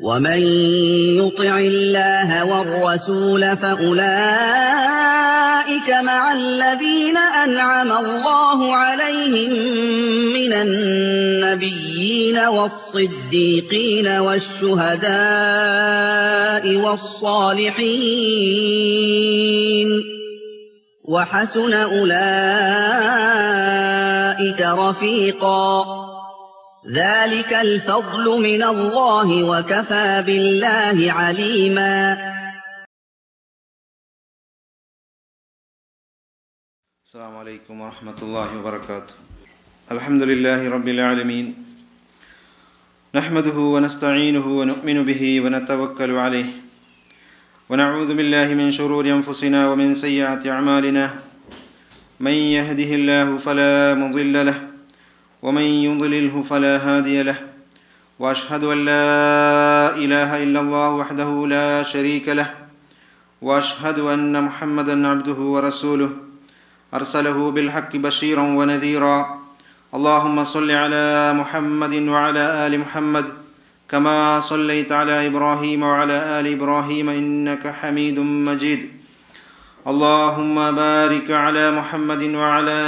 ومن يطع الله والرسول فأولئك مع الذين أنعم الله عليهم من النبيين والصديقين والشهداء والصالحين وحسن أولئك رفيقا ذلك الفضل من الله وكفى بالله عليما. السلام عليكم ورحمة الله وبركاته. الحمد لله رب العالمين. نحمده ونستعينه ونؤمن به ونتوكل عليه. ونعوذ بالله من شرور أنفسنا ومن سيئات أعمالنا. من يهده الله فلا مضل له ومن يضلله فلا هادي له وأشهد أن لا إله إلا الله وحده لا شريك له وأشهد أن محمدا عبده ورسوله. أرسله بالحق بشيرا ونذيرا. اللهم صل على محمد وعلى آل محمد كما صليت على إبراهيم وعلى آل إبراهيم إنك حميد مجيد. اللهم بارك على محمد وعلى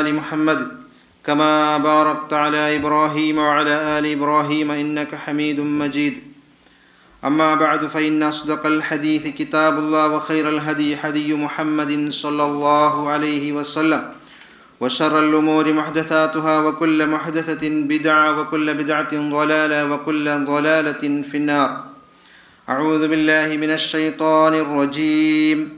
آل محمد كما باركت على إبراهيم وعلى آل إبراهيم إنك حميد مجيد. أما بعد فإن أصدق الحديث كتاب الله وخير الهدي هدي محمد صلى الله عليه وسلم وشر الأمور محدثاتها وكل محدثة بدعة وكل بدعة ضلالة وكل ضلالة في النار. أعوذ بالله من الشيطان الرجيم.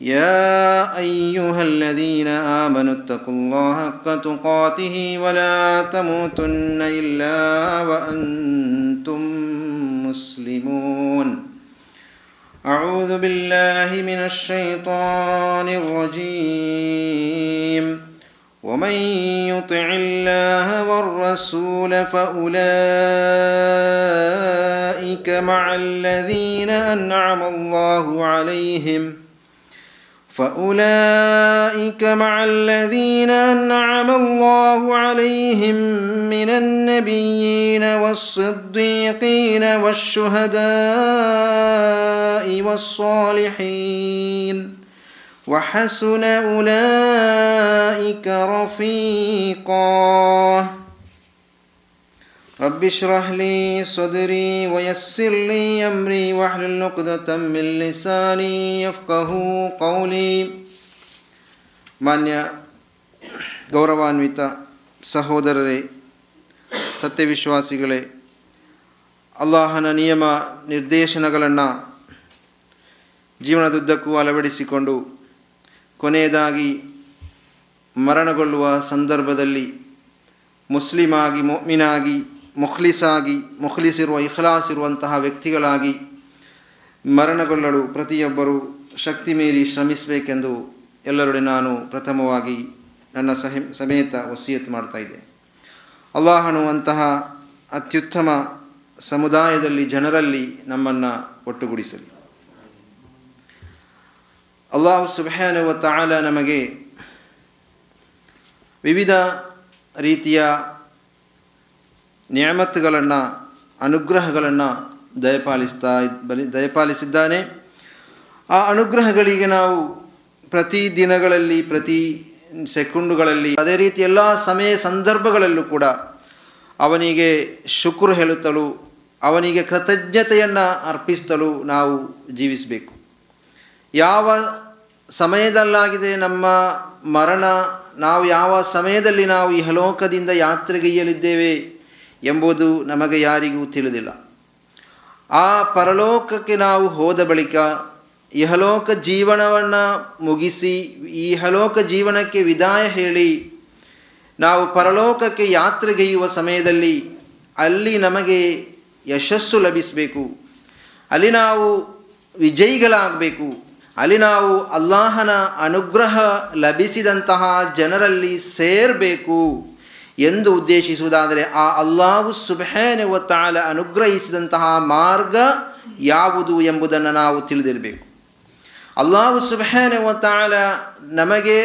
يا أيها الذين آمنوا اتقوا الله حق تقاته ولا تموتن إلا وأنتم مسلمون. أعوذ بالله من الشيطان الرجيم. ومن يطع الله والرسول فأولئك مع الذين أنعم الله عليهم فأولئك مع الذين أنعم الله عليهم من النبيين والصديقين والشهداء والصالحين وحسن أولئك رفيقا رب اشرح لي صدري ويسر لي أمري واحلل عقدة من لساني يفقه قولي ಮಾನ್ಯ ಗೌರವಾನ್ವಿತ ಸಹೋದರರೇ ಸತ್ಯವಿಶ್ವಾಸಿಗಳೇ ಅಲ್ಲಾಹನ ನಿಯಮ ನಿರ್ದೇಶನಗಳನ್ನು ಜೀವನದುದ್ದಕ್ಕೂ ಅಳವಡಿಸಿಕೊಂಡು ಕೊನೆಯದಾಗಿ ಮರಣಗೊಳ್ಳುವ ಸಂದರ್ಭದಲ್ಲಿ ಮುಸ್ಲಿಮಾಗಿ ಮೊಮಿನಾಗಿ ಮುಖ್ಲಿಸಾಗಿ, ಮೊಖ್ಲಿಸಿರುವ ಇಖ್ಲಾಸ್ ಇರುವಂತಹ ವ್ಯಕ್ತಿಗಳಾಗಿ ಮರಣಗೊಳ್ಳಲು ಪ್ರತಿಯೊಬ್ಬರು ಶಕ್ತಿ ಮೀರಿ ಶ್ರಮಿಸಬೇಕೆಂದು ಎಲ್ಲರೊಡೆ ನಾನು ಪ್ರಥಮವಾಗಿ ನನ್ನ ಸಮೇತ ವಸಿಯತ್ ಮಾಡ್ತಾ ಇದ್ದೆ. ಅಲ್ಲಾಹನು ಅಂತಹ ಅತ್ಯುತ್ತಮ ಸಮುದಾಯದಲ್ಲಿ ಜನರಲ್ಲಿ ನಮ್ಮನ್ನು ಒಟ್ಟುಗೂಡಿಸಲಿ. ಅಲ್ಲಾಹು ಸುಬಹಾನುವ ತಾಲ ನಮಗೆ ವಿವಿಧ ರೀತಿಯ ನ್ಯಾಮತ್ತುಗಳನ್ನು, ಅನುಗ್ರಹಗಳನ್ನು ದಯಪಾಲಿಸ್ತಾ ಬಲಿ, ದಯಪಾಲಿಸಿದ್ದಾನೆ. ಆ ಅನುಗ್ರಹಗಳಿಗೆ ನಾವು ಪ್ರತಿ ದಿನಗಳಲ್ಲಿ, ಪ್ರತಿ ಸೆಕೆಂಡುಗಳಲ್ಲಿ, ಅದೇ ರೀತಿ ಎಲ್ಲ ಸಮಯ ಸಂದರ್ಭಗಳಲ್ಲೂ ಕೂಡ ಅವನಿಗೆ ಶುಕ್ರ ಹೇಳುತ್ತಲೂ, ಅವನಿಗೆ ಕೃತಜ್ಞತೆಯನ್ನು ಅರ್ಪಿಸ್ತಲೂ ನಾವು ಜೀವಿಸಬೇಕು. ಯಾವ ಸಮಯದಲ್ಲಾಗಿದೆ ನಮ್ಮ ಮರಣ, ನಾವು ಯಾವ ಸಮಯದಲ್ಲಿ ನಾವು ಇಹಲೋಕದಿಂದ ಯಾತ್ರೆಗೈಯಲಿದ್ದೇವೆ ಎಂಬುದು ನಮಗೆ ಯಾರಿಗೂ ತಿಳಿದಿಲ್ಲ. ಆ ಪರಲೋಕಕ್ಕೆ ನಾವು ಹೋದ ಬಳಿಕ ಇಹಲೋಕ ಜೀವನವನ್ನು ಮುಗಿಸಿ ಇಹಲೋಕ ಜೀವನಕ್ಕೆ ವಿದಾಯ ಹೇಳಿ ನಾವು ಪರಲೋಕಕ್ಕೆ ಯಾತ್ರೆಗೆಯುವ ಸಮಯದಲ್ಲಿ ಅಲ್ಲಿ ನಮಗೆ ಯಶಸ್ಸು ಲಭಿಸಬೇಕು. ಅಲ್ಲಿ ನಾವು ವಿಜಯಿಗಳಾಗಬೇಕು. ಅಲ್ಲಿ ನಾವು ಅಲ್ಲಾಹನ ಅನುಗ್ರಹ ಲಭಿಸಿದಂತಹ ಜನರಲ್ಲಿ ಸೇರಬೇಕು. ಎಂದು ಉದ್ದೇಶಿಸುವುದಾದರೆ ಆ ಅಲ್ಲಾಹು ಸುಬಹೇನ ತಾಳ ಅನುಗ್ರಹಿಸಿದಂತಹ ಮಾರ್ಗ ಯಾವುದು ಎಂಬುದನ್ನು ನಾವು ತಿಳಿದಿರಬೇಕು. ಅಲ್ಲಾಹು ಸುಬಹೇನೆವ ತಾಳ ನಮಗೆ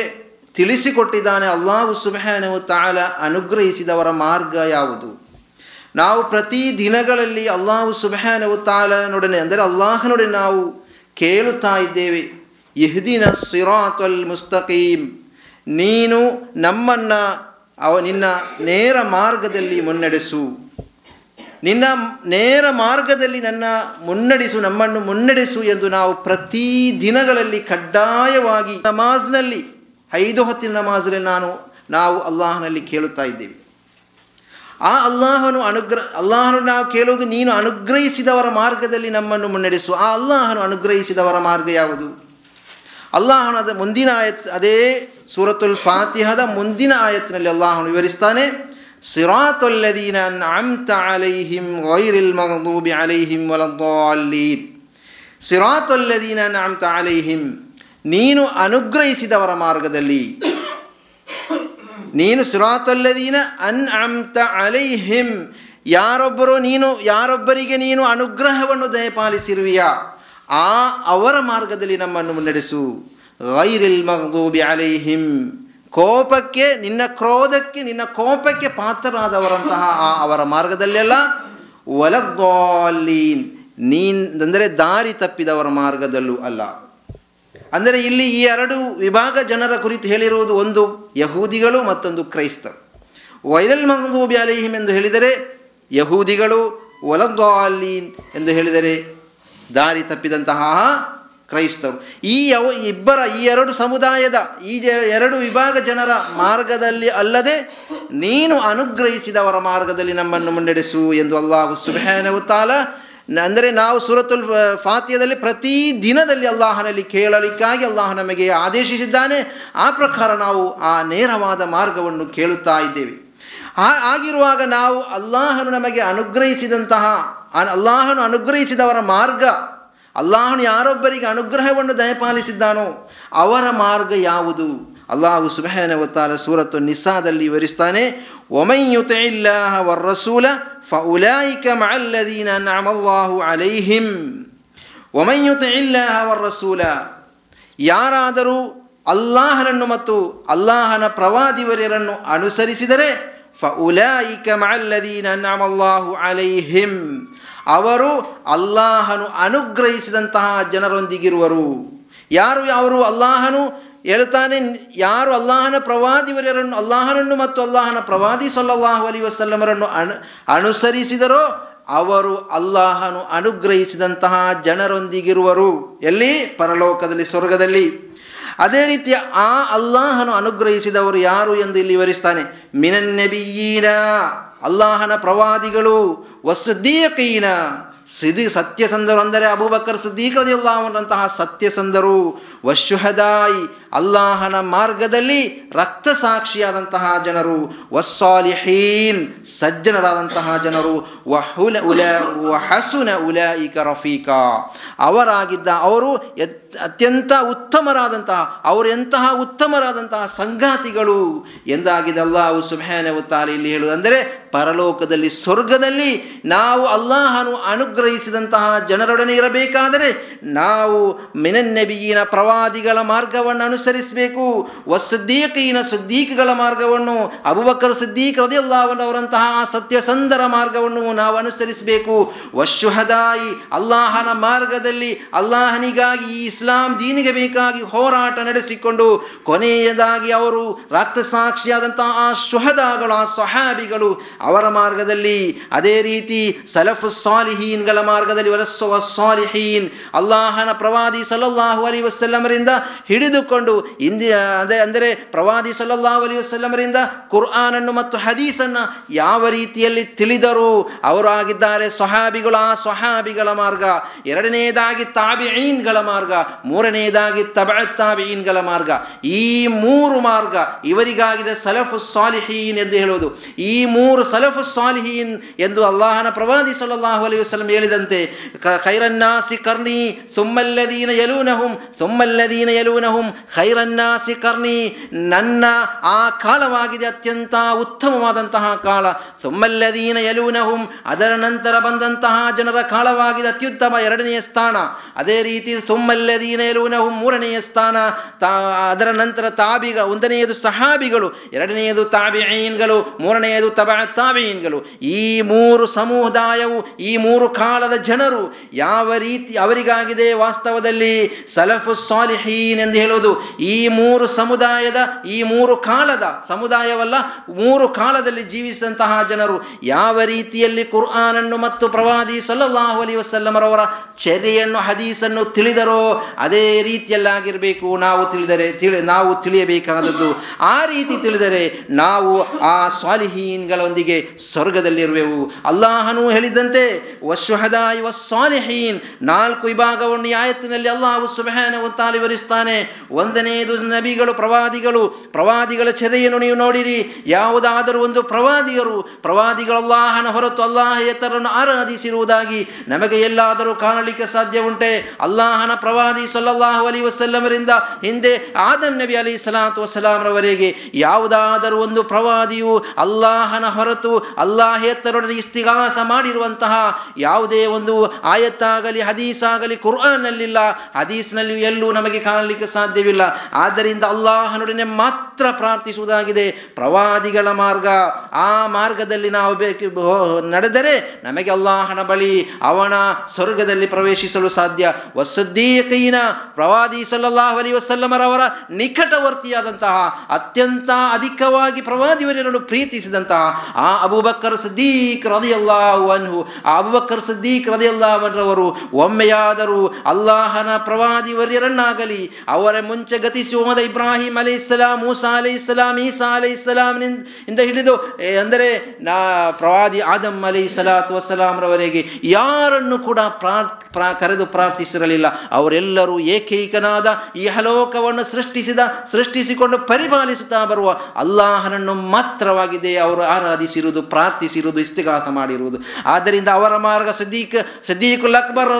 ತಿಳಿಸಿಕೊಟ್ಟಿದ್ದಾನೆ, ಅಲ್ಲಾಹು ಸುಬಹೇನ ತಾಳ ಅನುಗ್ರಹಿಸಿದವರ ಮಾರ್ಗ ಯಾವುದು? ನಾವು ಪ್ರತಿ ದಿನಗಳಲ್ಲಿ ಅಲ್ಲಾಹು ಸುಬಹಾನವು ತಾಲನೊಡನೆ ಅಂದರೆ ಅಲ್ಲಾಹನೊಡನೆ ನಾವು ಕೇಳುತ್ತಾ ಇದ್ದೇವೆ ಇಹ್ದಿನ ಸಿರಾತಲ್ ಮುಸ್ತಕೀಮ್, ನೀನು ನಮ್ಮನ್ನು ಅವ ನಿನ್ನ ನೇರ ಮಾರ್ಗದಲ್ಲಿ ಮುನ್ನಡೆಸು. ನಿನ್ನ ನೇರ ಮಾರ್ಗದಲ್ಲಿ ನನ್ನ ಮುನ್ನಡೆಸು, ನಮ್ಮನ್ನು ಮುನ್ನಡೆಸು ಎಂದು ನಾವು ಪ್ರತಿ ದಿನಗಳಲ್ಲಿ ಕಡ್ಡಾಯವಾಗಿ ನಮಾಜ್ನಲ್ಲಿ, ಐದು ಹೊತ್ತಿನ ನಮಾಜ್ನಲ್ಲಿ ನಾನು, ನಾವು ಅಲ್ಲಾಹನಲ್ಲಿ ಕೇಳುತ್ತಾ ಇದ್ದೇವೆ. ಆ ಅಲ್ಲಾಹನು ಅನುಗ್ರಹ ಅಲ್ಲಾಹನು ನಾವು ಕೇಳುವುದು ನೀನು ಅನುಗ್ರಹಿಸಿದವರ ಮಾರ್ಗದಲ್ಲಿ ನಮ್ಮನ್ನು ಮುನ್ನಡೆಸು. ಆ ಅಲ್ಲಾಹನು ಅನುಗ್ರಹಿಸಿದವರ ಮಾರ್ಗ ಯಾವುದು? ಅಲ್ಲಾಹನ ಮುಂದಿನ ಅದೇ ಸೂರತುಲ್ ಫಾತಿಹದ ಮುಂದಿನ ಆಯತ್ನಲ್ಲಿ ಅಲ್ಲಾಹನು ವಿವರಿಸ್ತಾನೆ, ಸಿರಾತುಲ್ಲದೀನ ಅನ್ಅಮ್ತ ಅಲೈಹಿಂ ಗೈರಿಲ್ ಮಗದೂಬಿ ಅಲೈಹಿಂ ವಲದ್ದಾಲೀನ್ ಸಿರಾತುಲ್ಲದೀನ ಅನ್ಅಮ್ತ ಅಲೈಹಿಂ ನೀನು ಅನುಗ್ರಹಿಸಿದವರ ಮಾರ್ಗದಲ್ಲಿ. ನೀನು ಸಿರಾತೊಲ್ಲದೀನ ಅನ್ ಅಮ್ತ ಅಲೈಹಿಂ ಯಾರೊಬ್ಬರು ನೀನು, ಯಾರೊಬ್ಬರಿಗೆ ನೀನು ಅನುಗ್ರಹವನ್ನು ದಯಪಾಲಿಸಿರುವಿಯಾ, ಆ ಅವರ ಮಾರ್ಗದಲ್ಲಿ ನಮ್ಮನ್ನು ಮುನ್ನಡೆಸು. ಗೈರಿಲ್ ಮಗ್ದೂಬಿ ಅಲೈಹಿಂ. ಕೋಪಕ್ಕೆ, ನಿನ್ನ ಕ್ರೋಧಕ್ಕೆ, ನಿನ್ನ ಕೋಪಕ್ಕೆ ಪಾತ್ರರಾದವರಂತಹ ಆ ಅವರ ಮಾರ್ಗದಲ್ಲೆಲ್ಲ ಒಲದ್ದಾಲೀನ್ ನೀನ್, ಅಂದರೆ ದಾರಿ ತಪ್ಪಿದವರ ಮಾರ್ಗದಲ್ಲೂ ಅಲ್ಲ. ಅಂದರೆ ಇಲ್ಲಿ ಈ ಎರಡು ವಿಭಾಗ ಜನರ ಕುರಿತು ಹೇಳಿರುವುದು ಒಂದು ಯಹೂದಿಗಳು, ಮತ್ತೊಂದು ಕ್ರೈಸ್ತರು. ವೈರಲ್ ಮಗದೂಬಿ ಅಲೈಹಿಂ ಎಂದು ಹೇಳಿದರೆ ಯಹೂದಿಗಳು ಒಲದ್ದಾಲೀನ್ ಎಂದು ಹೇಳಿದರೆ ದಾರಿ ತಪ್ಪಿದಂತಹ ಕ್ರೈಸ್ತರು. ಈ ಇಬ್ಬರ, ಈ ಎರಡು ಸಮುದಾಯದ, ಈ ಎರಡು ವಿಭಾಗ ಜನರ ಮಾರ್ಗದಲ್ಲಿ ಅಲ್ಲದೆ ನೀನು ಅನುಗ್ರಹಿಸಿದವರ ಮಾರ್ಗದಲ್ಲಿ ನಮ್ಮನ್ನು ಮುನ್ನಡೆಸು ಎಂದು ಅಲ್ಲಾಹು ಸುಬಹಾನವು ತಾಲ, ಅಂದರೆ ನಾವು ಸೂರತುಲ್ ಫಾತಿಯದಲ್ಲಿ ಪ್ರತಿ ದಿನದಲ್ಲಿ ಅಲ್ಲಾಹನಲ್ಲಿ ಕೇಳಲಿಕ್ಕಾಗಿ ಅಲ್ಲಾಹ ನಮಗೆ ಆದೇಶಿಸಿದ್ದಾನೆ. ಆ ಪ್ರಕಾರ ನಾವು ಆ ನೇರವಾದ ಮಾರ್ಗವನ್ನು ಕೇಳುತ್ತಾ ಇದ್ದೇವೆ. ಆಗಿರುವಾಗ ನಾವು ಅಲ್ಲಾಹನು ನಮಗೆ ಅನುಗ್ರಹಿಸಿದಂತಹ ಅಲ್ಲಾಹನು ಅನುಗ್ರಹಿಸಿದವರ ಮಾರ್ಗ ಅಲ್ಲಾಹನು ಯಾರೊಬ್ಬರಿಗೆ ಅನುಗ್ರಹವನ್ನು ದಯಪಾಲಿಸಿದ್ದಾನೋ ಅವರ ಮಾರ್ಗ ಯಾವುದು? ಅಲ್ಲಾಹು ಸುಬಹನ ಒತ್ತಾಲ ಸೂರತ್ತು ನಿಸ್ಸಾದಲ್ಲಿ ವಿವರಿಸ್ತಾನೆ ಒಮೈಯುತ ಇಲ್ಲಾಹ ವರ್ರಸೂಲ ಫೌಲಾಯಿಕ ಮಲ್ಲದೀನ ನಮಲ್ಲಾಹು ಅಲೈಹಿಂ ಒಮೈಯುತ ಇಲ್ಲಾಹ ವರ್ರಸೂಲ ಯಾರಾದರೂ ಅಲ್ಲಾಹನನ್ನು ಮತ್ತು ಅಲ್ಲಾಹನ ಪ್ರವಾದಿವರ್ಯರನ್ನು ಅನುಸರಿಸಿದರೆ ಫ ಉಲಾಯಿಕ ಮಲ್ಲದೀನ ನಮಲ್ಲಾಹು ಅಲೈಹಿಂ ಅವರು ಅಲ್ಲಾಹನು ಅನುಗ್ರಹಿಸಿದಂತಹ ಜನರೊಂದಿಗಿರುವರು. ಯಾರು ಅವರು ಅಲ್ಲಾಹನು ಹೇಳ್ತಾನೆ, ಯಾರು ಅಲ್ಲಾಹನ ಪ್ರವಾದಿವರನ್ನು ಅಲ್ಲಾಹನನ್ನು ಮತ್ತು ಅಲ್ಲಾಹನ ಪ್ರವಾದಿ ಸೊಲ್ಲಾಹು ಅಲಿ ವಸಲ್ಲಮರನ್ನು ಅನು, ಅನುಸರಿಸಿದರೋ ಅವರು ಅಲ್ಲಾಹನು ಅನುಗ್ರಹಿಸಿದಂತಹ ಜನರೊಂದಿಗಿರುವರು. ಎಲ್ಲಿ? ಪರಲೋಕದಲ್ಲಿ, ಸ್ವರ್ಗದಲ್ಲಿ. ಅದೇ ರೀತಿಯ ಆ ಅಲ್ಲಾಹನು ಅನುಗ್ರಹಿಸಿದವರು ಯಾರು ಎಂದು ಇಲ್ಲಿ ವಿವರಿಸ್ತಾನೆ. ಮಿನನ್ನೆಬಿಯೀನ ಅಲ್ಲಾಹನ ಪ್ರವಾದಿಗಳು ವಸುದ್ದೀಕೀನ ಸಿದಿ ಸತ್ಯಸಂಧರು ಅಂದರೆ ಅಬೂಬಕರ್ ಸಿದ್ದೀಕರದಿಲ್ಲಾಹನಂತಹ ಸತ್ಯಸಂಧರು ವಶುಹದಾಯಿ ಅಲ್ಲಾಹನ ಮಾರ್ಗದಲ್ಲಿ ರಕ್ತ ಸಾಕ್ಷಿಯಾದಂತಹ ಜನರು. ವಸ್ಸಾಲಿಹೀನ್, ಸಜ್ಜನರಾದಂತಹ ಜನರು. ವಹುಲ ಉಲ, ವಹಸುನ ಈಕ ರಫೀಕ. ಅವರಾಗಿದ್ದ ಅವರು ಅತ್ಯಂತ ಉತ್ತಮರಾದಂತಹ, ಅವರು ಎಂತಹ ಉತ್ತಮರಾದಂತಹ ಸಂಗಾತಿಗಳು ಎಂದಾಗಿದೆ ಅಲ್ಲಾಹು ಸುಭಾನ ಇಲ್ಲಿ ಹೇಳುವುದಂದರೆ ಪರಲೋಕದಲ್ಲಿ ಸ್ವರ್ಗದಲ್ಲಿ ನಾವು ಅಲ್ಲಾಹನು ಅನುಗ್ರಹಿಸಿದಂತಹ ಜನರೊಡನೆ ಇರಬೇಕಾದರೆ ನಾವು ಮಿನನ್ನೆಬಿಯಿನ ಪ್ರವಾದಿಗಳ ಮಾರ್ಗವನ್ನು ಅನುಸರಿಸಬೇಕು ವಸುದ್ದೀಕೀನ ಸುದ್ದೀಕಗಳ ಮಾರ್ಗವನ್ನು, ಅಬುಬಕರ್ ಸಿದ್ದೀಕ್ ರದಿಯಲ್ಲಾಹನವರಂತಹ ಸತ್ಯಸಂದರ ಮಾರ್ಗವನ್ನು ನಾವು ಅನುಸರಿಸಬೇಕು. ವಶುಹದಾಯಿ ಅಲ್ಲಾಹನ ಮಾರ್ಗದಲ್ಲಿ ಅಲ್ಲಾಹನಿಗಾಗಿ ಈ ಇಸ್ಲಾಂ ದೀನಿಗೆ ಬೇಕಾಗಿ ಹೋರಾಟ ನಡೆಸಿಕೊಂಡು, ಕೊನೆಯದಾಗಿ ಅವರು ರಕ್ತ ಸಾಕ್ಷಿಯಾದಂತಹ ಆ ಶುಹದಾಗಳು, ಆ ಸಹಾಬಿಗಳು ಅವರ ಮಾರ್ಗದಲ್ಲಿ, ಅದೇ ರೀತಿ ಸಲಫು ಸಾಲಿಹೀನ್ಗಳ ಮಾರ್ಗದಲ್ಲಿ ವರಸ್ಸುವ ಸಾಲಿಹೀನ್, ಅಲ್ಲಾಹನ ಪ್ರವಾದಿ ಸಲಲ್ಲಾಹು ಅಲಿ ವಸಲ್ಲಮರಿಂದ ಹಿಡಿದುಕೊಂಡು ಇಂದಿ ಅದೇ ಅಂದರೆ ಪ್ರವಾದಿ ಸಲಲ್ಲಾಹು ಅಲಿ ವಸಲ್ಲಮರಿಂದ ಕುರ್ಆನನ್ನು ಮತ್ತು ಹದೀಸನ್ನು ಯಾವ ರೀತಿಯಲ್ಲಿ ತಿಳಿದರು, ಅವರು ಆಗಿದ್ದಾರೆ ಆ ಸ್ವಹಾಬಿಗಳ ಮಾರ್ಗ. ಎರಡನೇದಾಗಿ ತಾಬಿঈನ್ಗಳ ಮಾರ್ಗ. ಮೂರನೆಯದಾಗಿ ತಬ ಮಾರ್ಗ. ಈ ಮೂರು ಮಾರ್ಗ ಇವರಿಗಾಗಿದೆ ಸಲಫು ಸಾಲಿಹೀನ್ ಎಂದು ಹೇಳುವುದು. ಈ ಮೂರು ಸಲಫು ಸಾಲಿಹೀನ್ ಎಂದು ಅಲ್ಲಾಹನ ಪ್ರವಾದಿ ಸಲ್ಲಲ್ಲಾಹು ಅಲೈಹಿ ವಸಲ್ಲಂ ಹೇಳಿದಂತೆ ಖೈರನ್ನಾಸಿ ಕರ್ನಿ ತುಮ್ಮಲ್ಲದೀನ ಯಲೂನಹುಂ ತುಮ್ಮಲ್ಲದೀನ ಯಲೂನಹುಂ ಖೈರನ್ನಾಸಿ ಕರ್ನಿ ನನ್ನ ಆ ಕಾಲವಾಗಿದೆ ಅತ್ಯಂತ ಉತ್ತಮವಾದಂತಹ ಕಾಲ ತುಮ್ಮಲ್ಲದೀನ ಯಲೂನಹುಂ ಅದರ ನಂತರ ಬಂದಂತಹ ಜನರ ಕಾಲವಾಗಿದೆ ಅತ್ಯುತ್ತಮ ಎರಡನೆಯ ಸ್ಥಾನ. ಅದೇ ರೀತಿ ತುಮ್ಮಲ್ಲದೀನ ಯಲೂನಹುಂ ಮೂರನೆಯ ಸ್ಥಾನ, ತಾ ಅದರ ನಂತರ ತಾಬಿಗ, ಒಂದನೆಯದು ಸಹಾಬಿಗಳು, ಎರಡನೆಯದು ತಾಬಿಯೀನ್ಗಳು ಮೂರನೆಯದು ತಬ ತಾಬಿಯೀನ್ಗಳು ಈ ಮೂರು ಸಮುದಾಯವು, ಈ ಮೂರು ಕಾಲದ ಜನರು ಯಾವ ರೀತಿ ಅವರಿಗಾಗಿದೆ ವಾಸ್ತವದಲ್ಲಿ ಸಲಫು ಸಾಲಿಹೀನ್ ಎಂದು ಹೇಳುವುದು. ಈ ಮೂರು ಸಮುದಾಯದ, ಈ ಮೂರು ಕಾಲದ, ಸಮುದಾಯವಲ್ಲ, ಮೂರು ಕಾಲದಲ್ಲಿ ಜೀವಿಸಿದಂತಹ ಜನರು ಯಾವ ರೀತಿಯಲ್ಲಿ ಕುರ್ಆನನ್ನು ಮತ್ತು ಪ್ರವಾದಿ ಸಲ್ಲಲ್ಲಾಹು ಅಲಿ ವಸಲ್ಲಮರವರ ಚರ್ಯೆಯನ್ನು, ಹದೀಸನ್ನು ತಿಳಿದರೋ, ಅದೇ ರೀತಿಯಲ್ಲಾಗಿರಬೇಕು. ನಾವು ತಿಳಿದರೆ, ತಿಳಿ, ನಾವು ತಿಳಿಯಬೇಕಾದದ್ದು ಆ ರೀತಿ ತಿಳಿದರೆ ನಾವು ಆ ಸ್ವಾಲಿಹೀನ್ಗಳೊಂದಿಗೆ ಸ್ವರ್ಗದಲ್ಲಿರುವೆವು ಅಲ್ಲಾಹನು ಹೇಳಿದಂತೆ ವಶುಹದಾಯಿ ವಸ್ವಾಲಿಹೀನ್ ನಾಲ್ಕು ವಿಭಾಗವನ್ನು ಆಯತ್ತಿನಲ್ಲಿ ಅಲ್ಲಾಹು ಸುಬಹಾನ ತಾಲಿ ವಿವರಿಸ್ತಾನೆ ಒಂದನೆಯದು ನಬಿಗಳು, ಪ್ರವಾದಿಗಳು. ಪ್ರವಾದಿಗಳ ಚರ್ಯೆಯನ್ನು ನೀವು ನೋಡಿರಿ. ಯಾವುದಾದರೂ ಒಂದು ಪ್ರವಾದಿಯರು, ಪ್ರವಾದಿಗಳು ಅಲ್ಲಾಹನ ಹೊರತು ಅಲ್ಲಾಹೇತರನ್ನು ಆರಾಧಿಸಿರುವುದಾಗಿ ನಮಗೆ ಎಲ್ಲಾದರೂ ಕಾಣಲಿಕ್ಕೆ ಸಾಧ್ಯ ಉಂಟೆ ಅಲ್ಲಾಹನ ಪ್ರವಾದಿ ಸಲ್ಲಲ್ಲಾಹು ಅಲಿ ವಸಲ್ಲಮರಿಂದ ಹಿಂದೆ ಆದಂ ನಬಿ ಅಲಿ ಸಲಾತ್ ವಸಲಾಮರವರೆಗೆ ಯಾವುದಾದರೂ ಒಂದು ಪ್ರವಾದಿಯು ಅಲ್ಲಾಹನ ಹೊರತು ಅಲ್ಲಾಹೇತರೊಡನೆ ಇಸ್ತಿಗಾಸ ಮಾಡಿರುವಂತಹ ಯಾವುದೇ ಒಂದು ಆಯತ್ತಾಗಲಿ, ಹದೀಸಾಗಲಿ ಆಗಲಿ ಕುರ್ಆನ್ನಲ್ಲಿಲ್ಲ ಹದೀಸ್ನಲ್ಲಿ ಎಲ್ಲೂ ನಮಗೆ ಕಾಣಲಿಕ್ಕೆ ಸಾಧ್ಯವಿಲ್ಲ. ಆದ್ದರಿಂದ ಅಲ್ಲಾಹನೊಡನೆ ಮಾತ್ರ ಪ್ರಾರ್ಥಿಸುವುದಾಗಿದೆ. ಪ್ರವಾದಿಗಳ ಮಾರ್ಗ. ಆ ಮಾರ್ಗದಲ್ಲಿ ನಾವು ಬೇಕು ನಡೆದರೆ ನಮಗೆ ಅಲ್ಲಾಹನ ಬಳಿ ಅವನ ಸ್ವರ್ಗದಲ್ಲಿ ಪ್ರವೇಶಿಸಲು ಸಾಧ್ಯ. ವಸುದ್ದೀಕೀನ ಪ್ರವಾದಿ ಸಲ್ಲಲ್ಲಾಹು ಅಲಿ ವಸಲ್ಲಮರವರ ನಿಕಟವರ್ತಿಯಾದಂತಹ, ಅತ್ಯಂತ ಅಧಿಕವಾಗಿ ಪ್ರವಾದಿವರನ್ನು ಪ್ರೀತಿಸಿದಂತಹ ಅಬುಬಕ್ಕರ್ ಸದ್ದೀಕ್ ರದಿಯಲ್ಲಾಹುವನ್ಹು ಆ ಅಬುಬಕ್ಕರ್ ಸದ್ದೀಕ್ ರದಿಯಲ್ಲಾಹರವರು ಒಮ್ಮೆಯಾದರೂ ಅಲ್ಲಾಹನ ಪ್ರವಾದಿ ವರ್ಯರನ್ನಾಗಲಿ ಅವರ ಮುಂಚೆ ಗತಿಸಿ ಹೋದ ಇಬ್ರಾಹಿಂ ಅಲೈ ಇಸ್ಲಾಂ ಮೂಸಾ ಅಲೈ ಇಸ್ಲಾಂ ಈಸಾ ಅಲೈ ಇಂದ ಹಿಡಿದು ಅಂದರೆ ನಾ ಪ್ರವಾದಿ ಆದಮ್ ಅಲೈ ಸಲಾತ್ ವಸಲಾಂರವರೆಗೆ ಯಾರನ್ನು ಕೂಡ ಪ್ರಾರ್ ಪ್ರಾ ಕರೆದು ಪ್ರಾರ್ಥಿಸಿರಲಿಲ್ಲ. ಅವರೆಲ್ಲರೂ ಏಕೈಕನಾದ ಈ ಹಲೋಕವನ್ನು ಸೃಷ್ಟಿಸಿದ, ಸೃಷ್ಟಿಸಿಕೊಂಡು ಪರಿಪಾಲಿಸುತ್ತಾ ಬರುವ ಅಲ್ಲಾಹನನ್ನು ಮಾತ್ರವಾಗಿದೆ ಅವರು ಆರಾಧಿಸಿರುವುದು ಪ್ರಾರ್ಥಿಸಿರುವುದು ಇಸ್ತಿಗಾತ ಮಾಡಿರುವುದು. ಆದ್ದರಿಂದ ಅವರ ಮಾರ್ಗ ಸದೀಕ್ ಸದೀಕು ಅಕ್ಬರ್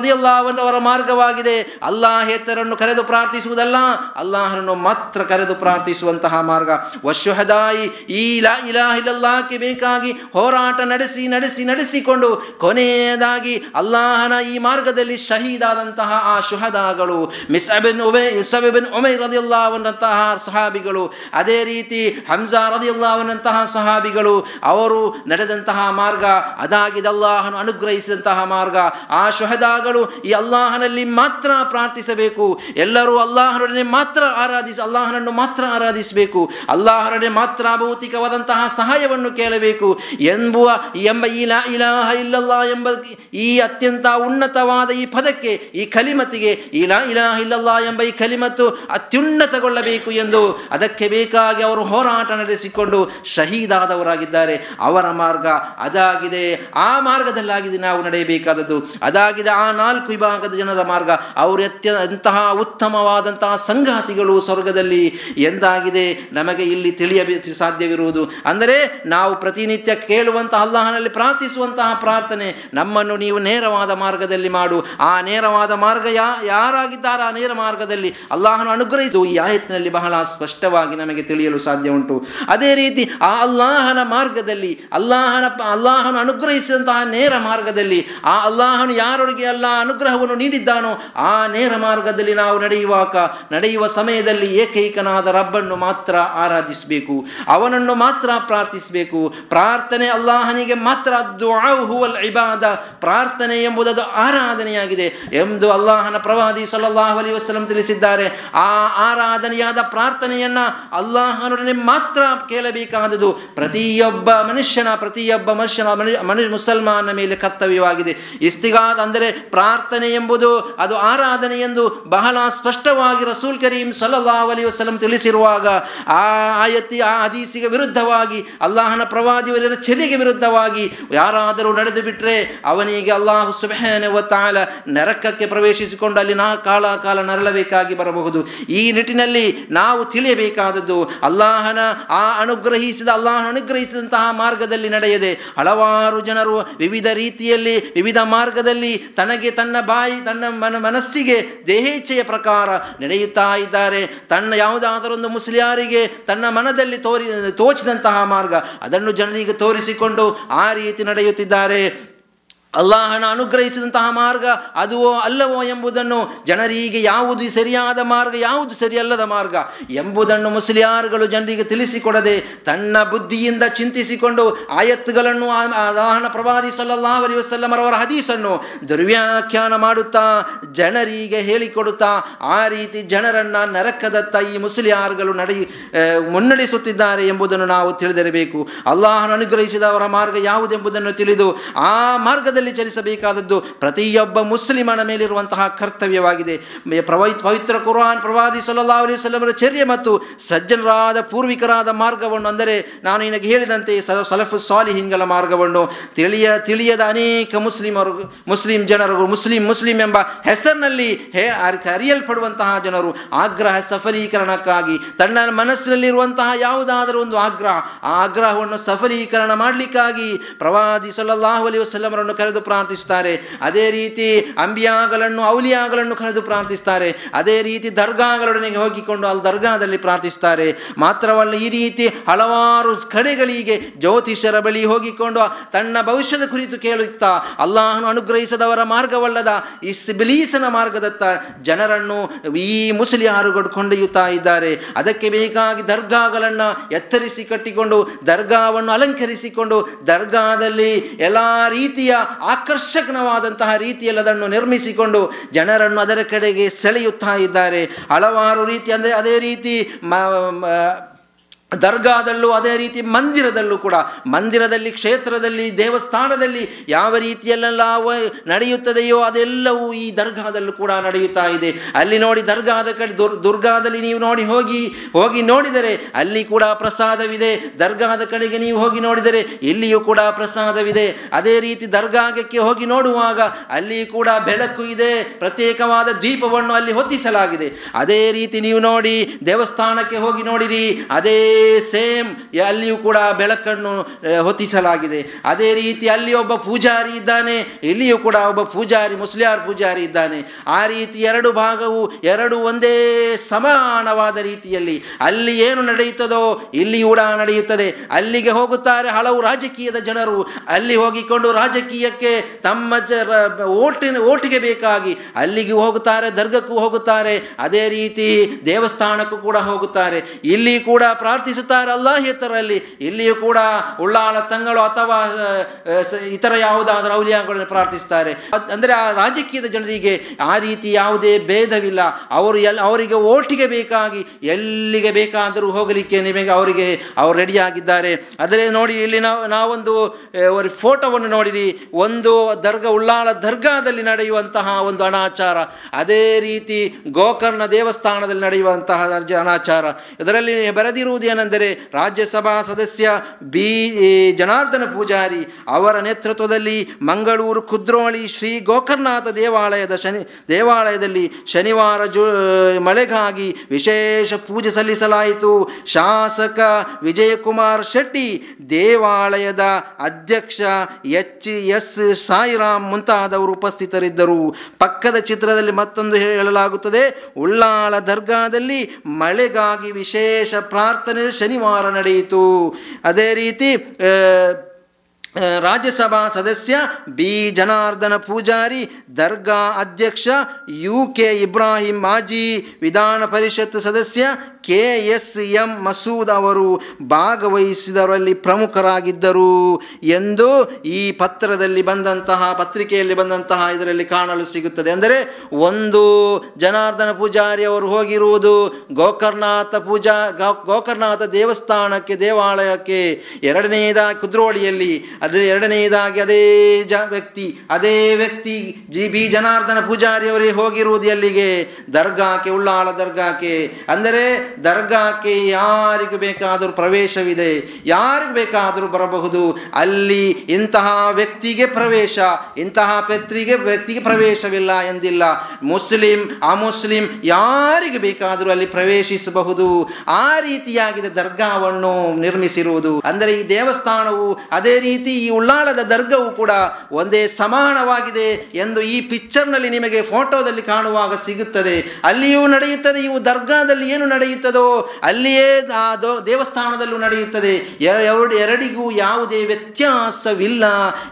ಅವರ ಮಾರ್ಗವಾಗಿದೆ. ಅಲ್ಲಾಹೇತರನ್ನು ಕರೆದು ಪ್ರಾರ್ಥಿಸುವುದಲ್ಲ, ಅಲ್ಲಾಹನನ್ನು ಮಾತ್ರ ಕರೆದು ಪ್ರಾರ್ಥಿಸುವಂತಹ ಮಾರ್ಗ. ವಶುಹದಾಯಿ, ಈ ಲಾ ಇಲಾಹಿಲ್ಲಕ್ಕೆ ಬೇಕಾಗಿ ಹೋರಾಟ ನಡೆಸಿ ನಡೆಸಿ, ನಡೆಸಿಕೊಂಡು ಕೊನೆಯದಾಗಿ ಅಲ್ಲಾಹನ ಈ ಮಾರ್ಗದಲ್ಲಿ ಶಹೀದಾದಂತಹ ಆ ಶುಹದಾಗಳು ಮಿಸ್ ಅಬಿನ್ ಉಮೇ ಇಸಬಿನ್ ಉಮೈ ರದಿಯಲ್ಲಾವನ್ನಂತಹ ಸಹಾಬಿಗಳು, ಅದೇ ರೀತಿ ಹಂಜಾ ರದಿಯಲ್ಲಾವನಂತಹ ಸಹಾಬಿಗಳು ಅವರು ನಡೆದಂತಹ ಮಾರ್ಗ ಅದಾಗಿದೆ. ಅಲ್ಲಾಹನು ಅನುಗ್ರಹಿಸಿದಂತಹ ಮಾರ್ಗ. ಆ ಶುಹದಾಗಳು ಈ ಅಲ್ಲಾಹನಲ್ಲಿ ಮಾತ್ರ ಪ್ರಾರ್ಥಿಸಬೇಕು. ಎಲ್ಲರೂ ಅಲ್ಲಾಹನೊಡನೆ ಮಾತ್ರ ಆರಾಧಿಸ, ಅಲ್ಲಾಹನನ್ನು ಮಾತ್ರ ಆರಾಧಿಸಬೇಕು. ಅಲ್ಲಾಹನೊಡನೆ ಮಾತ್ರ ಭೌತಿಕವಾದಂತಹ ಸಹಾಯವನ್ನು ಕೇಳಬೇಕು. ಎಂಬುವ, ಎಂಬ ಈ ಲಾ ಇಲಾಹ ಇಲ್ಲಲ್ಲ ಎಂಬ ಈ ಅತ್ಯಂತ ಉನ್ನತವಾದ ಈ ಪದಕ್ಕೆ, ಈ ಕಲಿಮತಿಗೆ ಈ ಲಾ ಇಲಾಹ ಇಲ್ಲಲ್ಲ ಎಂಬ ಈ ಕಲಿಮತ್ತು ಅತ್ಯುನ್ನತಗೊಳ್ಳಬೇಕು ಎಂದು. ಅದಕ್ಕೆ ಬೇಕಾಗಿ ಅವರು ಹೋರಾಟ ನಡೆಸಿಕೊಂಡು ಶಹೀದಾದವರಾಗಿದ್ದಾರೆ. ಅವರ ಮಾರ್ಗ ಅದಾಗಿದೆ. ಆ ಮಾರ್ಗದಲ್ಲಾಗಿದೆ ನಾವು ನಡೆಯಬೇಕಾದದ್ದು, ಅದಾಗಿದೆ ಆ ನಾಲ್ಕು ವಿಭಾಗದ ಜನರ ಮಾರ್ಗ. ಅವರು ಅತ್ಯ ಅಂತಹ ಉತ್ತಮವಾದಂತಹ ಸಂಗಾತಿಗಳು ಸ್ವರ್ಗದಲ್ಲಿ. ಎಂದಾಗಿದೆ, ನಮಗೆ ಇಲ್ಲಿ ತಿಳಿಯಬೇಕು ಸಾಧ್ಯವಿರುವುದು. ಅಂದರೆ ನಾವು ಪ್ರತಿನಿತ್ಯ ಕೇಳುವಂತಹ, ಅಲ್ಲಾಹನಲ್ಲಿ ಪ್ರಾರ್ಥಿಸುವಂತಹ ಪ್ರಾರ್ಥನೆ, ನಮ್ಮನ್ನು ನೀವು ನೇರವಾದ ಮಾರ್ಗದಲ್ಲಿ ಮಾಡು. ಆ ನೇರವಾದ ಮಾರ್ಗ ಯಾ, ಯಾರಾಗಿದ್ದಾರೆ? ಆ ನೇರ ಮಾರ್ಗದಲ್ಲಿ ಅಲ್ಲಾಹನು ಅನುಗ್ರಹಿಸು. ಈ ಆಯತ್ನಲ್ಲಿ ಬಹಳ ಸ್ಪಷ್ಟವಾಗಿ ನಮಗೆ ತಿಳಿಯಲು ಸಾಧ್ಯ ಉಂಟು. ಅದೇ ರೀತಿ ಆ ಅಲ್ಲಾಹನ ಮಾರ್ಗದಲ್ಲಿ ಅಲ್ಲಾಹನ ಅಲ್ಲಾಹನು ಅನುಗ್ರಹಿಸಿದಂತಹ ನೇರ ಮಾರ್ಗದಲ್ಲಿ ಆ ಅಲ್ಲಾಹನು ಯಾರೊಳಗೆ ಅಲ್ಲ ಅನುಗ್ರಹವನ್ನು ನೀಡಿದ್ದಾನೋ ಆ ನೇರ ಮಾರ್ಗದಲ್ಲಿ ನಾವು ನಡೆಯುವಾಗ, ನಡೆಯುವ ಸಮಯದಲ್ಲಿ ಏಕೈಕನಾದ ರಬ್ಬನ್ನು ಮಾತ್ರ ಆರಾಧಿಸಬೇಕು. ಅವನನ್ನು ಮಾತ್ರ ಪ್ರಾರ್ಥಿಸಬೇಕು. ಪ್ರಾರ್ಥನೆ ಅಲ್ಲಾಹನಿಗೆ ಮಾತ್ರ ದುಆಹುವಲ್ ಇಬಾದ. ಪ್ರಾರ್ಥನೆ ಎಂಬುದದು ಆರಾಧನೆಯಾಗಿದೆ ಎಂದು ಅಲ್ಲಾಹನ ಪ್ರವಾದಿ ಸಲ್ಲಲ್ಲಾಹು ಅಲಿ ವಸಲ್ಲಂ ತಿಳಿಸಿದ್ದಾರೆ. ಆ ಆರಾಧನೆಯಾದ ಪ್ರಾರ್ಥನೆಯನ್ನ ಅಲ್ಲಾಹನೊಡನೆ ಮಾತ್ರ ಕೇಳಬೇಕಾದದು ಪ್ರತಿಯೊಬ್ಬ ಮನುಷ್ಯನ, ಪ್ರತಿಯೊಬ್ಬ ಮನುಷ್ಯನ, ಮನುಷ್ಯ ಮುಸಲ್ಮಾನ ಮೇಲೆ ಕರ್ತವ್ಯವಾಗಿದೆ. ಇಸ್ತಿಗಾದ ಅಂದರೆ ಪ್ರಾರ್ಥನೆ ಎಂಬುದು, ಅದು ಆರಾಧನೆ ಎಂದು ಬಹಳ ಸ್ಪಷ್ಟವಾಗಿ ರಸೂಲ್ ಕರೀಂ ಸಲ್ಲಲ್ಲಾಹು ಅಲೈಹಿ ವಸಲ್ಲಂ ತಿಳಿಸಿರುವಾಗ, ಆ ಆಯತಿ, ಆ ಹದೀಸಿಗೆ ವಿರುದ್ಧವಾಗಿ, ಅಲ್ಲಾಹನ ಪ್ರವಾದಿವರ ಚೆಲಿಗೆ ವಿರುದ್ಧವಾಗಿ, ಯಾರಾದರೂ ನಡೆದು ಬಿಟ್ಟರೆ ಅವನಿಗೆ ಅಲ್ಲಾಹು ತಾಲ ನರಕಕ್ಕೆ ಪ್ರವೇಶಿಸಿಕೊಂಡು ಅಲ್ಲಿ ನಾ ಕಾಲ ಕಾಲ ನರಳಬೇಕಾಗಿ ಬರಬಹುದು. ಈ ನಿಟ್ಟಿನಲ್ಲಿ ನಾವು ತಿಳಿಯಬೇಕಾದದ್ದು, ಅಲ್ಲಾಹನ, ಆ ಅನುಗ್ರಹಿಸಿದ ಅಲ್ಲಾಹನ ಅನುಗ್ರಹಿಸಿದಂತಹ ಮಾರ್ಗದಲ್ಲಿ ನಡೆಯದೆ. ಹಲವಾರು ಜನರು ವಿವಿಧ ರೀತಿಯಲ್ಲಿ, ವಿವಿಧ ಮಾರ್ಗದಲ್ಲಿ ತನಗೆ ತನ್ನ ಬಾಯಿ, ತನ್ನ ಮನ, ಮನಸ್ಸಿಗೆ ದೇಹೇಚ್ಛೆಯ ಪ್ರಕಾರ ನಡೆಯುತ್ತಾ ಇದ್ದಾರೆ. ತನ್ನ ಯಾವುದಾದರೊಂದು ಮುಸ್ಲಿಯಾರಿಗೆ ತನ್ನ ಮನದಲ್ಲಿ ತೋರಿ, ತೋಚಿದಂತಹ ಮಾರ್ಗ ಅದನ್ನು ಜನರಿಗೆ ತೋರಿಸಿಕೊಂಡು ಆ ರೀತಿ ನಡೆಯುತ್ತಿದ್ದಾರೆ. ಅಲ್ಲಾಹನ ಅನುಗ್ರಹಿಸಿದಂತಹ ಮಾರ್ಗ ಅದುವೋ ಅಲ್ಲವೋ ಎಂಬುದನ್ನು ಜನರಿಗೆ ಯಾವುದು ಸರಿಯಾದ ಮಾರ್ಗ, ಯಾವುದು ಸರಿಯಲ್ಲದ ಮಾರ್ಗ ಎಂಬುದನ್ನು ಮುಸ್ಲಿಯಾರ್ಗಳು ಜನರಿಗೆ ತಿಳಿಸಿಕೊಡದೆ ತನ್ನ ಬುದ್ಧಿಯಿಂದ ಚಿಂತಿಸಿಕೊಂಡು ಆಯತ್ತುಗಳನ್ನು ಅಲ್ಲಾಹನ ಪ್ರವಾದಿ ಸಲ್ಲಲ್ಲಾಹು ಅಲೈಹಿ ವಸಲ್ಲಮರವರ ಹದೀಸನ್ನು ದುರ್ವ್ಯಾಖ್ಯಾನ ಮಾಡುತ್ತಾ, ಜನರಿಗೆ ಹೇಳಿಕೊಡುತ್ತಾ, ಆ ರೀತಿ ಜನರನ್ನು ನರಕದತ್ತ ಈ ಮುಸ್ಲಿಯಾರ್ಗಳು ನಡೆ ಮುನ್ನಡೆಸುತ್ತಿದ್ದಾರೆ ಎಂಬುದನ್ನು ನಾವು ತಿಳಿದಿರಬೇಕು. ಅಲ್ಲಾಹನ ಅನುಗ್ರಹಿಸಿದವರ ಮಾರ್ಗ ಯಾವುದೆಂಬುದನ್ನು ತಿಳಿದು ಆ ಮಾರ್ಗದಲ್ಲಿ ಚಲಿಸಬೇಕಾದದ್ದು ಪ್ರತಿಯೊಬ್ಬ ಮುಸ್ಲಿಮನ ಮೇಲಿರುವಂತಹ ಕರ್ತವ್ಯವಾಗಿದೆ. ಪ್ರವೈ, ಪವಿತ್ರ ಕುರಾನ್ ಪ್ರವಾದಿ ಸಲ್ಲಲ್ಲಾಹು ಅಲಿ ವಸಲ್ಲಮರ ಚರ್ಯ ಮತ್ತು ಸಜ್ಜನರಾದ, ಪೂರ್ವಿಕರಾದ ಮಾರ್ಗವನ್ನು ಅಂದರೆ ನಾನು ನಿನಗೆ ಹೇಳಿದಂತೆ ಸ, ಸಲಫು ಸಾಲಿಹಿನ್ಗಳ ಮಾರ್ಗವನ್ನು. ತಿಳಿಯ, ತಿಳಿಯದ ಅನೇಕ ಮುಸ್ಲಿಮರು, ಮುಸ್ಲಿಂ ಜನರು, ಮುಸ್ಲಿಂ ಮುಸ್ಲಿಂ ಎಂಬ ಹೆಸರಿನಲ್ಲಿ ಹೇ ಅರಿಯಲ್ಪಡುವಂತಹ ಜನರು ಆಗ್ರಹ ಸಫಲೀಕರಣಕ್ಕಾಗಿ, ತನ್ನ ಮನಸ್ಸಿನಲ್ಲಿರುವಂತಹ ಯಾವುದಾದರೂ ಒಂದು ಆಗ್ರಹ, ಆ ಆಗ್ರಹವನ್ನು ಸಫಲೀಕರಣ ಮಾಡಲಿಕ್ಕಾಗಿ ಪ್ರವಾದಿ ಸಲ್ಲಲ್ಲಾಹು ಅಲೈಹಿ ವಸಲ್ಲಮರನ್ನು ಕರೆದು ಪ್ರಾರ್ಥಿಸುತ್ತಾರೆ. ಅದೇ ರೀತಿ ಅಂಬಿಯಾಗಳನ್ನು ಔಲಿಯಾಗಳನ್ನು ಕರೆದು ಪ್ರಾರ್ಥಿಸ್ತಾರೆ ಅದೇ ರೀತಿ ದರ್ಗಾಗಳೊಡನೆಗೆ ಹೋಗಿಕೊಂಡು ಅಲ್ಲಿ ದರ್ಗಾದಲ್ಲಿ ಪ್ರಾರ್ಥಿಸ್ತಾರೆ ಮಾತ್ರವಲ್ಲ, ಈ ರೀತಿ ಹಲವಾರು ಕಡೆಗಳಿಗೆ ಜ್ಯೋತಿಷರ ಬಳಿ ಹೋಗಿಕೊಂಡು ತನ್ನ ಭವಿಷ್ಯದ ಕುರಿತು ಕೇಳುತ್ತಾ, ಅಲ್ಲಾಹನು ಅನುಗ್ರಹಿಸದವರ ಮಾರ್ಗವಲ್ಲದ ಈ ಬಿಲೀಸನ ಮಾರ್ಗದತ್ತ ಜನರನ್ನು ಈ ಮುಸ್ಲಿಯಾರುಗಳು ಕೊಂಡೊಯ್ಯುತ್ತಾ ಇದ್ದಾರೆ. ಅದಕ್ಕೆ ಬೇಕಾಗಿ ದರ್ಗಾಗಳನ್ನು ಎತ್ತರಿಸಿ ಕಟ್ಟಿಕೊಂಡು, ದರ್ಗಾವನ್ನು ಅಲಂಕರಿಸಿಕೊಂಡು, ದರ್ಗಾದಲ್ಲಿ ಎಲ್ಲ ರೀತಿಯ ಆಕರ್ಷಕವಾದಂತಹ ರೀತಿಯಲ್ಲಿ ಅದನ್ನು ನಿರ್ಮಿಸಿಕೊಂಡು ಜನರನ್ನು ಅದರ ಕಡೆಗೆ ಸೆಳೆಯುತ್ತಾ ಇದ್ದಾರೆ. ಹಲವಾರು ರೀತಿ ಅಂದರೆ ಅದೇ ರೀತಿ ದರ್ಗಾದಲ್ಲೂ ಅದೇ ರೀತಿ ಮಂದಿರದಲ್ಲೂ ಕೂಡ, ಮಂದಿರದಲ್ಲಿ, ಕ್ಷೇತ್ರದಲ್ಲಿ, ದೇವಸ್ಥಾನದಲ್ಲಿ ಯಾವ ರೀತಿಯಲ್ಲೆಲ್ಲ ನಡೆಯುತ್ತದೆಯೋ ಅದೆಲ್ಲವೂ ಈ ದರ್ಗಾದಲ್ಲೂ ಕೂಡ ನಡೆಯುತ್ತಾ ಇದೆ. ಅಲ್ಲಿ ನೋಡಿ ದರ್ಗಾದ ಕಡೆ, ದುರ್, ದುರ್ಗಾದಲ್ಲಿ ನೀವು ನೋಡಿ ಹೋಗಿ ಹೋಗಿ ನೋಡಿದರೆ ಅಲ್ಲಿ ಕೂಡ ಪ್ರಸಾದವಿದೆ. ದರ್ಗಾದ ಕಡೆಗೆ ನೀವು ಹೋಗಿ ನೋಡಿದರೆ ಇಲ್ಲಿಯೂ ಕೂಡ ಪ್ರಸಾದವಿದೆ. ಅದೇ ರೀತಿ ದರ್ಗಾಗಕ್ಕೆ ಹೋಗಿ ನೋಡುವಾಗ ಅಲ್ಲಿ ಕೂಡ ಬೆಳಕು ಇದೆ. ಪ್ರತ್ಯೇಕವಾದ ದೀಪವನ್ನು ಅಲ್ಲಿ ಹೊತ್ತಿಸಲಾಗಿದೆ. ಅದೇ ರೀತಿ ನೀವು ನೋಡಿ ದೇವಸ್ಥಾನಕ್ಕೆ ಹೋಗಿ ನೋಡಿರಿ. ಅದೇ ಸೇಮ್ ಅಲ್ಲಿಯೂ ಕೂಡ ಬೆಳಕನ್ನು ಹೊತ್ತಿಸಲಾಗಿದೆ. ಅದೇ ರೀತಿ ಅಲ್ಲಿ ಒಬ್ಬ ಪೂಜಾರಿ ಇದ್ದಾನೆ, ಇಲ್ಲಿಯೂ ಕೂಡ ಒಬ್ಬ ಪೂಜಾರಿ, ಮುಸ್ಲಿಯಾರ್ ಪೂಜಾರಿ ಇದ್ದಾನೆ. ಆ ರೀತಿ ಎರಡು ಭಾಗವು, ಎರಡು ಒಂದೇ ಸಮಾನವಾದ ರೀತಿಯಲ್ಲಿ. ಅಲ್ಲಿ ಏನು ನಡೆಯುತ್ತದೋ, ಇಲ್ಲಿ ಕೂಡ ನಡೆಯುತ್ತದೆ. ಅಲ್ಲಿಗೆ ಹೋಗುತ್ತಾರೆ ಹಲವು ರಾಜಕೀಯದ ಜನರು. ಅಲ್ಲಿ ಹೋಗಿಕೊಂಡು ರಾಜಕೀಯಕ್ಕೆ ತಮ್ಮ ಜ ಓಟಿನ, ಓಟಿಗೆ ಬೇಕಾಗಿ ಅಲ್ಲಿಗೆ ಹೋಗುತ್ತಾರೆ, ದರ್ಗಕ್ಕೂ ಹೋಗುತ್ತಾರೆ. ಅದೇ ರೀತಿ ದೇವಸ್ಥಾನಕ್ಕೂ ಕೂಡ ಹೋಗುತ್ತಾರೆ. ಇಲ್ಲಿ ಕೂಡ ಪ್ರಾರ್ಥಿಸುತ್ತಾರೆ ಅಲ್ಲಾಹೇತರಲ್ಲಿ ಇಲ್ಲಿಯೂ ಕೂಡ ಉಳ್ಳಾಳ ತಂಗಳು ಅಥವಾ ಇತರ ಯಾವುದಾದರೂ ಔಲಿಯಾಗಳನ್ನು ಪ್ರಾರ್ಥಿಸ್ತಾರೆ ಅಂದರೆ ಆ ರಾಜಕೀಯದ ಜನರಿಗೆ ಆ ರೀತಿ ಯಾವುದೇ ಭೇದವಿಲ್ಲ. ಅವರು ಎಲ್, ಅವರಿಗೆ ಓಟಿಗೆ ಬೇಕಾಗಿ ಎಲ್ಲಿಗೆ ಬೇಕಾದರೂ ಹೋಗಲಿಕ್ಕೆ ನಿಮಗೆ ಅವರಿಗೆ, ಅವರು ರೆಡಿಯಾಗಿದ್ದಾರೆ ಆದರೆ ನೋಡಿ, ಇಲ್ಲಿ ನಾವು, ನಾವೊಂದು ಅವರ ಫೋಟೋವನ್ನು ನೋಡಿರಿ. ಒಂದು ದರ್ಗಾ ಉಳ್ಳಾಳ ದರ್ಗಾದಲ್ಲಿ ನಡೆಯುವಂತಹ ಒಂದು ಅನಾಚಾರ. ಅದೇ ರೀತಿ ಗೋಕರ್ಣ ದೇವಸ್ಥಾನದಲ್ಲಿ ನಡೆಯುವಂತಹ ಅನಾಚಾರ. ಇದರಲ್ಲಿ ಬರೆದಿರುವುದು ಏನೆಂದರೆ ರಾಜ್ಯಸಭಾ ಸದಸ್ಯ ಬಿ ಜನಾರ್ದನ ಪೂಜಾರಿ ಅವರ ನೇತೃತ್ವದಲ್ಲಿ ಮಂಗಳೂರು ಕುದ್ರೋಳಿ ಶ್ರೀ ಗೋಕರ್ನಾಥ ದೇವಾಲಯದ ಶನಿ, ದೇವಾಲಯದಲ್ಲಿ ಶನಿವಾರ ಜು, ಮಳೆಗಾಗಿ ವಿಶೇಷ ಪೂಜೆ ಸಲ್ಲಿಸಲಾಯಿತು. ಶಾಸಕ ವಿಜಯಕುಮಾರ್ ಶೆಟ್ಟಿ, ದೇವಾಲಯದ ಅಧ್ಯಕ್ಷ ಎಚ್ ಎಸ್ ಸಾಯಿರಾಮ್ ಮುಂತಾದವರು ಉಪಸ್ಥಿತರಿದ್ದರು. ಪಕ್ಕದ ಚಿತ್ರದಲ್ಲಿ ಮತ್ತೊಂದು ಹೇಳಲಾಗುತ್ತದೆ. ಉಳ್ಳಾಳ ದರ್ಗಾದಲ್ಲಿ ಮಳೆಗಾಗಿ ವಿಶೇಷ ಪ್ರಾರ್ಥನೆ ಶನಿವಾರ ನಡೆಯಿತು. ಅದೇ ರೀತಿ ರಾಜ್ಯಸಭಾ ಸದಸ್ಯ ಬಿ. ಜನಾರ್ದನ ಪೂಜಾರಿ, ದರ್ಗಾ ಅಧ್ಯಕ್ಷ ಯು. ಕೆ. ಇಬ್ರಾಹಿಂ ಮಾಜಿ ವಿಧಾನ ಪರಿಷತ್ ಸದಸ್ಯ ಕೆ ಎಸ್ ಎಂ ಮಸೂದ್ ಅವರು ಭಾಗವಹಿಸಿದವರಲ್ಲಿ ಪ್ರಮುಖರಾಗಿದ್ದರು ಎಂದು ಈ ಪತ್ರದಲ್ಲಿ ಬಂದಂತಹ, ಪತ್ರಿಕೆಯಲ್ಲಿ ಬಂದಂತಹ ಇದರಲ್ಲಿ ಕಾಣಲು ಸಿಗುತ್ತದೆ. ಅಂದರೆ ಒಂದು ಜನಾರ್ದನ ಪೂಜಾರಿ ಅವರು ಹೋಗಿರುವುದು, ಗೋಕರ್ನಾಥ ಪೂಜಾ, ಗೋ- ಗೋಕರ್ಣನಾಥ ದೇವಸ್ಥಾನಕ್ಕೆ, ದೇವಾಲಯಕ್ಕೆ ಎರಡನೆಯದಾಗಿ ಕುದ್ರೋಳಿಯಲ್ಲಿ, ಅದೇ ಎರಡನೆಯದಾಗಿ ಅದೇ ಜ, ವ್ಯಕ್ತಿ, ಅದೇ ವ್ಯಕ್ತಿ ಜಿ, ಬಿ ಜನಾರ್ದನ ಪೂಜಾರಿ ಅವರೇ ಹೋಗಿರುವುದು ಎಲ್ಲಿಗೆ? ದರ್ಗಾಕ್ಕೆ ಉಳ್ಳಾಳ ದರ್ಗಾಕ್ಕೆ. ಅಂದರೆ ದರ್ಗಾಕ್ಕೆ ಯಾರಿಗೂ ಬೇಕಾದರೂ ಪ್ರವೇಶವಿದೆ, ಯಾರಿಗೆ ಬೇಕಾದರೂ ಬರಬಹುದು, ಅಲ್ಲಿ ಇಂತಹ ವ್ಯಕ್ತಿಗೆ ಪ್ರವೇಶ, ಇಂತಹ ಪೆತ್ರಿಗೆ ವ್ಯಕ್ತಿಗೆ ಪ್ರವೇಶವಿಲ್ಲ ಎಂದಿಲ್ಲ. ಮುಸ್ಲಿಂ, ಅಮುಸ್ಲಿಂ ಯಾರಿಗೆ ಬೇಕಾದರೂ ಅಲ್ಲಿ ಪ್ರವೇಶಿಸಬಹುದು. ಆ ರೀತಿಯಾಗಿದೆ ದರ್ಗಾವನ್ನು ನಿರ್ಮಿಸಿರುವುದು. ಅಂದರೆ ಈ ದೇವಸ್ಥಾನವು ಅದೇ ರೀತಿ ಈ ಉಳ್ಳಾಳದ ದರ್ಗವು ಕೂಡ ಒಂದೇ ಸಮಾನವಾಗಿದೆ ಎಂದು ಈ ಪಿಕ್ಚರ್ನಲ್ಲಿ ನಿಮಗೆ ಫೋಟೋದಲ್ಲಿ ಕಾಣುವಾಗ ಸಿಗುತ್ತದೆ. ಅಲ್ಲಿಯೂ ನಡೆಯುತ್ತದೆ, ಇವು ದರ್ಗಾದಲ್ಲಿ ಏನು ನಡೆಯುತ್ತದೆ? ನಡೆಯುತ್ತದೋ ಅಲ್ಲಿಯೇ ಆ ದೇವಸ್ಥಾನದಲ್ಲೂ ನಡೆಯುತ್ತದೆ. ಎರಡು, ಎರಡಿಗೂ ಯಾವುದೇ ವ್ಯತ್ಯಾಸವಿಲ್ಲ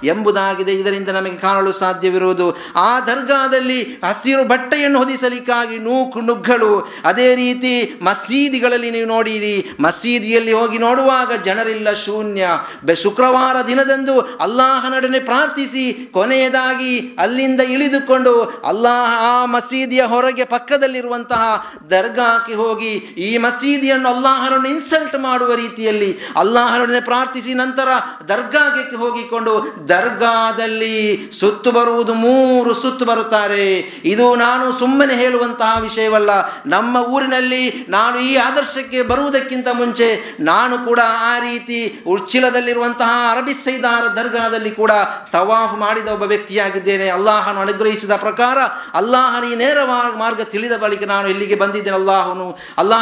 ಎಂಬುದಾಗಿದೆ. ಇದರಿಂದ ನಮಗೆ ಕಾಣಲು ಸಾಧ್ಯವಿರುವುದು. ಆ ದರ್ಗಾದಲ್ಲಿ ಹಸಿರು ಬಟ್ಟೆಯನ್ನು ಹೊದಿಸಲಿಕ್ಕಾಗಿ ನೂಕು ನುಗ್ಗಳು ಅದೇ ರೀತಿ ಮಸೀದಿಗಳಲ್ಲಿ ನೀವು ನೋಡಿರಿ. ಮಸೀದಿಯಲ್ಲಿ ಹೋಗಿ ನೋಡುವಾಗ ಜನರಿಲ್ಲ ಶೂನ್ಯ. ಶುಕ್ರವಾರ ದಿನದಂದು ಅಲ್ಲಾಹನೊಡನೆ ಪ್ರಾರ್ಥಿಸಿ ಕೊನೆಯದಾಗಿ ಅಲ್ಲಿಂದ ಇಳಿದುಕೊಂಡು ಅಲ್ಲಾಹ ಆ ಮಸೀದಿಯ ಹೊರಗೆ ಪಕ್ಕದಲ್ಲಿರುವಂತಹ ದರ್ಗಾಕ್ಕೆ ಹೋಗಿ ಈ ಮಸೀದಿಯನ್ನು ಅಲ್ಲಾಹರನ್ನು ಇನ್ಸಲ್ಟ್ ಮಾಡುವ ರೀತಿಯಲ್ಲಿ ಅಲ್ಲಾಹರನ್ನೇ ಪ್ರಾರ್ಥಿಸಿ ನಂತರ ದರ್ಗಾಗೆ ಹೋಗಿಕೊಂಡು ದರ್ಗಾದಲ್ಲಿ ಸುತ್ತು ಬರುವುದು ಮೂರು ಸುತ್ತು ಬರುತ್ತಾರೆ. ಇದು ನಾನು ಸುಮ್ಮನೆ ಹೇಳುವಂತಹ ವಿಷಯವಲ್ಲ. ನಮ್ಮ ಊರಿನಲ್ಲಿ ನಾನು ಈ ಆದರ್ಶಕ್ಕೆ ಬರುವುದಕ್ಕಿಂತ ಮುಂಚೆ ನಾನು ಕೂಡ ಆ ರೀತಿ ಉಚ್ಚಿಲದಲ್ಲಿರುವಂತಹ ಅರಬಿ ಸೈದಾರ ದರ್ಗಾದಲ್ಲಿ ಕೂಡ ತವಾಫ್ ಮಾಡಿದ ಒಬ್ಬ ವ್ಯಕ್ತಿಯಾಗಿದ್ದೇನೆ. ಅಲ್ಲಾಹನು ಅನುಗ್ರಹಿಸಿದ ಪ್ರಕಾರ ಅಲ್ಲಾಹನ ಈ ನೇರ ಮಾರ್ಗ ತಿಳಿದ ಬಳಿಕ ನಾನು ಇಲ್ಲಿಗೆ ಬಂದಿದ್ದೇನೆ. ಅಲ್ಲಾಹನು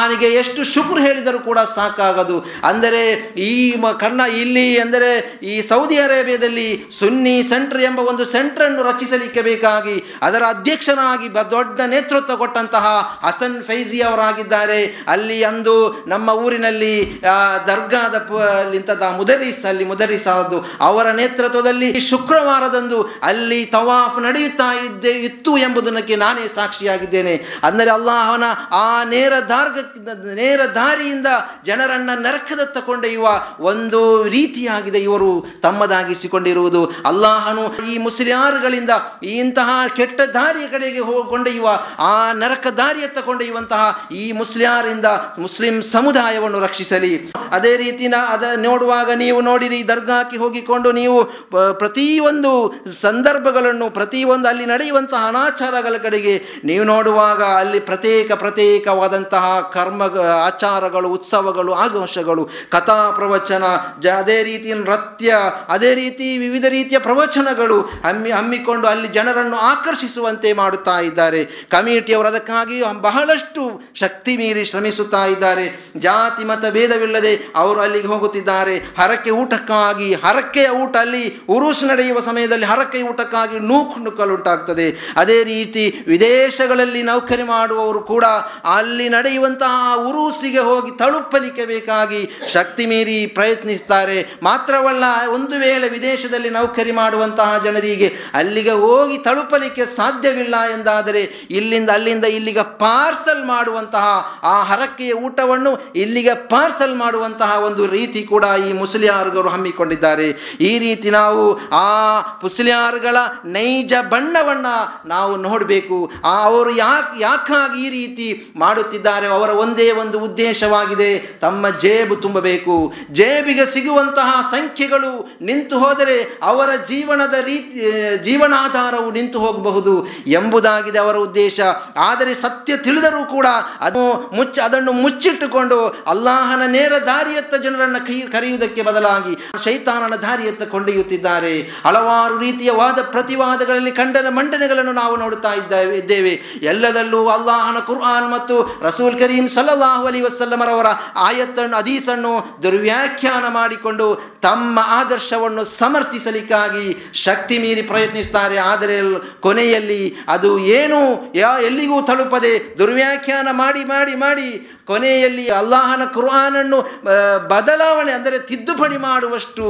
ಅಲ್ಲಾಹನಿಗೆ ಎಷ್ಟು ಶುಕ್ರ ಹೇಳಿದರೂ ಕೂಡ ಸಾಕಾಗದು. ಅಂದರೆ ಈ ಮ- ಕರ್ನಾ ಇಲ್ಲಿ ಅಂದರೆ ಈ ಸೌದಿ ಅರೇಬಿಯಾದಲ್ಲಿ ಸುನ್ನಿ ಸೆಂಟರ್ ಎಂಬ ಒಂದು ಸೆಂಟರ್ ಅನ್ನು ರಚಿಸಲಿಕ್ಕೆ ಬೇಕಾಗಿ ಅದರ ಅಧ್ಯಕ್ಷನಾಗಿ ದೊಡ್ಡ ನೇತೃತ್ವ ಕೊಟ್ಟಂತಹ ಹಸನ್ ಫೈಜಿ ಅವರಾಗಿದ್ದಾರೆ. ಅಲ್ಲಿ ಅಂದು ನಮ್ಮ ಊರಿನಲ್ಲಿ ದರ್ಗಾದ ಪ- ಮುದರೀಸ್, ಅಲ್ಲಿ ಮುದರೀಸ್ ಆದದ್ದು ಅವರ ನೇತೃತ್ವದಲ್ಲಿ ಶುಕ್ರವಾರದಂದು ಅಲ್ಲಿ ತವಾಫ್ ನಡೆಯುತ್ತಾ ಇದ್ದೆ ಇತ್ತು ಎಂಬುದಕ್ಕೆ ನಾನೇ ಸಾಕ್ಷಿಯಾಗಿದ್ದೇನೆ. ಅಂದರೆ ಅಲ್ಲಾಹನ ಆ ನೇರ ದಾರ್ಗ ನೇರ ದಾರಿಯಿಂದ ಜನರನ್ನ ನರಕದತ್ತ ಕೊಂಡೊಯ್ಯುವ ಒಂದು ರೀತಿಯಾಗಿದೆ ಇವರು ತಮ್ಮದಾಗಿಸಿಕೊಂಡಿರುವುದು. ಅಲ್ಲಾಹನು ಈ ಮುಸ್ಲಿಯಾರುಗಳಿಂದ ಇಂತಹ ಕೆಟ್ಟ ದಾರಿಯ ಕಡೆಗೆ ಕೊಂಡೊಯ್ಯುವ ಆ ನರಕ ದಾರಿಯತ್ತ ಕೊಂಡೊಯ್ಯುವಂತಹ ಈ ಮುಸ್ಲಿಯಾರಿಂದ ಮುಸ್ಲಿಂ ಸಮುದಾಯವನ್ನು ರಕ್ಷಿಸಲಿ. ಅದೇ ರೀತಿನ ಅದ ನೋಡುವಾಗ ನೀವು ನೋಡಿರಿ, ದರ್ಗಾಕ್ಕೆ ಹೋಗಿಕೊಂಡು ನೀವು ಪ್ರತಿಯೊಂದು ಸಂದರ್ಭಗಳನ್ನು, ಪ್ರತಿಯೊಂದು ಅಲ್ಲಿ ನಡೆಯುವಂತಹ ಅನಾಚಾರಗಳ ಕಡೆಗೆ ನೀವು ನೋಡುವಾಗ ಅಲ್ಲಿ ಪ್ರತ್ಯೇಕ ಪ್ರತ್ಯೇಕವಾದಂತಹ ಕರ್ಮ ಆಚಾರಗಳು, ಉತ್ಸವಗಳು, ಆಘೋಷಗಳು, ಕಥಾ ಪ್ರವಚನ, ಜ, ಅದೇ ರೀತಿ ನೃತ್ಯ, ಅದೇ ರೀತಿ ವಿವಿಧ ರೀತಿಯ ಪ್ರವಚನಗಳು ಹಮ್ಮಿ, ಹಮ್ಮಿಕೊಂಡು ಅಲ್ಲಿ ಜನರನ್ನು ಆಕರ್ಷಿಸುವಂತೆ ಮಾಡುತ್ತಾ ಇದ್ದಾರೆ. ಕಮಿಟಿಯವರು ಅದಕ್ಕಾಗಿ ಬಹಳಷ್ಟು ಶಕ್ತಿ ಮೀರಿ ಶ್ರಮಿಸುತ್ತಾ ಇದ್ದಾರೆ. ಜಾತಿ, ಮತ ಭೇದವಿಲ್ಲದೆ ಅವರು ಅಲ್ಲಿಗೆ ಹೋಗುತ್ತಿದ್ದಾರೆ. ಹರಕೆ ಊಟಕ್ಕಾಗಿ, ಹರಕೆಯ ಊಟ ಅಲ್ಲಿ ಉರುಸು ನಡೆಯುವ ಸಮಯದಲ್ಲಿ ಹರಕೆ ಊಟಕ್ಕಾಗಿ ನೂಕು ನುಕ್ಕಲುಂಟಾಗ್ತದೆ ಅದೇ ರೀತಿ ವಿದೇಶಗಳಲ್ಲಿ ನೌಕರಿ ಮಾಡುವವರು ಕೂಡ ಅಲ್ಲಿ ನಡೆಯುವಂತಹ ಉರುಸಿಗೆ ಹೋಗಿ ತಳುಪಲಿಕ್ಕೆ ಬೇಕಾಗಿ ಶಕ್ತಿ ಮೀರಿ ಪ್ರಯತ್ನಿಸ್ತಾರೆ. ಮಾತ್ರವಲ್ಲ, ಒಂದು ವೇಳೆ ವಿದೇಶದಲ್ಲಿ ನೌಕರಿ ಮಾಡುವಂತಹ ಜನರಿಗೆ ಅಲ್ಲಿಗೆ ಹೋಗಿ ತಳುಪಲಿಕ್ಕೆ ಸಾಧ್ಯವಿಲ್ಲ ಎಂದಾದರೆ ಇಲ್ಲಿಂದ ಅಲ್ಲಿಂದ ಇಲ್ಲಿಗೆ ಪಾರ್ಸಲ್ ಮಾಡುವಂತಹ ಆ ಹರಕೆಯ ಊಟವನ್ನು ಇಲ್ಲಿಗೆ ಪಾರ್ಸಲ್ ಮಾಡುವಂತಹ ಒಂದು ರೀತಿ ಕೂಡ ಈ ಮುಸ್ಲಿಯಾರ್ಗರು ಹಮ್ಮಿಕೊಂಡಿದ್ದಾರೆ. ಈ ರೀತಿ ನಾವು ಆ ಮುಸ್ಲಿಯಾರ್ಗಳ ನೈಜ ಬಣ್ಣವನ್ನ ನಾವು ನೋಡಬೇಕು. ಆ, ಅವರು ಯಾಕೆ ಯಾಕಾಗಿ ಈ ರೀತಿ ಮಾಡುತ್ತಿದ್ದಾರೆ? ಅವರ ಒಂದೇ ಒಂದು ಉದ್ದೇಶವಾಗಿದೆ. ತಮ್ಮ ಜೇಬು ತುಂಬಬೇಕು. ಜೇಬಿಗೆ ಸಿಗುವಂತಹ ಸಂಖ್ಯೆಗಳು ನಿಂತು ಹೋದರೆ ಅವರ ಜೀವನದ ರೀತಿ, ಜೀವನಾಧಾರವು ನಿಂತು ಹೋಗಬಹುದು ಎಂಬುದಾಗಿದೆ ಅವರ ಉದ್ದೇಶ. ಆದರೆ ಸತ್ಯ ತಿಳಿದರೂ ಕೂಡ ಅದು ಮುಚ್ಚ, ಅದನ್ನು ಮುಚ್ಚಿಟ್ಟುಕೊಂಡು ಅಲ್ಲಾಹನ ನೇರ ದಾರಿಯತ್ತ ಜನರನ್ನು ಕೈ, ಕರೆಯುವುದಕ್ಕೆ ಬದಲಾಗಿ ಶೈತಾನನ ದಾರಿಯತ್ತ ಕೊಂಡೊಯ್ಯುತ್ತಿದ್ದಾರೆ. ಹಲವಾರು ರೀತಿಯ ವಾದ ಪ್ರತಿವಾದಗಳಲ್ಲಿ ಖಂಡನ ಮಂಡನೆಗಳನ್ನು ನಾವು ನೋಡುತ್ತಾ ಇದ್ದೇವೆ ಇದ್ದೇವೆ. ಎಲ್ಲದಲ್ಲೂ ಅಲ್ಲಾಹನ ಕುರ್ಆನ್ ಮತ್ತು ರಸೂಲ್ ಕರೀಂ ಸಲ್ಲಲ್ಲಾಹು ಅಲಿ ವಸಲ್ಲಮರವರ ಆಯತ್ತನ್ನು ಅದೀಸನ್ನು ದುರ್ವ್ಯಾಖ್ಯಾನ ಮಾಡಿಕೊಂಡು ತಮ್ಮ ಆದರ್ಶವನ್ನು ಸಮರ್ಥಿಸಲಿಕ್ಕಾಗಿ ಶಕ್ತಿ ಮೀರಿ ಪ್ರಯತ್ನಿಸುತ್ತಾರೆ. ಆದರೆ ಕೊನೆಯಲ್ಲಿ ಅದು ಏನು ಎಲ್ಲಿಗೂ ತಲುಪದೆ ದುರ್ವ್ಯಾಖ್ಯಾನ ಮಾಡಿ ಮಾಡಿ ಮಾಡಿ ಕೊನೆಯಲ್ಲಿ ಅಲ್ಲಾಹನ ಕುರ್ಆನನ್ನು ಬದಲಾವಣೆ ಅಂದರೆ ತಿದ್ದುಪಡಿ ಮಾಡುವಷ್ಟು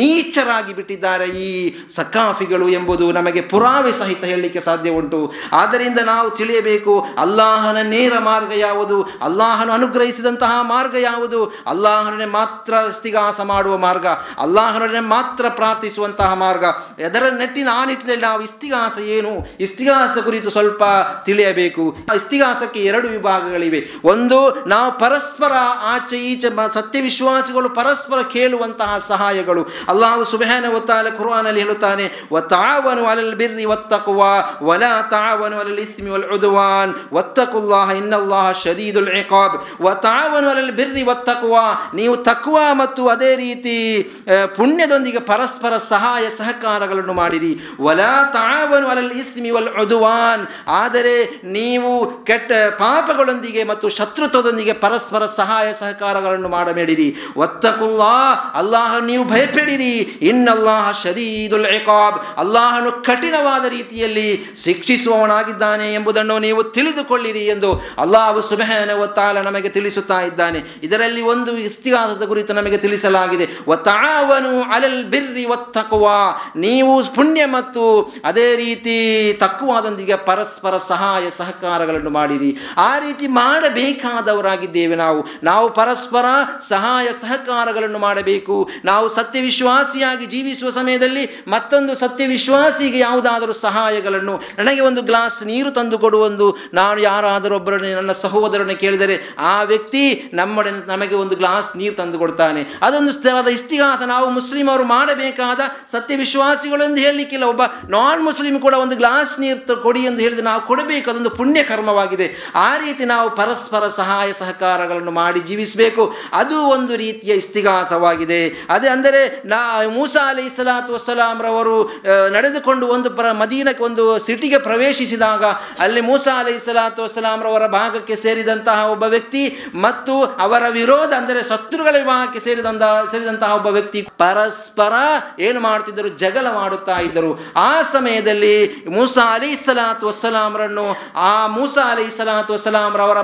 ನೀಚರಾಗಿ ಬಿಟ್ಟಿದ್ದಾರೆ ಈ ಸಕಾಫಿಗಳು ಎಂಬುದು ನಮಗೆ ಪುರಾವೆ ಸಹಿತ ಹೇಳಲಿಕ್ಕೆ ಸಾಧ್ಯ ಉಂಟು. ಆದ್ದರಿಂದ ನಾವು ತಿಳಿಯಬೇಕು, ಅಲ್ಲಾಹನ ನೇರ ಮಾರ್ಗ ಯಾವುದು? ಅಲ್ಲಾಹನು ಅನುಗ್ರಹಿಸಿದಂತಹ ಮಾರ್ಗ ಯಾವುದು? ಅಲ್ಲಾಹನೇ ಮಾತ್ರ ಇಸ್ತಿಗಾಸ ಮಾಡುವ ಮಾರ್ಗ ಅಲ್ಲಾಹನೇ ಮಾತ್ರ ಪ್ರಾರ್ಥಿಸುವಂತಹ ಮಾರ್ಗ. ಅದರ ನೆಟ್ಟಿನ, ಆ ನಿಟ್ಟಿನಲ್ಲಿ ನಾವು ಇಸ್ತಿಗಾಸ ಏನು? ಇಸ್ತಿಗಾಸ ಕುರಿತು ಸ್ವಲ್ಪ ತಿಳಿಯಬೇಕು. ಇಸ್ತಿಗಾಸಕ್ಕೆ ಎರಡು ವಿಭಾಗಗಳಿವೆ. ಒಂದು ನಾವು ಪರಸ್ಪರ ಆಚೆ ಈಚೆ ಸತ್ಯವಿಶ್ವಾಸಿಗಳು ಪರಸ್ಪರ ಕೇಳುವಂತಹ ಸಹಾಯಗಳು. ಅಲ್ಲಾಹು ಸುಬಹಾನ ಒತ್ತಾಲ ಕುರ್ಆನಲ್ಲಿ ಹೇಳುತ್ತಾನೆ, ವತಾವನು ಅಲಲ್ ಬಿರ್ರಿ ಒತ್ತಕುವ ವಲ ತಾವನು ಅಲಲ್ ಇಸ್ಮಿ ವಲ್ ಉದುವಾನ್ ಒತ್ತಕುಲ್ಲಾಹ ಇನ್ನಲ್ಲಾಹ ಶದೀದುಲ್ ಇಕಾಬ್. ವತಾವನು ಅಲಲ್ ಬಿರ್ರಿ ಒತ್ತಕುವ ನೀವು ತಕ್ವ ಮತ್ತು ಅದೇ ರೀತಿ ಪುಣ್ಯದೊಂದಿಗೆ ಪರಸ್ಪರ ಸಹಾಯ ಸಹಕಾರಗಳನ್ನು ಮಾಡಿರಿ. ವಲ ತಾವನು ಅಲಲ್ ಇಸ್ಮಿ ವಲ್ ಉದುವಾನ್. ಆದರೆ ನೀವು ಕೆಟ್ಟ ಪಾಪಗಳೊಂದಿಗೆ ಮತ್ತು ಶತ್ರು ಶತ್ರುತ್ವದೊಂದಿಗೆ ಪರಸ್ಪರ ಸಹಾಯ ಸಹಕಾರಗಳನ್ನು ಮಾಡಬೇಡಿರಿ. ಒತ್ತಕುಲ್ಲಾ ಅಲ್ಲಾಹ ನೀವು ಭಯಪಡಿರಿ. ಇನ್ನಲ್ಲಾಹ ಇಕಾಬ್, ಅಲ್ಲಾಹನು ಕಠಿಣವಾದ ರೀತಿಯಲ್ಲಿ ಶಿಕ್ಷಿಸುವವನಾಗಿದ್ದಾನೆ ಎಂಬುದನ್ನು ನೀವು ತಿಳಿದುಕೊಳ್ಳಿರಿ ಎಂದು ಅಲ್ಲಾಹು ಸುಬೆಹನ ಒತ್ತಾಲ ನಮಗೆ ತಿಳಿಸುತ್ತಾ ಇದ್ದಾನೆ. ಇದರಲ್ಲಿ ಒಂದು ಇಸ್ತಿಹಾಸದ ಕುರಿತು ನಮಗೆ ತಿಳಿಸಲಾಗಿದೆ. ಒತ್ತಾವನು ಅಲಲ್ ಬಿರ್ರಿ ಒತ್ತಕುವ ನೀವು ಪುಣ್ಯ ಮತ್ತು ಅದೇ ರೀತಿ ತಕ್ಕುವಾದೊಂದಿಗೆ ಪರಸ್ಪರ ಸಹಾಯ ಸಹಕಾರಗಳನ್ನು ಮಾಡಿರಿ. ಆ ರೀತಿ ಮಾಡಬೇಕಾದವರಾಗಿದ್ದೇವೆ ನಾವು. ನಾವು ಪರಸ್ಪರ ಸಹಾಯ ಸಹಕಾರಗಳನ್ನು ಮಾಡಬೇಕು. ನಾವು ಸತ್ಯವಿಶ್ವಾಸಿಯಾಗಿ ಜೀವಿಸುವ ಸಮಯದಲ್ಲಿ ಮತ್ತೊಂದು ಸತ್ಯವಿಶ್ವಾಸಿಗೆ ಯಾವುದಾದರೂ ಸಹಾಯಗಳನ್ನು, ನನಗೆ ಒಂದು ಗ್ಲಾಸ್ ನೀರು ತಂದು ಕೊಡುವೊಂದು ನಾನು ಯಾರಾದರೂ ಒಬ್ಬರನ್ನು ನನ್ನ ಸಹೋದರನ ಕೇಳಿದರೆ ಆ ವ್ಯಕ್ತಿ ನಮ್ಮೊಡನೆ ನಮಗೆ ಒಂದು ಗ್ಲಾಸ್ ನೀರು ತಂದು ಕೊಡ್ತಾನೆ ಅದೊಂದು ಸ್ಥಳದ ಇಸ್ತಿಗಾತ ನಾವು ಮುಸ್ಲಿಂ ಅವರು ಮಾಡಬೇಕಾದ ಸತ್ಯವಿಶ್ವಾಸಿಗಳು ಎಂದು ಹೇಳಲಿಕ್ಕಿಲ್ಲ. ಒಬ್ಬ ನಾನ್ ಮುಸ್ಲಿಂ ಕೂಡ ಒಂದು ಗ್ಲಾಸ್ ನೀರು ಕೊಡಿ ಎಂದು ಹೇಳಿದ್ರೆ ನಾವು ಕೊಡಬೇಕು. ಅದೊಂದು ಪುಣ್ಯ ಕರ್ಮವಾಗಿದೆ ಆ ರೀತಿ ನಾವು ಪರಸ್ಪರ ಸಹಾಯ ಸಹಕಾರಗಳನ್ನು ಮಾಡಿ ಜೀವಿಸಬೇಕು. ಅದು ಒಂದು ರೀತಿಯ ಇಸ್ತಿಗಾತವಾಗಿದೆ ಅದೇ ಅಂದರೆ ನಾ, ಮೂಸಾ ಅಲಿ ಸಲಾತು ವಸಲಾಂ ರವರು ನಡೆದುಕೊಂಡು ಒಂದು ಪ್ರ, ಮದೀನಕ್ಕೆ ಒಂದು ಸಿಟಿಗೆ ಪ್ರವೇಶಿಸಿದಾಗ ಅಲ್ಲಿ ಮೂಸಾ ಅಲಿ ಸಲಾತು ವಸಲಾಂ ರವರ ಭಾಗಕ್ಕೆ ಸೇರಿದಂತಹ ಒಬ್ಬ ವ್ಯಕ್ತಿ ಮತ್ತು ಅವರ ವಿರೋಧ ಅಂದರೆ ಶತ್ರುಗಳ ವಿಭಾಗಕ್ಕೆ ಸೇರಿದಂತ ಸೇರಿದಂತಹ ಒಬ್ಬ ವ್ಯಕ್ತಿ ಪರಸ್ಪರ ಏನು ಮಾಡ್ತಿದ್ದರು ಜಗಳ ಮಾಡುತ್ತಾ ಇದ್ದರು. ಆ ಸಮಯದಲ್ಲಿ ಮೂಸಾ ಅಲಿ ಸಲಾತು ವಸಲಾಂರನ್ನು ಆ ಮೂಸಾ ಅಲಿ ಸಲಾತ್ ವಸಲಾಂ ರವರ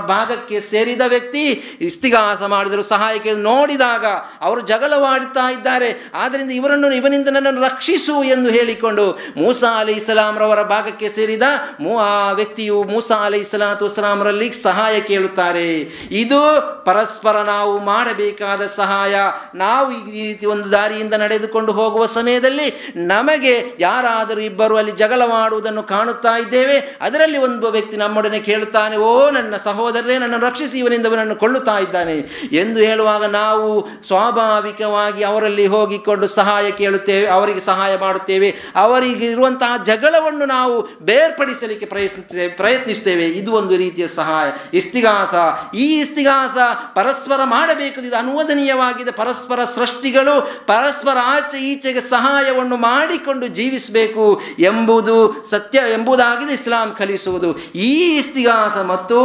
ಭಾಗಕ್ಕೆ ಸೇರಿದ ವ್ಯಕ್ತಿ ಇಸ್ತಿಗಾಸ ಮಾಡಿದರು ಸಹಾಯ ನೋಡಿದಾಗ ಅವರು ಜಗಳವಾಡುತ್ತಾ ಇದ್ದಾರೆ. ಆದ್ದರಿಂದ ಇವರನ್ನು ಇವನಿಂದ ನನ್ನನ್ನು ರಕ್ಷಿಸು ಎಂದು ಹೇಳಿಕೊಂಡು ಮೂಸಾ ಅಲಿ ಇಸ್ಲಾಂ ರವರ ಭಾಗಕ್ಕೆ ಸೇರಿದ ಮೂ- ಆ ವ್ಯಕ್ತಿಯು ಮೂಸಾ ಅಲಿ ಇಸ್ಲಾತು ಇಸ್ಲಾಂರಲ್ಲಿ ಸಹಾಯ ಕೇಳುತ್ತಾರೆ. ಇದು ಪರಸ್ಪರ ನಾವು ಮಾಡಬೇಕಾದ ಸಹಾಯ. ನಾವು ಈ ರೀತಿ ಒಂದು ದಾರಿಯಿಂದ ನಡೆದುಕೊಂಡು ಹೋಗುವ ಸಮಯದಲ್ಲಿ ನಮಗೆ ಯಾರಾದರೂ ಇಬ್ಬರು ಅಲ್ಲಿ ಜಗಳವಾಡುವುದನ್ನು ಕಾಣುತ್ತಾ ಇದ್ದೇವೆ. ಅದರಲ್ಲಿ ಒಂದು ವ್ಯಕ್ತಿ ನಮ್ಮೊಡನೆ ಕೇಳುತ್ತಾನೆ, ಓ ನನ್ನ ಸಹೋದರರೇ ನನ್ನನ್ನು ರಕ್ಷಿಸಿ ಇವನಿಂದ ಇವನನ್ನು ಕೊಳ್ಳುತ್ತಾ ಇದ್ದಾನೆ ಎಂದು ಹೇಳುವಾಗ ನಾವು ಸ್ವಾಭಾವಿಕವಾಗಿ ಅವರಲ್ಲಿ ಹೋಗಿಕೊಂಡು ಸಹಾಯ ಕೇಳುತ್ತೇವೆ, ಅವರಿಗೆ ಸಹಾಯ ಮಾಡುತ್ತೇವೆ ಅವರಿಗೆ ಇರುವಂತಹ ಜಗಳವನ್ನು ನಾವು ಬೇರ್ಪಡಿಸಲಿಕ್ಕೆ ಪ್ರಯತ್ನಿಸ್ತೇವೆ ಪ್ರಯತ್ನಿಸ್ತೇವೆ ಇದು ಒಂದು ರೀತಿಯ ಸಹಾಯ. ಇಸ್ತಿಗಾಸ ಈ ಇಸ್ತಿಗಾಸ ಪರಸ್ಪರ ಮಾಡಬೇಕು. ಇದು ಅನುವದನೀಯವಾಗಿದೆ. ಪರಸ್ಪರ ಸೃಷ್ಟಿಗಳು ಪರಸ್ಪರ ಆಚೆ ಈಚೆಗೆ ಸಹಾಯವನ್ನು ಮಾಡಿಕೊಂಡು ಜೀವಿಸಬೇಕು ಎಂಬುದು ಸತ್ಯ ಎಂಬುದಾಗಿದೆ ಇಸ್ಲಾಂ ಕಲಿಸುವುದು. ಈ ಇಸ್ತಿಗಾಸ ಮತ್ತು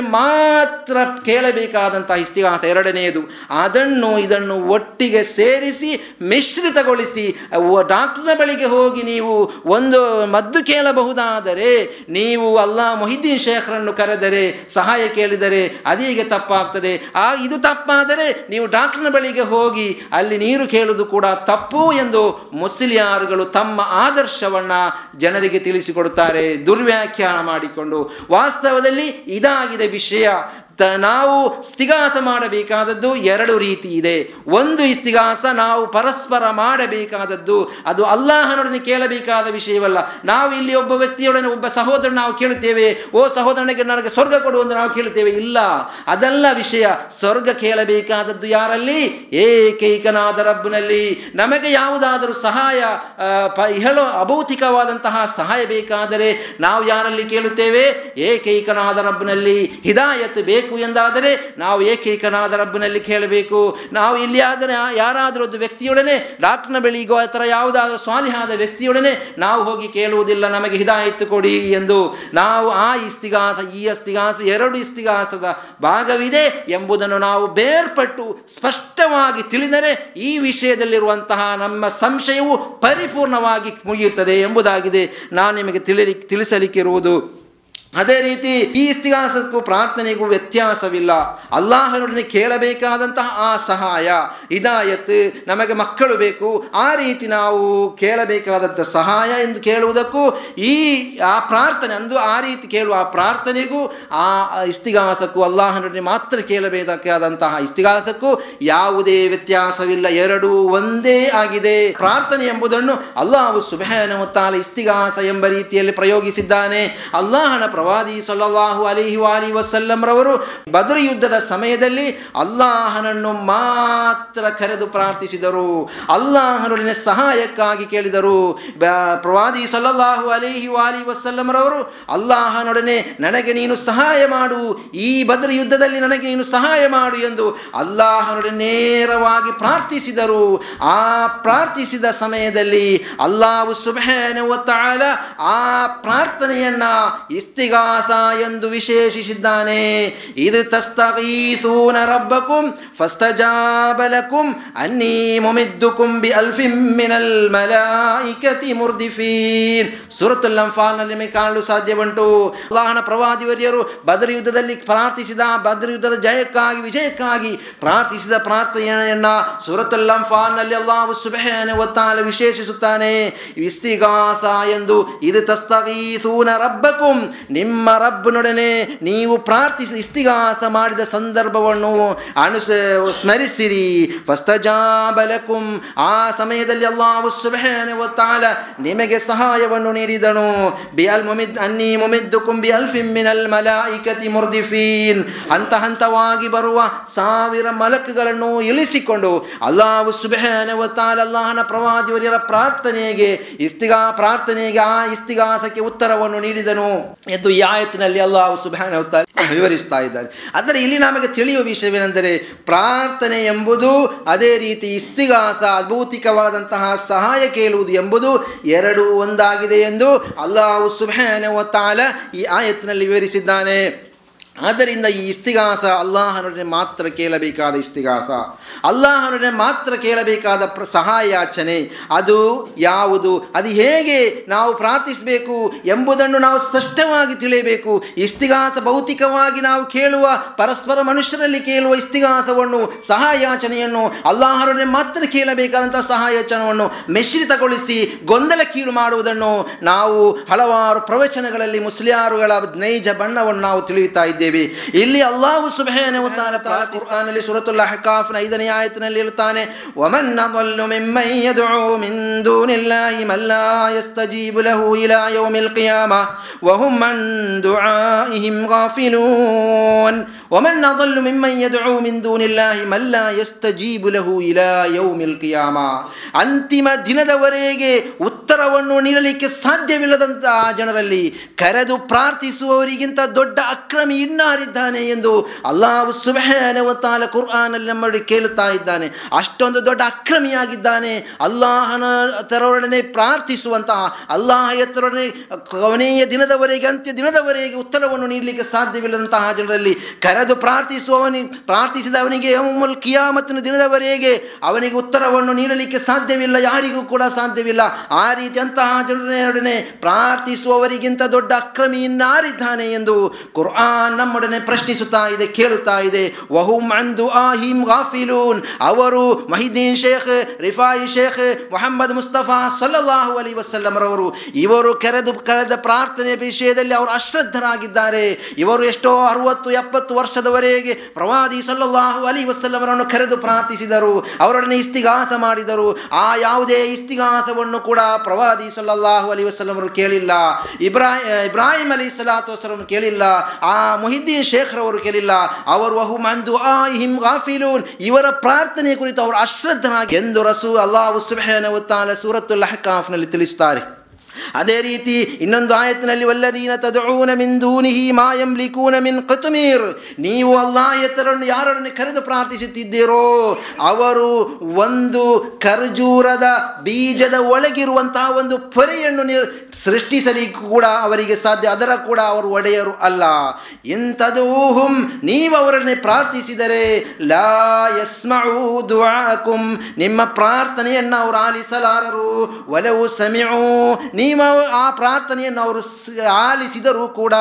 ಅಲ್ಲಾಹನುಡೆ ಮಾತ್ರ ಕೇಳಬೇಕಾದಂತಹ ಇಸ್ತಿಹಾಸ ಎರಡನೆಯದು ಅದನ್ನು ಇದನ್ನು ಒಟ್ಟಿಗೆ ಸೇರಿಸಿ, ಮಿಶ್ರಿತಗೊಳಿಸಿ ಡಾಕ್ಟರ್ನ ಬಳಿಗೆ ಹೋಗಿ ನೀವು ಒಂದು ಮದ್ದು ಕೇಳಬಹುದಾದರೆ, ನೀವು ಅಲ್ಲಾ ಮೊಹಿದ್ದೀನ್ ಶೇಖರನ್ನು ಕರೆದರೆ, ಸಹಾಯ ಕೇಳಿದರೆ, ಅದೀಗ ತಪ್ಪಾಗ್ತದೆ. ಆ, ಇದು ತಪ್ಪಾದರೆ ನೀವು ಡಾಕ್ಟರ್ನ ಬಳಿಗೆ ಹೋಗಿ, ಅಲ್ಲಿ ನೀರು ಕೇಳುವುದು ಕೂಡ ತಪ್ಪು ಎಂದು ಮುಸ್ಲಿಯಾರುಗಳು ತಮ್ಮ ಆದರ್ಶವನ್ನ ಜನರಿಗೆ ತಿಳಿಸಿಕೊಡುತ್ತಾರೆ. ದುರ್ವ್ಯಾಖ್ಯಾನ ಮಾಡಿಕೊಂಡು, ವಾಸ್ತವದಲ್ಲಿ ಇದಾಗಿದೆ ವಿಷಯ ತ- ನಾವು ಸ್ಥಿಗಾಸ ಮಾಡಬೇಕಾದದ್ದು ಎರಡು ರೀತಿ ಇದೆ. ಒಂದು ಇಸ್ತಿಗಾಸ ನಾವು ಪರಸ್ಪರ ಮಾಡಬೇಕಾದದ್ದು, ಅದು ಅಲ್ಲಾಹನೊಡನೆ ಕೇಳಬೇಕಾದ ವಿಷಯವಲ್ಲ. ನಾವು ಇಲ್ಲಿ ಒಬ್ಬ ವ್ಯಕ್ತಿಯೊಡನೆ ಒಬ್ಬ ಸಹೋದರನ ನಾವು ಕೇಳುತ್ತೇವೆ, ಓ ಸಹೋದರನಿಗೆ ನನಗೆ ಸ್ವರ್ಗ ಕೊಡು ನಾವು ಕೇಳುತ್ತೇವೆ. ಇಲ್ಲ, ಅದಲ್ಲ ವಿಷಯ ಸ್ವರ್ಗ ಕೇಳಬೇಕಾದದ್ದು ಯಾರಲ್ಲಿ? ಏಕೈಕನಾದ ರಬ್ಬನಲ್ಲಿ. ನಮಗೆ ಯಾವುದಾದರೂ ಸಹಾಯ ಹೇಳೋ ಅಭೌತಿಕವಾದಂತಹ ಸಹಾಯ ಬೇಕಾದರೆ ನಾವು ಯಾರಲ್ಲಿ ಕೇಳುತ್ತೇವೆ? ಏಕೈಕನಾದ ರಬ್ಬನಲ್ಲಿ. ಹಿದಾಯತ್ ಬೇಕು ಎಂದಾದರೆ ನಾವು ಏಕೈಕನಾದ ರಬ್ಬನಲ್ಲಿ ಕೇಳಬೇಕು. ನಾವು ಇಲ್ಲಿ ಆದರೆ ಯಾರಾದರೂ ಒಂದು ವ್ಯಕ್ತಿಯೊಡನೆ ಡಾಕ್ಟರ್ನ ಬಳಿಗೋ ಥರ ಯಾವುದಾದ್ರೂ ಸ್ವಾಲಿಹಾದ ವ್ಯಕ್ತಿಯೊಡನೆ ನಾವು ಹೋಗಿ ಕೇಳುವುದಿಲ್ಲ, ನಮಗೆ ಹಿದಾಯಿತು ಕೊಡಿ ಎಂದು. ನಾವು ಆ ಇಸ್ತಿಗಾಸ ಈ ಅಸ್ತಿಗಾಸ ಎರಡು ಇಸ್ತಿಗಾಸದ ಭಾಗವಿದೆ ಎಂಬುದನ್ನು ನಾವು ಬೇರ್ಪಟ್ಟು ಸ್ಪಷ್ಟವಾಗಿ ತಿಳಿದರೆ ಈ ವಿಷಯದಲ್ಲಿರುವಂತಹ ನಮ್ಮ ಸಂಶಯವು ಪರಿಪೂರ್ಣವಾಗಿ ಮುಗಿಯುತ್ತದೆ ಎಂಬುದಾಗಿದೆ. ನಾನು ನಿಮಗೆ ತಿಳಿ ತಿಳಿಸಲಿಕ್ಕಿರುವುದು. ಅದೇ ರೀತಿ ಈ ಇತಿಹಾಸಕ್ಕೂ ಪ್ರಾರ್ಥನೆಗೂ ವ್ಯತ್ಯಾಸವಿಲ್ಲ. ಅಲ್ಲಾಹನೊಡನೆ ಕೇಳಬೇಕಾದಂತಹ ಆ ಸಹಾಯ. ಇದಾಯತ್ ನಮಗೆ ಮಕ್ಕಳು ಬೇಕು. ಆ ರೀತಿ ನಾವು ಕೇಳಬೇಕಾದಂಥ ಸಹಾಯ ಎಂದು ಕೇಳುವುದಕ್ಕೂ ಈ, ಆ ಪ್ರಾರ್ಥನೆ, ಅಂದು ಆ ರೀತಿ ಕೇಳುವ ಆ ಪ್ರಾರ್ಥನೆಗೂ, ಆ ಇಸ್ತಿಗಾಸಕ್ಕೂ ಅಲ್ಲಾಹನೊಡನೆ ಮಾತ್ರ ಕೇಳಬೇಕಾದಂತಹ ಇಸ್ತಿಗಾಸಕ್ಕೂ ಯಾವುದೇ ವ್ಯತ್ಯಾಸವಿಲ್ಲ. ಎರಡೂ ಒಂದೇ ಆಗಿದೆ. ಪ್ರಾರ್ಥನೆ ಎಂಬುದನ್ನು ಅಲ್ಲಾಹು ಸುಭಾನ ಮುತ್ತಾಲ ಇಸ್ತಿಗಾಸ ಎಂಬ ರೀತಿಯಲ್ಲಿ ಪ್ರಯೋಗಿಸಿದ್ದಾನೆ. ಅಲ್ಲಾಹನ ಪ್ರವಾದಿ ಸಲ್ಲಲ್ಲಾಹು ಅಲಿಹಿ ವಾಲಿ ವಸಲ್ಲಂ ರವರು ಬದ್ರ ಯುದ್ಧದ ಸಮಯದಲ್ಲಿ ಅಲ್ಲಾಹನನ್ನು ಮಾತ್ರ ಕರೆದು ಪ್ರಾರ್ಥಿಸಿದರು. ಅಲ್ಲಾಹನೊಡನೆ ಸಹಾಯಕ್ಕಾಗಿ ಕೇಳಿದರು. ಪ್ರವಾದಿ ಸಲ್ಲಲ್ಲಾಹು ಅಲಿಹಿ ವಾಲಿ ವಸಲ್ಲಂ ರವರು ಅಲ್ಲಾಹನೊಡನೆ ನನಗೆ ನೀನು ಸಹಾಯ ಮಾಡು. ಈ ಬದ್ರ ಯುದ್ಧದಲ್ಲಿ ನನಗೆ ನೀನು ಸಹಾಯ ಮಾಡು ಎಂದು ಅಲ್ಲಾಹನೊಡನೆ ನೇರವಾಗಿ ಪ್ರಾರ್ಥಿಸಿದರು. ಆ ಪ್ರಾರ್ಥಿಸಿದ ಸಮಯದಲ್ಲಿ ಅಲ್ಲಾಹು ಸುಬಹಾನ ಆ ಪ್ರಾರ್ಥನೆಯನ್ನ ಇಸ್ತಿಗ ಇಸ್ತಿಗಾಸ ಎಂದು ವಿಶೇಷಿಸಿದ್ದಾನೆ. ಇದು ತಸ್ತಗೀಸೂನ ರಬ್ಬಕುಂ ಫಸ್ತಜಾಬಲಕುಂ ಅನ್ನೀ ಮುಮಿದ್ದುಕುಂ ಬಿ ಅಲ್ಫಿಂ ಮಿನಲ್ ಮಲಾಯಿಕತಿ ಮುರ್ದಿಫೀನ್. ಸೂರತುಲ್ ಅಂಫಾಲ್ನಲ್ಲಿ ನಿಮಗೆ ಕಾಣಲು ಸಾಧ್ಯವುಂಟು. ಅಲ್ಲಾಹನ ಪ್ರವಾದಿವರಿಯರು ಬದರ್ ಯುದ್ಧದಲ್ಲಿ ಪ್ರಾರ್ಥಿಸಿದ, ಬದರ್ ಯುದ್ಧದ ಜಯಕ್ಕಾಗಿ, ವಿಜಯಕ್ಕಾಗಿ ಪ್ರಾರ್ಥಿಸಿದ ಪ್ರಾರ್ಥನೆಯನ್ನ ಸುರತುಲ್ಲಂ ಫಾಲ್ನಲ್ಲಿ ಅಲ್ಲಾಹು ಸುಬಹಾನ ಒತ್ತಾಲ ವಿಶೇಷಿಸುತ್ತಾನೆ. ವಿಸ್ತಿಗಾಸ ಎಂದು ಇದು ತಸ್ತಗೀಸೂನ ರಬ್ಬಕುಂ ನಿಮ್ಮ ರಬ್ಬನೊಡನೆ ನೀವು ಪ್ರಾರ್ಥಿಸಿ ಇಸ್ತಿಗಾಸ ಮಾಡಿದ ಸಂದರ್ಭವನ್ನು ಅನುಸ, ಸ್ಮರಿಸಿರಿ. ಫಸ್ತಜಾಬಲಕುಂ ಆ ಸಮಯದಲ್ಲಿ ಅಲ್ಲಾಹು ಸುಬಹಾನ ಒತ್ತಾಲ ನಿಮಗೆ ಸಹಾಯವನ್ನು ನೀಡಿದನು. ಬಿ ಅಲ್ ಮುಮಿದ್, ಅನ್ನಿ ಮುಮಿದ್ದುಕುಂ ಅಲ್ ಫಿಮ್ಮಿನಲ್ ಮಲ ಮಲಾಯಿಕತಿ ಮುರ್ದಿಫೀನ್. ಹಂತ ಹಂತವಾಗಿ ಬರುವ ಸಾವಿರ ಮಲಕುಗಳನ್ನು ಇಳಿಸಿಕೊಂಡು ಅಲ್ಲಾಹು ಸುಬಹಾನ ಒತ್ತಾಲ ಅಲ್ಲಾಹನ ಪ್ರವಾದಿವರಿಯರ ಪ್ರಾರ್ಥನೆಗೆ, ಇಸ್ತಿಗಾ, ಪ್ರಾರ್ಥನೆಗೆ ಆ ಇಸ್ತಿಗಾಸಕ್ಕೆ ಉತ್ತರವನ್ನು ನೀಡಿದನು. ಎಂದು ಈ ಆಯತ್ತಿನಲ್ಲಿ ಅಲ್ಲಾಹು ಅವು ಸುಭಾನ ವಿವರಿಸ್ತಾ ಇದ್ದಾರೆ ಆದರೆ ಇಲ್ಲಿ ನಮಗೆ ತಿಳಿಯುವ ವಿಷಯವೇನೆಂದರೆ ಪ್ರಾರ್ಥನೆ ಎಂಬುದು ಅದೇ ರೀತಿ ಇಸ್ತಿಗಾಸ ಅದ್ಭೌತಿಕವಾದಂತಹ ಸಹಾಯ ಕೇಳುವುದು ಎಂಬುದು ಎರಡೂ ಒಂದಾಗಿದೆ ಎಂದು ಅಲ್ಲಾಹು ಸುಬಹಾನ ಒತ್ತಾಲ ಈ ಆಯತ್ತಿನಲ್ಲಿ ವಿವರಿಸಿದ್ದಾನೆ. ಆದ್ದರಿಂದ ಈ ಇಸ್ತಿಗಾಸ ಅಲ್ಲಾಹನೊಡನೆ ಮಾತ್ರ ಕೇಳಬೇಕಾದ ಇಸ್ತಿಗಾಸ ಅಲ್ಲಾಹನೊಡನೆ ಮಾತ್ರ ಕೇಳಬೇಕಾದ ಪ್ರ ಸಹಾಯಾಚನೆ ಅದು ಯಾವುದು? ಅದು ಹೇಗೆ ನಾವು ಪ್ರಾರ್ಥಿಸಬೇಕು ಎಂಬುದನ್ನು ನಾವು ಸ್ಪಷ್ಟವಾಗಿ ತಿಳಿಯಬೇಕು. ಇಸ್ತಿಗಾಸ ಭೌತಿಕವಾಗಿ ನಾವು ಕೇಳುವ, ಪರಸ್ಪರ ಮನುಷ್ಯರಲ್ಲಿ ಕೇಳುವ ಇಸ್ತಿಗಾಸವನ್ನು ಸಹಾಯಾಚನೆಯನ್ನು ಅಲ್ಲಾಹನೊಡನೆ ಮಾತ್ರ ಕೇಳಬೇಕಾದಂಥ ಸಹಾಯಾಚನವನ್ನು ಮಿಶ್ರಿತಗೊಳಿಸಿ ಗೊಂದಲಕ್ಕೀಡು ಮಾಡುವುದನ್ನು ನಾವು ಹಲವಾರು ಪ್ರವಚನಗಳಲ್ಲಿ ಮುಸ್ಲಿಯಾರುಗಳ ನೈಜ ಬಣ್ಣವನ್ನು ನಾವು ತಿಳಿಯುತ್ತಾ ಇದ್ದೇವೆ. ಇಲ್ಲಿ ಅಲ್ಲಾಹು ಸುಬಹೇನೆ ಉತ್ತಾನೆ ಪಾಕಿಸ್ತಾನಲ್ಲಿ ಸುರತುಲ್ಲ ನ ಐದನೇ ಆಯತ್ನಲ್ಲಿ ಇರುತ್ತಾನೆ ಒಮನ್ನ ಕೊಲ್ಲು ಮಿಮ್ಮೈಯದೋ ಮಿಂದು ನಿಲ್ಲ ಇಮಲ್ಲ ಎಸ್ತ ಜೀಬುಲ ಹೂಯಿಲ ಯೋ ಮಿಲ್ಕಿಯಾಮ ವಹುಮಂದು ಇಹಿಂ ಗಾಫಿಲೂನ್ ಒಮನ್ನ ಕೊಲ್ಲು ಮಿಮ್ಮೈಯದೋ ಮಿಂದು ನಿಲ್ಲ ಇಮಲ್ಲ ಎಸ್ತ ಜೀಬುಲ ಹೂಯಿಲ ಯೋ ಮಿಲ್ಕಿಯಾಮ ಅಂತಿಮ ದಿನದವರೆಗೆ ಉತ್ತರವನ್ನು ನೀಡಲಿಕ್ಕೆ ಸಾಧ್ಯವಿಲ್ಲದಂತಹ ಜನರಲ್ಲಿ, ಕರೆದು ಪ್ರಾರ್ಥಿಸುವವರಿಗಿಂತ ದೊಡ್ಡ ಅಕ್ರಮಿ ಇನ್ನಾರಿದ್ದಾನೆ ಎಂದು ಅಲ್ಲಾಹು ಸುಬಹಾನವತಾಲ ಕುರ್ಆನಲ್ಲಿ ನಮ್ಮೊಳಗೆ ಕೇಳುತ್ತಾ ಇದ್ದಾನೆ. ಅಷ್ಟೊಂದು ದೊಡ್ಡ ಅಕ್ರಮಿಯಾಗಿದ್ದಾನೆ. ಅಲ್ಲಾಹನ ತರೊಡನೆ ಪ್ರಾರ್ಥಿಸುವಂತಹ, ಅಲ್ಲಾಹ ಎತ್ತರೊಡನೆ ಕೊನೆಯ ದಿನದವರೆಗೆ, ಅಂತ್ಯ ದಿನದವರೆಗೆ ಉತ್ತರವನ್ನು ನೀಡಲಿಕ್ಕೆ ಸಾಧ್ಯವಿಲ್ಲದಂತಹ ಜನರಲ್ಲಿ ಕರೆದು ಪ್ರಾರ್ಥಿಸುವವನಿ, ಪ್ರಾರ್ಥಿಸಿದವನಿಗೆ ಕಿಯಾಮತ್ತಿನ ದಿನದವರೆಗೆ ಅವನಿಗೆ ಉತ್ತರವನ್ನು ನೀಡಲಿಕ್ಕೆ ಸಾಧ್ಯವಿಲ್ಲ, ಯಾರಿಗೂ ಕೂಡ ಸಾಧ್ಯವಿಲ್ಲ. ಆ ರೀತಿ ಅಂತಹ ಜನರೊಡನೆ ಪ್ರಾರ್ಥಿಸುವವರಿಗಿಂತ ದೊಡ್ಡ ಅಕ್ರಮಿ ಇನ್ನಾರಿದ್ದಾನೆ ಎಂದು ಕುರ್ಆನ್ ನಮ್ಮೊಡನೆ ಪ್ರಶ್ನಿಸುತ್ತಾ ಇದೆ, ಕೇಳುತ್ತಾ ಇದೆ. ವಹುಂ ಅಂದು ಗಾಫಿಲೂನ್. ಅವರು ಮಹಿದೀನ್ ಶೇಖ್, ರಿಫಾಯಿ ಶೇಖ್, ಮೊಹಮ್ಮದ್ ಮುಸ್ತಫಾ ಸಲ್ಲಲ್ಲಾಹು ಅಲಿ ವಸಲ್ಲಮರವರು. ಇವರು ಕರೆದು, ಕರೆದ ಪ್ರಾರ್ಥನೆ ವಿಷಯದಲ್ಲಿ ಅವರು ಅಶ್ರದ್ಧರಾಗಿದ್ದಾರೆ. ಇವರು ಎಷ್ಟೋ ಅರುವತ್ತು, ಎಪ್ಪತ್ತು ವರ್ಷದವರೆಗೆ ಪ್ರವಾದಿ ಸಲ್ಲಾಹು ಅಲಿ ವಸಲ್ಲಮರನ್ನು ಕರೆದು ಪ್ರಾರ್ಥಿಸಿದರು. ಅವರೊಡನೆ ಇಸ್ತಿಗಾಸ ಮಾಡಿದರು. ಆ ಯಾವುದೇ ಇಸ್ತಿಗಾಸವನ್ನು ಕೂಡ ಪ್ರವಾದಿ ಸಲ್ಲಲ್ಲಾಹು ಅಲಿ ವಸಲ್ಲಮರು ಕೇಳಿಲ್ಲ. ಇಬ್ರಾಹಿಂ ಇಬ್ರಾಹಿಂ ಅಲಿ ಸಲಾತು ವಸಲಂ ಕೇಳಿಲ್ಲ. ಆ ಮುಹಿದ್ದೀನ್ ಶೇಖ್ರವರು ಕೇಳಿಲ್ಲ, ಅವರು ಅಹುಮಂದು ಆ ಹಿಮ್ ಗಾಫಿಲೂನ್. ಇವರ ಪ್ರಾರ್ಥನೆ ಕುರಿತು ಅವರು ಅಶ್ರದ್ಧನಾಗಿ ಎಂದು ರಸೂ ಅಲ್ಲಾಹು ತಆಲಾ ಸೂರತ್ತುಲ್ ಅಹ್ಕಾಫ್ನಲ್ಲಿ ತಿಳಿಸುತ್ತಾರೆ. ಅದೇ ರೀತಿ ಇನ್ನೊಂದು ಆಯತ್ನಲ್ಲಿ ವಲ್ಲದೀನ ತದೂನ ಮಿನ್ ದೂನಿಹಿ ಮಾಯಂ ಲಿಕೂನ ಮಿನ್ ಕತುಮೀರ್ ನೀವು ಅಲ್ಲಾಯತರನ್ನು ಯಾರೊಡನೆ ಕರೆದು ಪ್ರಾರ್ಥಿಸುತ್ತಿದ್ದೀರೋ, ಅವರು ಒಂದು ಖರ್ಜೂರದ ಬೀಜದ ಒಳಗಿರುವಂತಹ ಒಂದು ಪೊರೆಯನ್ನು ಸೃಷ್ಟಿಸಲಿಕ್ಕೂ ಕೂಡ ಅವರಿಗೆ ಸಾಧ್ಯ, ಅದರ ಕೂಡ ಅವರು ಒಡೆಯರು ಅಲ್ಲ. ಇಂಥದೂಹುಂ, ನೀವು ಅವರನ್ನೇ ಪ್ರಾರ್ಥಿಸಿದರೆ, ಲಾ ಯಸ್ಮೌ ದುಆಕುಂ, ನಿಮ್ಮ ಪ್ರಾರ್ಥನೆಯನ್ನು ಅವರು ಆಲಿಸಲಾರರು. ಒಲವು ಸಮಿಯು ನೀವು ಆ ಪ್ರಾರ್ಥನೆಯನ್ನು ಅವರು ಆಲಿಸಿದರೂ ಕೂಡ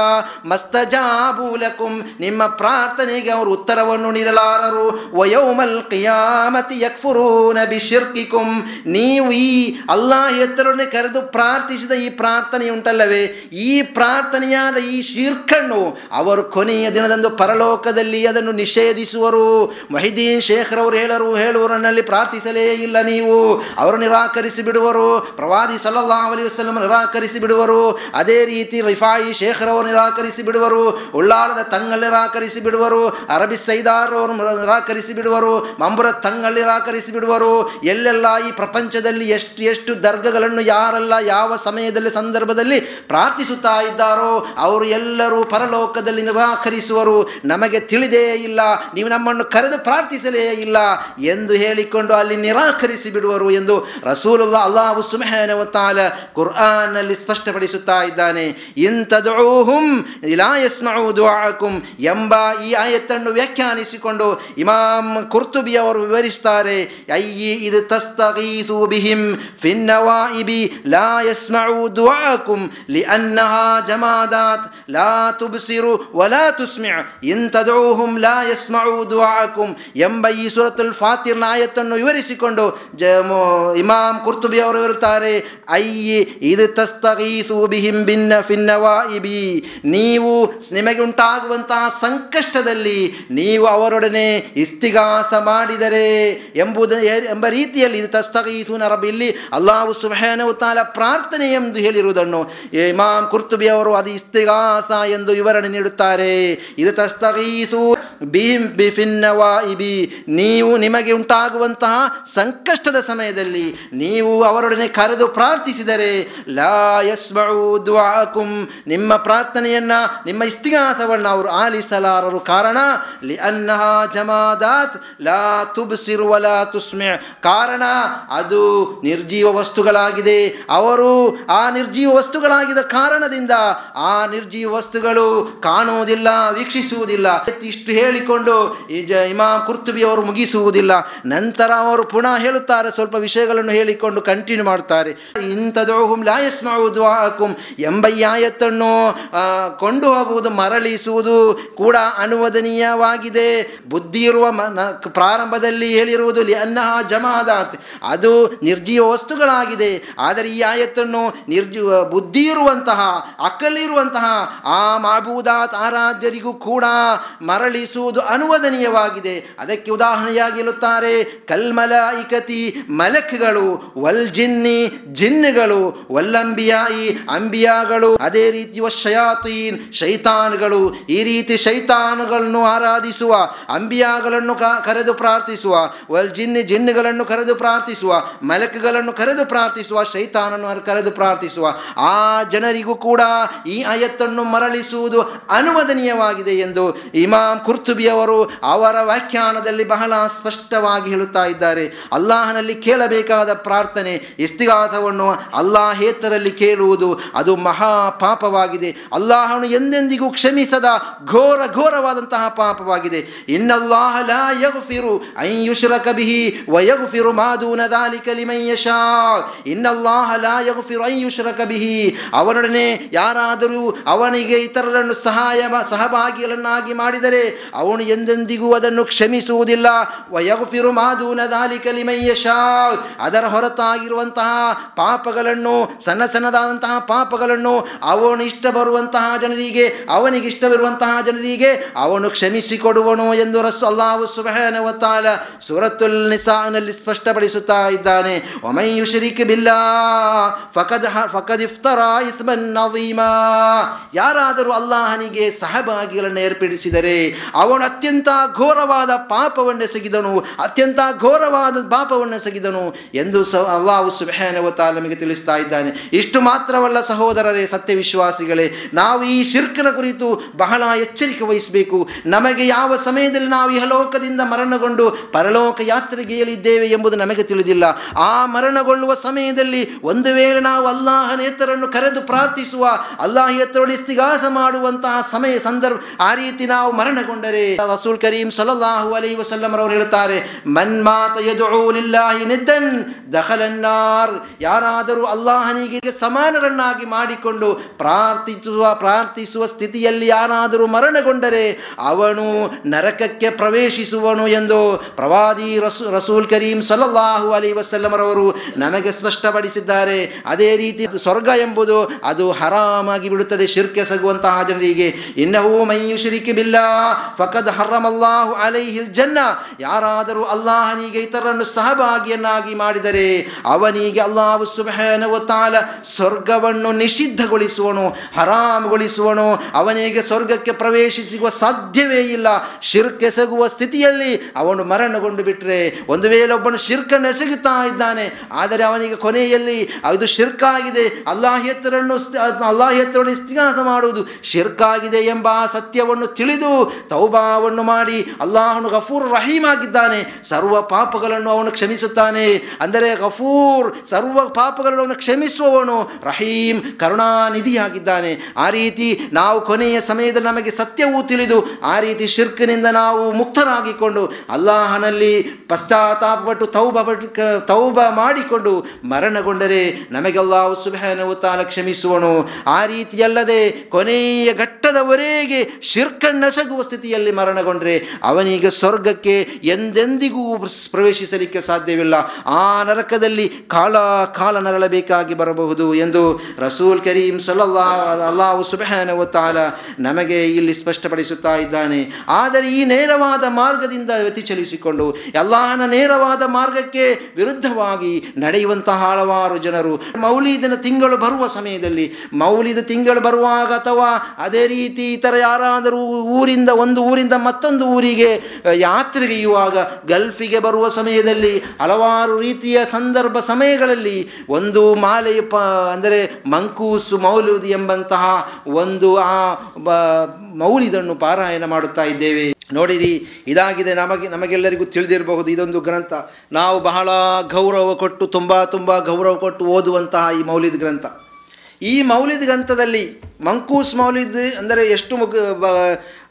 ಮಸ್ತಜಾಬೂಲಕುಂ ನಿಮ್ಮ ಪ್ರಾರ್ಥನೆಗೆ ಅವರು ಉತ್ತರವನ್ನು ನೀಡಲಾರರು. ವಯೌಮಲ್ ಕಿಯಾಮತಿ ಯಕ್ಫುರೂನ ಬಿಶಿರ್ಕಿಕುಂ, ನೀವು ಈ ಅಲ್ಲಾಹ್ ಎತ್ತರನ್ನೇ ಕರೆದು ಪ್ರಾರ್ಥಿಸಿದ ಈ ಪ್ರಾರ್ಥನೆ ಉಂಟಲ್ಲವೇ? ಈ ಪ್ರಾರ್ಥನೆಯಾದ ಈ ಶೀರ್ಖಣ್ಣು ಅವರು ಕೊನೆಯ ದಿನದಂದು ಪರಲೋಕದಲ್ಲಿ ಅದನ್ನು ನಿಷೇಧಿಸುವರು. ಮಹಿದೀನ್ ಅವರು ಹೇಳರು ಹೇಳುವರನ್ನಲ್ಲಿ ಪ್ರಾರ್ಥಿಸಲೇ ಇಲ್ಲ ನೀವು. ಅವರು ನಿರಾಕರಿಸಿ ಬಿಡುವರು. ಪ್ರವಾದಿ ಸಲಹಾ ಅಲಿ ವಸಲ್ಲಂ ನಿರಾಕರಿಸಿ ಬಿಡುವರು. ಅದೇ ರೀತಿ ರಿಫಾಯಿ ಶೇಖ್ರವರು ನಿರಾಕರಿಸಿ ಬಿಡುವರು. ಉಳ್ಳಾಳದ ತಂಗಲ್ ನಿರಾಕರಿಸಿ ಬಿಡುವರು. ಅರಬಿ ಸೈದಾರ್ ಅವರು ನಿರಾಕರಿಸಿ ಬಿಡುವರು. ಮಂಬುರ ತಂಗಲ್ ನಿರಾಕರಿಸಿ ಬಿಡುವರು. ಎಲ್ಲೆಲ್ಲ ಈ ಪ್ರಪಂಚದಲ್ಲಿ ಎಷ್ಟು ಎಷ್ಟು ದರ್ಗಗಳನ್ನು, ಯಾರೆಲ್ಲ ಯಾವ ಸಮಯದಲ್ಲಿ ಸಂದರ್ಭದಲ್ಲಿ ಪ್ರಾರ್ಥಿಸುತ್ತಾ ಇದ್ದಾರೋ, ಅವರು ಎಲ್ಲರೂ ಪರಲೋಕದಲ್ಲಿ ನಿರಾಕರಿಸುವರು. ನಮಗೆ ತಿಳಿದೇ ಇಲ್ಲ, ನೀವು ನಮ್ಮನ್ನು ಕರೆದು ಪ್ರಾರ್ಥಿಸಲೇ ಇಲ್ಲ ಎಂದು ಹೇಳಿಕೊಂಡು ಅಲ್ಲಿ ನಿರಾಕರಿಸಿ ಬಿಡುವರು ಎಂದು ರಸೂಲುಲ್ಲಾ ಅಲ್ಲಾಹು ಸುಬ್ಹಾನಹು ತಾಲ ಕುರ್ಆನ್ನಲ್ಲಿ ಸ್ಪಷ್ಟಪಡಿಸುತ್ತಾ ಇದ್ದಾನೆ. ಇಂತದುಹುಂ ಲಾ ಯಸ್ಮೌ ದುಆಕುಂ ಎಂಬ ಈ ಆಯತ್ತನ್ನು ವ್ಯಾಖ್ಯಾನಿಸಿಕೊಂಡು ಇಮಾಮ್ ಕುರ್ತುಬಿ ಅವರು ವಿವರಿಸುತ್ತಾರೆ. ಅಯ್ಯಿ, ಇದು ತಸ್ತಗೀತು ಬಿಹಿಂ ಫಿನ್ನವಾಯಿಬಿ ಲಾ ಯಸ್ಮዑ ದುಆಕುಂ ಲಿಅನ್ನಹಾ ಜಮಾದಾತ್ ಲಾ ತುಬ್ಸಿರು ವಲಾ ತುಸ್ಮ್ಯ ಇಂತದೋಹುಂ ಲಾ ಯಸ್ಮዑ ದುಆಕುಂ ಎಂಬ ಈ ಸೂರತುಲ್ ಫಾತಿರ್ನ ಆಯತ್ತನ್ನು ವಿವರಿಸಿಕೊಂಡು ಜ ಇಮಾಮ್ ಕುರ್ತುಬಿ ಅವರು ಇರುತ್ತಾರೆ ಅಯ್ಯಿ ಇದು ತಸ್ತಗೀಸು ಬಿಹಿಂ ಭಿನ್ನ ಫಿನ್ನವಾಯಿಬಿ. ನೀವು ನಿಮಗೆ ಉಂಟಾಗುವಂತಹ ಸಂಕಷ್ಟದಲ್ಲಿ ನೀವು ಅವರೊಡನೆ ಇಸ್ತಿಗಾಸ ಮಾಡಿದರೆ ಎಂಬುದ ಎಂಬ ರೀತಿಯಲ್ಲಿ ಇದು ತಸ್ತಗೀಸು ನರಬ್ ಇಲ್ಲಿ ಅಲ್ಲಾಹು ಸುಭಾನವು ತಾಲ ಪ್ರಾರ್ಥನೆ ಎಂದು ಹೇಳಿರುವುದನ್ನು, ಇಮಾಮ್ ಕುರ್ತುಬಿ ಅವರು ಅದು ಇಸ್ತಿಗಾಸ ಎಂದು ವಿವರಣೆ ನೀಡುತ್ತಾರೆ. ಇದು ತಸ್ತಗೀಸು ಬೀಂ ಬಿಫಿನ್ನವಾ ಇಬಿ ನೀವು ನಿಮಗೆ ಉಂಟಾಗುವಂತಹ ಸಂಕಷ್ಟದ ಸಮಯದಲ್ಲಿ ನೀವು ಅವರೊಡನೆ ಕರೆದು ಪ್ರಾರ್ಥಿಸಿದರೆ, ಲಾ ಯಸ್ಮዑ ದುಆಕುಂ. ನಿಮ್ಮ ಪ್ರಾರ್ಥನೆಯನ್ನ, ನಿಮ್ಮ ಇಸ್ತಿಗಾಸವನ್ನು ಅವರು ಆಲಿಸಲಾರರು ಕಾರಣ ಲಿ ಅನ್ನಹ ಜಮಾದಾತ್ ಲಾ ತುಬ್ಸಿರು ವಲಾ ತುಸ್ಮೆ. ಕಾರಣ, ಅದು ನಿರ್ಜೀವ ವಸ್ತುಗಳಾಗಿದೆ. ಅವರು ಆ ನಿರ್ಜೀವ ವಸ್ತುಗಳಾಗಿದ ಕಾರಣದಿಂದ ಆ ನಿರ್ಜೀವ ವಸ್ತುಗಳು ಕಾಣುವುದಿಲ್ಲ, ವೀಕ್ಷಿಸುವುದಿಲ್ಲ. ಇಷ್ಟು ಹೇಳಿಕೊಂಡು ಈ ಜ ಕುರ್ತುಬಿ ಅವರು ಮುಗಿಸುವುದಿಲ್ಲ. ನಂತರ ಅವರು ಪುನಃ ಹೇಳುತ್ತಾರೆ, ಸ್ವಲ್ಪ ವಿಷಯಗಳನ್ನು ಹೇಳಿಕೊಂಡು ಕಂಟಿನ್ಯೂ ಮಾಡ್ತಾರೆ. ಇಂಥದೋಹುಂ ಲಾಯಸ್ ಮಾಡುವುದು ಎಂಬ ಎಂಬಯ್ಯಾಯತ್ತನ್ನು ಕೊಂಡು ಹೋಗುವುದು, ಮರಳಿಸುವುದು ಕೂಡ ಅನುವದನೀಯವಾಗಿದೆ. ಬುದ್ಧಿ ಇರುವ ಪ್ರಾರಂಭದಲ್ಲಿ ಹೇಳಿರುವುದು ಅನ್ನಹ ಜಮಾದಾತ್. ಅದು ನಿರ್ಜೀವ ವಸ್ತುಗಳಾಗಿದೆ. ಆದರೆ ಈ ಆಯತ್ತನ್ನು ಬುದ್ಧಿ ಇರುವಂತಹ ಅಕ್ಕಲಿರುವಂತಹ ಆ ಮಾಬೂದಾತ್ ಆರಾಧ್ಯರಿಗೂ ಕೂಡ ಮರಳಿಸುವುದು ಅನುವದನೀಯವಾಗಿದೆ. ಅದಕ್ಕೆ ಉದಾಹರಣೆಯಾಗಿ ಹೇಳುತ್ತಾರೆ ಕಲ್ಮಲ ಇಕತಿ ಮಲಕ್ಗಳು, ವಲ್ ಜಿನ್ನಿ ಜಿನ್ನುಗಳು, ವಲ್ಲಂಬಿಯಾಯಿ ಅಂಬಿಯಾಗಳು, ಅದೇ ರೀತಿ ಶಯಾತೀನ್ ಶೈತಾನ್ಗಳು, ಈ ರೀತಿ ಶೈತಾನುಗಳನ್ನು ಆರಾಧಿಸುವ, ಅಂಬಿಯಾಗಳನ್ನು ಕರೆದು ಪ್ರಾರ್ಥಿಸುವ, ವಲ್ ಜಿನ್ನಿ ಜಿನ್ನುಗಳನ್ನು ಕರೆದು ಪ್ರಾರ್ಥಿಸುವ, ಮಲಕ್ಗಳನ್ನು ಕರೆದು ಪ್ರಾರ್ಥಿಸುವ, ಶೈತಾನನ್ನು ಕರೆದು ಪ್ರಾರ್ಥಿಸುವ. ಆ ಜನರಿಗೂ ಕೂಡ ಈ ಆಯತ್ತನ್ನು ಮರಳಿಸುವುದು ಅನುವದನೀಯವಾಗಿದೆ ಎಂದು ಇಮಾಮ್ ಕುರ್ತುಬಿ ಅವರು ಅವರ ವ್ಯಾಖ್ಯಾನದಲ್ಲಿ ಬಹಳ ಸ್ಪಷ್ಟವಾಗಿ ಹೇಳುತ್ತಾ ಇದ್ದಾರೆ. ಅಲ್ಲಾಹನಲ್ಲಿ ಕೇಳಬೇಕಾದ ಪ್ರಾರ್ಥನೆ ಇಸ್ತಿಗಾಥವನ್ನು ಅಲ್ಲಾಹೇತರಲ್ಲಿ ಕೇಳುವುದು ಅದು ಮಹಾ ಪಾಪವಾಗಿದೆ. ಅಲ್ಲಾಹನು ಎಂದೆಂದಿಗೂ ಕ್ಷಮಿಸದ ಘೋರ ಘೋರವಾದಂತಹ ಪಾಪವಾಗಿದೆ. ಇನ್ನಲ್ಲಾಹ ಲಾ ಯಗುಫಿರು ಐಯುಷರ ಯುಶ್ರಕ ಬಿಹಿ ವ ಯಗ್ಫಿರು ಮಾ ದೂನ ದಾಲಿಕ ಲಿಮನ್ ಯಶಾ. ಇನ್ನಲ್ಲಾಹ ಲಾ ಯಗುಫಿರು ಅನ್ ಯುಶ್ರಕ ಬಿಹಿ ಅವನೊಡನೆ ಯಾರಾದರೂ ಅವನಿಗೆ ಇತರರನ್ನು ಸಹಾಯ ಸಹಭಾಗಿಗಳನ್ನಾಗಿ ಮಾಡಿದರೆ ಅವನು ಎಂದೆಂದಿಗೂ ಅದನ್ನು ಕ್ಷಮಿಸುವುದಿಲ್ಲ. ವಯಗುಪಿರು ಮಾದು ನದಾಲಿ ಕಲಿಮಯ್ಯ ಯಶಾ. ಅದರ ಹೊರತಾಗಿರುವಂತಹ ಪಾಪಗಳನ್ನು, ಸಣ್ಣ ಸಣ್ಣದಾದಂತಹ ಪಾಪಗಳನ್ನು ಅವನು ಇಷ್ಟ ಬರುವಂತಹ ಜನರಿಗೆ, ಅವನಿಗೆ ಇಷ್ಟವಿರುವಂತಹ ಜನರಿಗೆ ಅವನು ಕ್ಷಮಿಸಿಕೊಡುವನು ಎಂದು ರಸ್ ಅಲ್ಲಾವು ಸುಬಹನವತ್ತಾಲ ಸೂರತುಲ್ ನಿಸಾನಲ್ಲಿ ಸ್ಪಷ್ಟಪಡಿಸುತ್ತಾ ಇದ್ದಾನೆ. ಒಮೈ ಯುಶ್ರಿಕ್ ಬಿಲ್ಲಾ ಫಕದ್ ಹ- ಫಕದ್ ಇಫ್ತರಾ ಇಸ್ಮನ್ ನದೀಮಾ ಯಾರಾದರೂ ಅಲ್ಲಾಹನಿಗೆ ಸಹಭಾಗಿಗಳನ್ನು ಏರ್ಪಡಿಸಿದರೆ ಅವನು ಅತ್ಯಂತ ಘೋರವಾದ ಪಾಪವನ್ನೆಸಗಿದನು ಅತ್ಯಂತ ಘೋರವಾದ ಪಾಪವನ್ನೆಸಗಿದನು ಎಂದು ಸ ಅಲ್ಲಾಹು ತಆಲ ನಮಗೆ ತಿಳಿಸ್ತಾ ಇದ್ದಾನೆ. ಇಷ್ಟು ಮಾತ್ರವಲ್ಲ ಸಹೋದರರೇ, ಸತ್ಯವಿಶ್ವಾಸಿಗಳೇ, ನಾವು ಈ ಶಿರ್ಕನ ಕುರಿತು ಬಹಳ ಎಚ್ಚರಿಕೆ ವಹಿಸಬೇಕು. ನಮಗೆ ಯಾವ ಸಮಯದಲ್ಲಿ ನಾವು ಇಹಲೋಕದಿಂದ ಮರಣಗೊಂಡು ಪರಲೋಕ ಯಾತ್ರೆಗೆ ಏಳಿದ್ದೇವೆ ಎಂಬುದು ನಮಗೆ ತಿಳಿದಿಲ್ಲ. ಆ ಮರಣಗೊಳ್ಳುವ ಸಮಯದಲ್ಲಿ ಒಂದು ವೇಳೆ ನಾವು ಅಲ್ಲಾಹನೇತರನ್ನು ಕರೆದು ಪ್ರಾರ್ಥಿಸುವ ಅಲ್ಲಾಹೇತರೊಡಿ ಇಸ್ತಿಗಾಸ ಮಾಡುವಂತಹ ಸಮಯ, ಸಂದರ್ಭ, ಆ ರೀತಿ ನಾವು ಮರಣಗೊಂಡರೆ, ರಸೂಲ್ ಕರೀಂ ಸಲ್ಲಲ್ಲಾಹು ಅಲೈಹಿ ವಸಲ್ಲಂ ಅವರು ಹೇಳುತ್ತಾರೆ, ಮನ್ ಮಾತ ನಿದ್ದನ್ ದಖಲನ್ನಾರ್ ಯಾರಾದರೂ ಅಲ್ಲಾಹನಿಗೆ ಸಮಾನರನ್ನಾಗಿ ಮಾಡಿಕೊಂಡು ಪ್ರಾರ್ಥಿಸುವ ಪ್ರಾರ್ಥಿಸುವ ಸ್ಥಿತಿಯಲ್ಲಿ ಯಾರಾದರೂ ಮರಣಗೊಂಡರೆ, ಅವನು ನರಕಕ್ಕೆ ಪ್ರವೇಶಿಸುವನು ಎಂದು ಪ್ರವಾದಿ ರಸೂ, ರಸೂಲ್ ಕರೀಂ ಸಲ್ಲಲ್ಲಾಹು ಅಲೈ ವಸಲ್ಲಮರವರು ನಮಗೆ ಸ್ಪಷ್ಟಪಡಿಸಿದ್ದಾರೆ. ಅದೇ ರೀತಿ ಸ್ವರ್ಗ ಎಂಬುದು ಅದು ಹರಾಮಾಗಿ ಬಿಡುತ್ತದೆ ಶಿರ್ಕೆಸಗುವಂತಹ ಜನರಿಗೆ. ಇನ್ನಹೂ ಮೈಯುಶ್ರಿಕಿ ಬಿಲ್ಲಾ ಫಕದ್ ಹರಮಲ್ಲಾಹು ಅಲೈಹಿಲ್ ಜನ್ನ. ಯಾರಾದರೂ ಅಲ್ಲಾಹನಿಗೆ ಇತರನ್ನು ಸಹಭಾಗಿಯನ್ನಾಗಿ ಮಾಡಿದರೆ ಅವನಿಗೆ ಅಲ್ಲಾಹು ತಾಲ ಸ್ವರ್ಗವನ್ನು ನಿಷಿದ್ಧಗೊಳಿಸುವನು, ಹರಾಮಗೊಳಿಸುವನು. ಅವನಿಗೆ ಸ್ವರ್ಗಕ್ಕೆ ಪ್ರವೇಶಿಸುವ ಸಾಧ್ಯವೇ ಇಲ್ಲ. ಶಿರ್ಕ್ ಎಸಗುವ ಸ್ಥಿತಿಯಲ್ಲಿ ಅವನು ಮರಣಗೊಂಡು ಬಿಟ್ಟರೆ ಒಂದು ವೇಳೆ ಒಬ್ಬನು ಶಿರ್ಕನ್ನು ಎಸಗುತ್ತಾ ಇದ್ದಾನೆ, ಆದರೆ ಅವನಿಗೆ ಕೊನೆಯಲ್ಲಿ ಅದು ಶಿರ್ಕಾಗಿದೆ. ಆಗಿದೆ ಅಲ್ಲಾಹ್ ಎತ್ತರನ್ನು ಅಲ್ಲಾಹ್ ಎತ್ತರನ್ನು ಇಸ್ತಿಗಾಸ ಮಾಡುವುದು ಶಿರ್ಕಾಗಿದೆ ಎಂಬ ಆ ಸತ್ಯವನ್ನು ತಿಳಿದು ತೌಬಾವನ್ನು ಮಾಡಿ ಅಲ್ಲಾಹನು ಗಫೂರ್ ರಹೀಮ್ ಆಗಿದ್ದಾನೆ. ಸರ್ವ ಪಾಪಗಳನ್ನು ಅವನು ಕ್ಷಮಿಸುತ್ತಾನೆ. ಅಂದರೆ ಗಫೂರ್ ಸರ್ವ ಪಾಪಗಳನ್ನು ಅವನು ಕ್ಷಮಿಸುವವನು ರಹೀಂ ಕರುಣಾನಿಧಿಯಾಗಿದ್ದಾನೆ. ಆ ರೀತಿ ನಾವು ಕೊನೆಯ ಸಮಯದಲ್ಲಿ ನಮಗೆ ಸತ್ಯವೂ ತಿಳಿದು ಆ ರೀತಿ ಶಿರ್ಕಿನಿಂದ ನಾವು ಮುಕ್ತರಾಗಿಕೊಂಡು ಅಲ್ಲಾಹನಲ್ಲಿ ಪಶ್ಚಾತ್ತಾಪಪಟ್ಟು ತೌಬ ತೌಬ ಮಾಡಿಕೊಂಡು ಮರಣಗೊಂಡರೆ ನಮಗೆ ತಾನ ಕ್ಷಮಿಸುವನು. ಆ ರೀತಿಯಲ್ಲದೆ ಕೊನೆಯ ಘಟ್ಟದವರೆಗೆ ಶಿರ್ಕಣ್ಣೆಸಗುವ ಸ್ಥಿತಿಯಲ್ಲಿ ಮರಣಗೊಂಡ್ರೆ ಅವನಿಗೆ ಸ್ವರ್ಗಕ್ಕೆ ಎಂದೆಂದಿಗೂ ಪ್ರವೇಶಿಸಲಿಕ್ಕೆ ಸಾಧ್ಯವಿಲ್ಲ. ಆ ನರಕದಲ್ಲಿ ಕಾಲ ಕಾಲ ನರಳಬೇಕಾಗಿ ಬರಬಹುದು ಎಂದು ರಸೂಲ್ ಕರೀಂ ಸಲಲ್ಲಾ ಅಲ್ಲಾಹು ಸುಬ್ಹಾನಹು ತಾಲ ನಮಗೆ ಇಲ್ಲಿ ಸ್ಪಷ್ಟಪಡಿಸುತ್ತಾ ಇದ್ದಾನೆ. ಆದರೆ ಈ ನೇರವಾದ ಮಾರ್ಗದಿಂದ ವ್ಯತಿಚಲಿಸಿಕೊಂಡು ಅಲ್ಲಾಹನ ನೇರವಾದ ಮಾರ್ಗಕ್ಕೆ ವಿರುದ್ಧವಾಗಿ ನಡೆಯುವಂತಹ ಹಲವಾರು ಜನರು ಮೌಲಿದಿನ ತಿಂಗಳು ಬರುವ ಸಮಯದಲ್ಲಿ, ಮೌಲಿದ ತಿಂಗಳು ಬರುವಾಗ ಅಥವಾ ಅದೇ ರೀತಿ ಇತರ ಯಾರಾದರೂ ಊರಿಂದ, ಒಂದು ಊರಿಂದ ಮತ್ತೊಂದು ಊರಿಗೆ ಯಾತ್ರೆಗೆಯುವಾಗ ಗಲ್ಫಿಗೆ ಬರುವ ಸಮಯದಲ್ಲಿ ಹಲವಾರು ರೀತಿಯ ಸಂದರ್ಭ ಸಮಯಗಳಲ್ಲಿ ಒಂದು ಮಾಲೆ ಪ, ಅಂದರೆ ಮಂಕೂಸು ಮೌಲೂದ್ ಎಂಬಂತಹ ಒಂದು ಆ ಮೌಲಿದನ್ನು ಪಾರಾಯಣ ಮಾಡುತ್ತಾ ಇದ್ದೇವೆ. ನೋಡಿರಿ, ಇದಾಗಿದೆ ನಮಗೆ, ನಮಗೆಲ್ಲರಿಗೂ ತಿಳಿದಿರಬಹುದು, ಇದೊಂದು ಗ್ರಂಥ. ನಾವು ಬಹಳ ಗೌರವ ಕೊಟ್ಟು, ತುಂಬ ತುಂಬ ಗೌರವ ಕೊಟ್ಟು ಓದುವಂತಹ ಈ ಮೌಲ್ಯದ ಗ್ರಂಥ. ಈ ಮೌಲ್ಯದ ಗ್ರಂಥದಲ್ಲಿ ಮಂಕೂಸ್ ಮೌಲ್ಯದ ಅಂದರೆ ಎಷ್ಟು ಮುಗ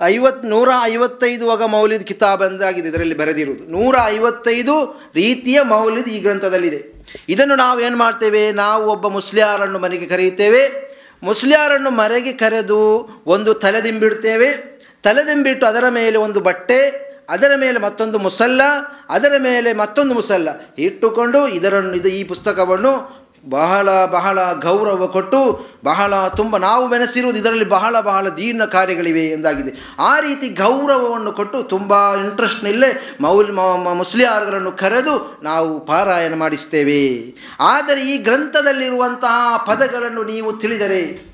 ಐವತ್ತು ನೂರ ಐವತ್ತೈದು ವಗ ಮೌಲ್ಯದ ಕಿತಾಬ್ ಎಂದಾಗಿದೆ ಇದರಲ್ಲಿ ಬರೆದಿರುವುದು. ನೂರ ಐವತ್ತೈದು ರೀತಿಯ ಮೌಲ್ಯದ ಈ ಗ್ರಂಥದಲ್ಲಿದೆ. ಇದನ್ನು ನಾವು ಏನು ಮಾಡ್ತೇವೆ? ನಾವು ಒಬ್ಬ ಮುಸ್ಲಿಯಾರನ್ನು ಮನೆಗೆ ಕರೆಯುತ್ತೇವೆ. ಮುಸ್ಲಿಯಾರನ್ನು ಮರೆಗೆ ಕರೆದು ಒಂದು ತಲೆದಿಂಬಿಡ್ತೇವೆ ತಲೆದಿಂಬಿಟ್ಟು ಅದರ ಮೇಲೆ ಒಂದು ಬಟ್ಟೆ, ಅದರ ಮೇಲೆ ಮತ್ತೊಂದು ಮುಸಲ್ಲ, ಅದರ ಮೇಲೆ ಮತ್ತೊಂದು ಮುಸಲ್ಲ. ಇಟ್ಟುಕೊಂಡು ಇದರನ್ನು, ಇದು ಈ ಪುಸ್ತಕವನ್ನು ಬಹಳ ಬಹಳ ಗೌರವ ಕೊಟ್ಟು, ಬಹಳ ತುಂಬ ನಾವು ಬೆನೆಸಿರುವುದು ಇದರಲ್ಲಿ ಬಹಳ ಬಹಳ ದೀರ್ಣ ಕಾರ್ಯಗಳಿವೆ ಎಂದಾಗಿದೆ. ಆ ರೀತಿ ಗೌರವವನ್ನು ಕೊಟ್ಟು ತುಂಬ ಇಂಟ್ರೆಸ್ಟ್ನಲ್ಲೇ ಮೌಲ್ ಮುಸ್ಲಿಯಾರ್ಗಳನ್ನು ಕರೆದು ನಾವು ಪಾರಾಯಣ ಮಾಡಿಸ್ತೇವೆ. ಆದರೆ ಈ ಗ್ರಂಥದಲ್ಲಿರುವಂತಹ ಪದಗಳನ್ನು ನೀವು ತಿಳಿದರೆ